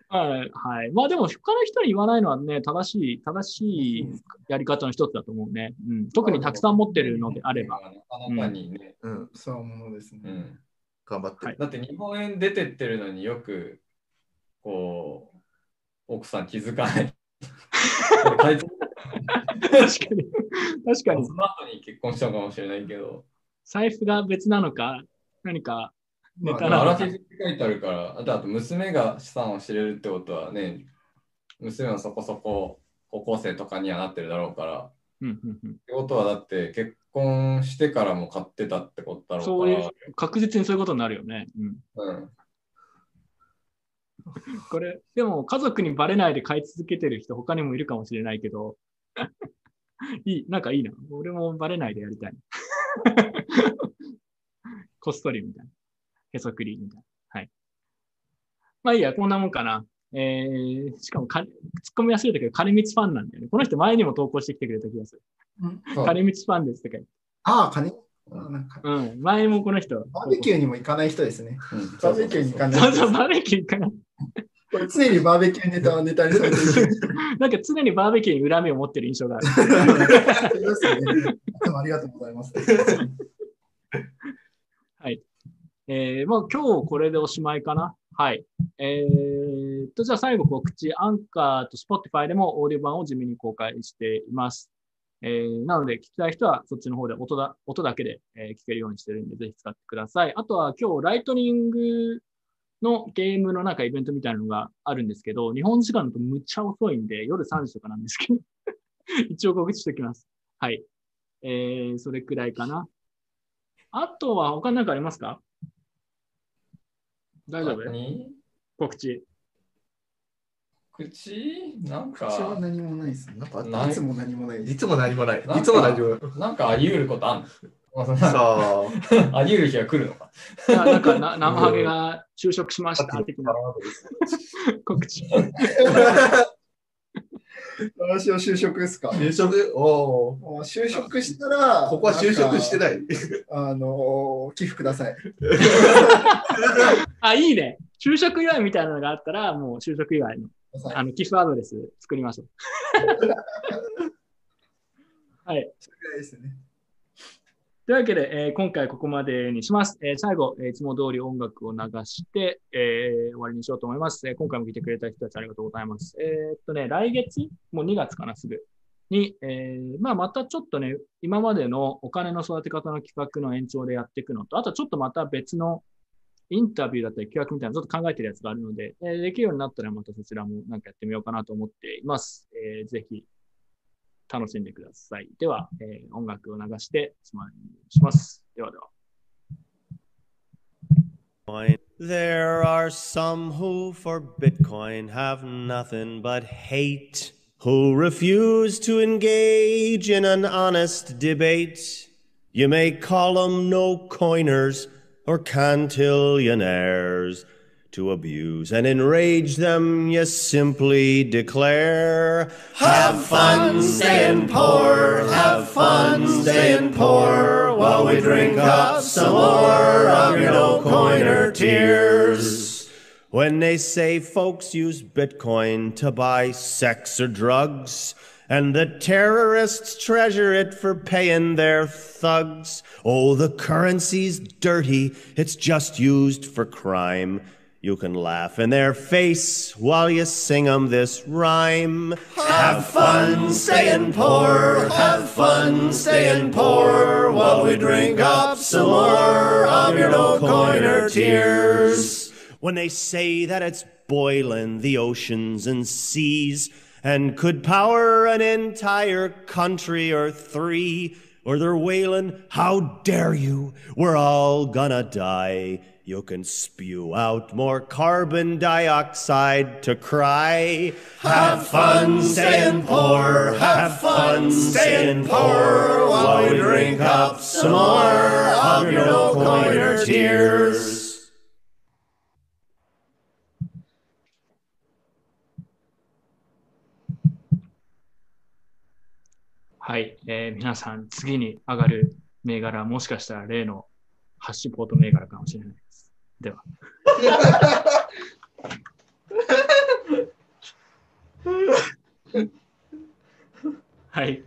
はい。はい。まあでも、他の人に言わないのはね、正しい、正しいやり方の一つだと思うね。うん。特にたくさん持ってるのであれば。なかなかにね。うん、そういうものですね。うん頑張って。はいだって日本円出てってるのによく、こう、奥さん気づかない。確かに。確かにそ。の後に結婚したのかもしれないけど、財布が別なのか、何かネタまなのか。あらすじって書いてあるから、あとあと娘が資産を知れるってことはね、娘もそこそこ高校生とかにはなってるだろうから。うんうんうんってことはだって結婚してからも買ってたってことだろうから。そういう、確実にそういうことになるよね。うん。うん。<laughs> これ、でも家族にバレないで買い続けてる人他にもいるかもしれないけど、<laughs> いい、なんかいいな。俺もバレないでやりたい。<laughs> こっそりみたいな。へそくりみたいな。はい。まあいいや、こんなもんかな。えー、しかもか、突っ込み忘れたけど、金光ファンなんだよね。この人前にも投稿してきてくれた気がする。そう金光ファンですって書いて。ああ、金あなんかうん、前もこの人。バーベキューにも行かない人ですね。うんバーベキューに行かないそうそう、バーベキュー行かない。これ常にバーベキューネタはネタにされてる人。<laughs> なんか常にバーベキューに恨みを持ってる印象がある。<laughs> ね。でもありがとうございます。えー、まあ今日これでおしまいかな。はい。えー、と、じゃあ最後告知、アンカーと Spotify でもオーディオ版を地味に公開しています。えー、なので聞きたい人はそっちの方で音だ音だけで、えー聞けるようにしてるんで、ぜひ使ってください。あとは今日ライトニングのゲームのなんかイベントみたいなのがあるんですけど、日本時間だとむっちゃ遅いんで、夜3時とかなんですけど、<laughs> 一応告知しておきます。はい。えー、それくらいかな。あとは他に何かありますか？大丈夫？何告知。口なん口はか、何もないです。なんかいいつも何もないです。いつも何もない。なんかいつも大丈夫。なんかあり得ることあんの？まあそんなさあ、あり得る日が来るのか。いやなんかな、生ハゲが就職しました的な <laughs> 告知。私は就職ですか？就職？おお。就職したら、ここは就職してい。ない。あの、寄付ください。<laughs> あ、いいね。就職祝いみたいなのがあったら、もう就職祝いのあの寄付アドレス作りましょう。<laughs> はい。それぐらいですね。というわけで、えー今回ここまでにします。えー最後、えーいつも通り音楽を流して、えー終わりにしようと思います。えー今回も来てくれた人たちありがとうございます。えーっとね、来月、もう2月かな、すぐ。に、えーまあ、またちょっとね、今までのお金の育て方の企画の延長でやっていくのと、あとちょっとまた別のインタビューだったり企画みたいなのちょっと考えてるやつがあるので、えーできるようになったらまたそちらもなんかやってみようかなと思っています。えーぜひ楽しんでください。では、えー音楽を流しておしまいにします。ではでは。 There are some who for Bitcoin have nothing but hate, who refuse to engage in an honest debate. You may call them no coiners or cantillionaires. To abuse and enrage them, you simply declare, Have fun staying poor, have fun staying poor, while we drink up some more of your no coiner tears. When they say folks use Bitcoin to buy sex or drugs, and the terrorists treasure it for paying their thugs. Oh, the currency's dirty, it's just used for crime. You can laugh in their face while you sing 'em this rhyme. Have fun staying poor, have fun staying poor, while we drink up some more of your no coiner tears. When they say that it's boiling the oceans and seas and could power an entire country or three, or they're wailing, How dare you? We're all gonna die. You can spew out more carbon dioxide to cry. Have fun staying poor, have fun staying poor, while we drink up some more of your no coiner tears. はい、えー皆さん、次に上がる銘柄、もしかしたら例のハッシュポート銘柄かもしれないです。 では。<laughs> はい。